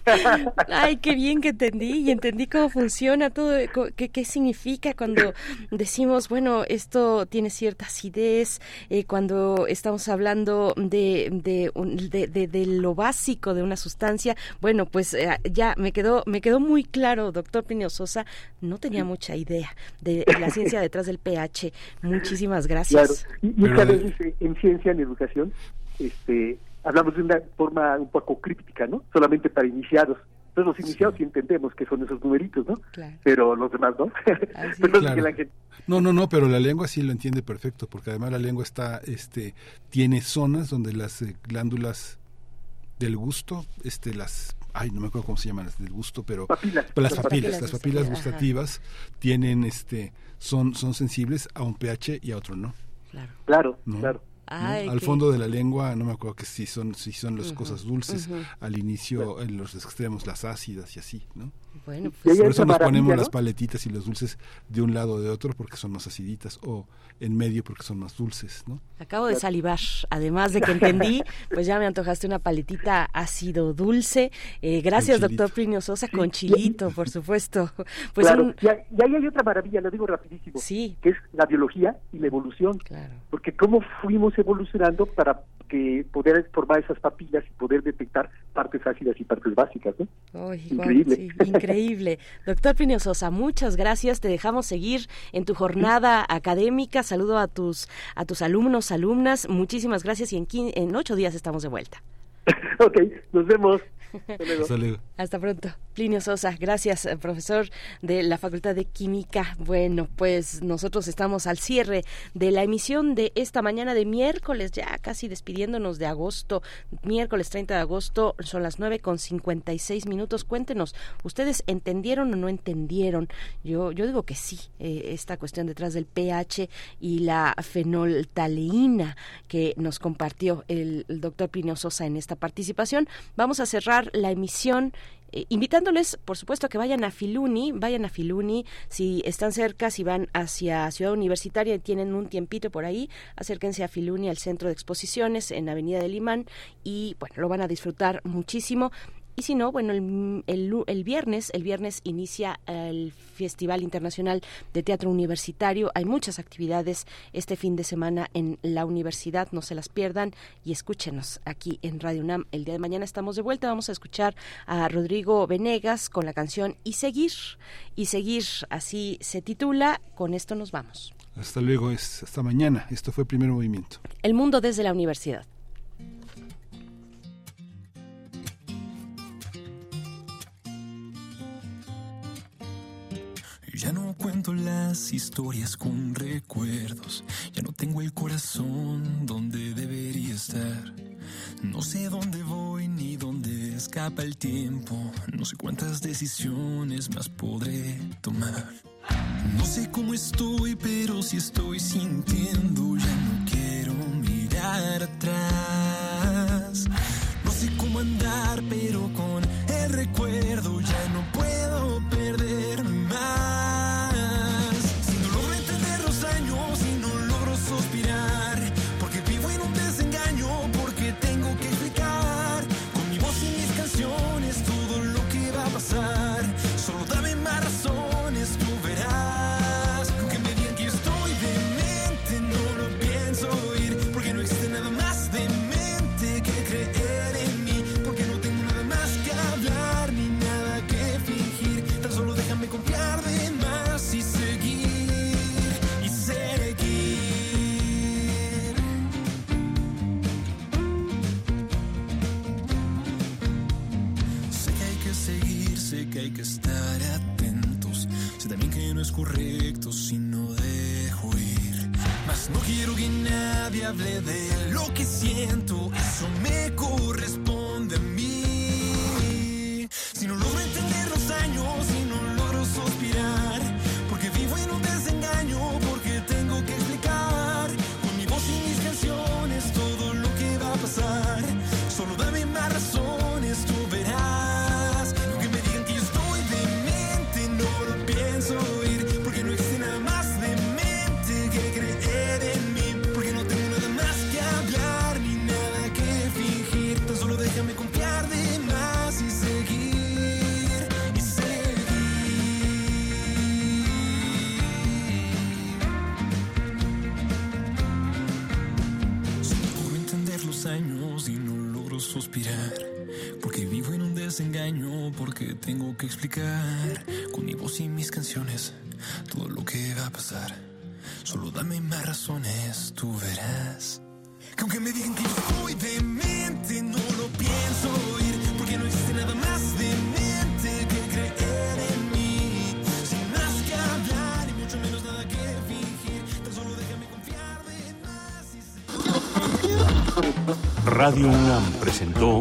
*laughs* Ay, qué bien que entendí y entendí cómo funciona todo, qué, qué significa cuando decimos, bueno, esto tiene cierta acidez, eh, cuando estamos hablando de, de, de, lo básico de una sustancia. Bueno, pues eh, ya me quedó, me quedó muy claro, doctor Pino Sosa, no tenía mucha idea de la ciencia detrás del pH. Muchísimas gracias. Claro. Y, y en ciencia, en educación, este hablamos de una forma un poco críptica, ¿no? Solamente para iniciados. Entonces los iniciados sí, entendemos que son esos numeritos, ¿no? Claro. Pero los demás no. *laughs* claro. No, no, no, pero la lengua sí lo entiende perfecto, porque además la lengua está, este, tiene zonas donde las eh, glándulas del gusto, este, las ay, no me acuerdo cómo se llaman las del gusto, pero papilas, las, las papilas, las papilas gustativas Ajá. tienen, este, son, son sensibles a un pH y a otro no. Claro, claro, ¿no? claro. Ay, al qué... fondo de la lengua no me acuerdo que si son si son las uh -huh, cosas dulces uh -huh. al inicio en los extremos las ácidas y así no bueno pues por eso nos ponemos ¿no? las paletitas y los dulces de un lado o de otro porque son más aciditas o en medio porque son más dulces no acabo de salivar además de que entendí *laughs* pues ya me antojaste una paletita ácido dulce eh, gracias doctor Plinio Sosa con chilito por supuesto *laughs* pues claro. un... y, ahí hay otra maravilla lo digo rapidísimo sí que es la biología y la evolución claro. porque cómo fuimos evolucionando para que poder formar esas papilas y poder detectar partes ácidas y partes básicas, ¿no? Oh, increíble. Sí, increíble. *laughs* Doctor Plinio Sosa, muchas gracias. Te dejamos seguir en tu jornada académica. Saludo a tus a tus alumnos, alumnas. Muchísimas gracias y en, en ocho días estamos de vuelta. *laughs* ok, nos vemos. Hasta luego. Hasta pronto. Plinio Sosa, gracias, eh, profesor de la Facultad de Química. Bueno, pues nosotros estamos al cierre de la emisión de esta mañana de miércoles, ya casi despidiéndonos de agosto. Miércoles 30 de agosto, son las 9 con 56 minutos. Cuéntenos, ¿ustedes entendieron o no entendieron? Yo, yo digo que sí, eh, esta cuestión detrás del pH y la fenoltaleína que nos compartió el, el doctor Plinio Sosa en esta participación. Vamos a cerrar la emisión eh, invitándoles, por supuesto, a que vayan a Filuni, vayan a Filuni, si están cerca, si van hacia Ciudad Universitaria y tienen un tiempito por ahí, acérquense a Filuni, al centro de exposiciones en Avenida del Imán, y bueno, lo van a disfrutar muchísimo. Y si no, bueno, el, el, el, viernes, el viernes inicia el Festival Internacional de Teatro Universitario. Hay muchas actividades este fin de semana en la universidad, no se las pierdan y escúchenos aquí en Radio UNAM. El día de mañana estamos de vuelta, vamos a escuchar a Rodrigo Venegas con la canción Y Seguir. Y Seguir, así se titula, con esto nos vamos. Hasta luego, es, hasta mañana. Esto fue Primer Movimiento. El mundo desde la universidad. Ya no cuento las historias con recuerdos, ya no tengo el corazón donde debería estar. No sé dónde voy ni dónde escapa el tiempo, no sé cuántas decisiones más podré tomar. No sé cómo estoy, pero si estoy sintiendo, ya no quiero mirar atrás. No sé cómo andar, pero con el recuerdo correcto si no dejo ir. Mas no quiero que nadie hable de lo que siento. Eso me corresponde porque tengo que explicar con mi voz y mis canciones todo lo que va a pasar. Solo dame más razones, tú verás. Que aunque me digan que yo soy demente, no lo pienso oír, porque no existe nada más demente que creer en mí. Sin más que hablar y mucho menos nada que fingir, tan solo déjame confiar de más y Radio UNAM presentó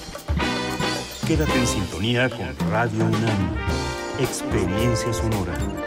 Quédate en sintonía con Radio UNAM. Experiencia sonora.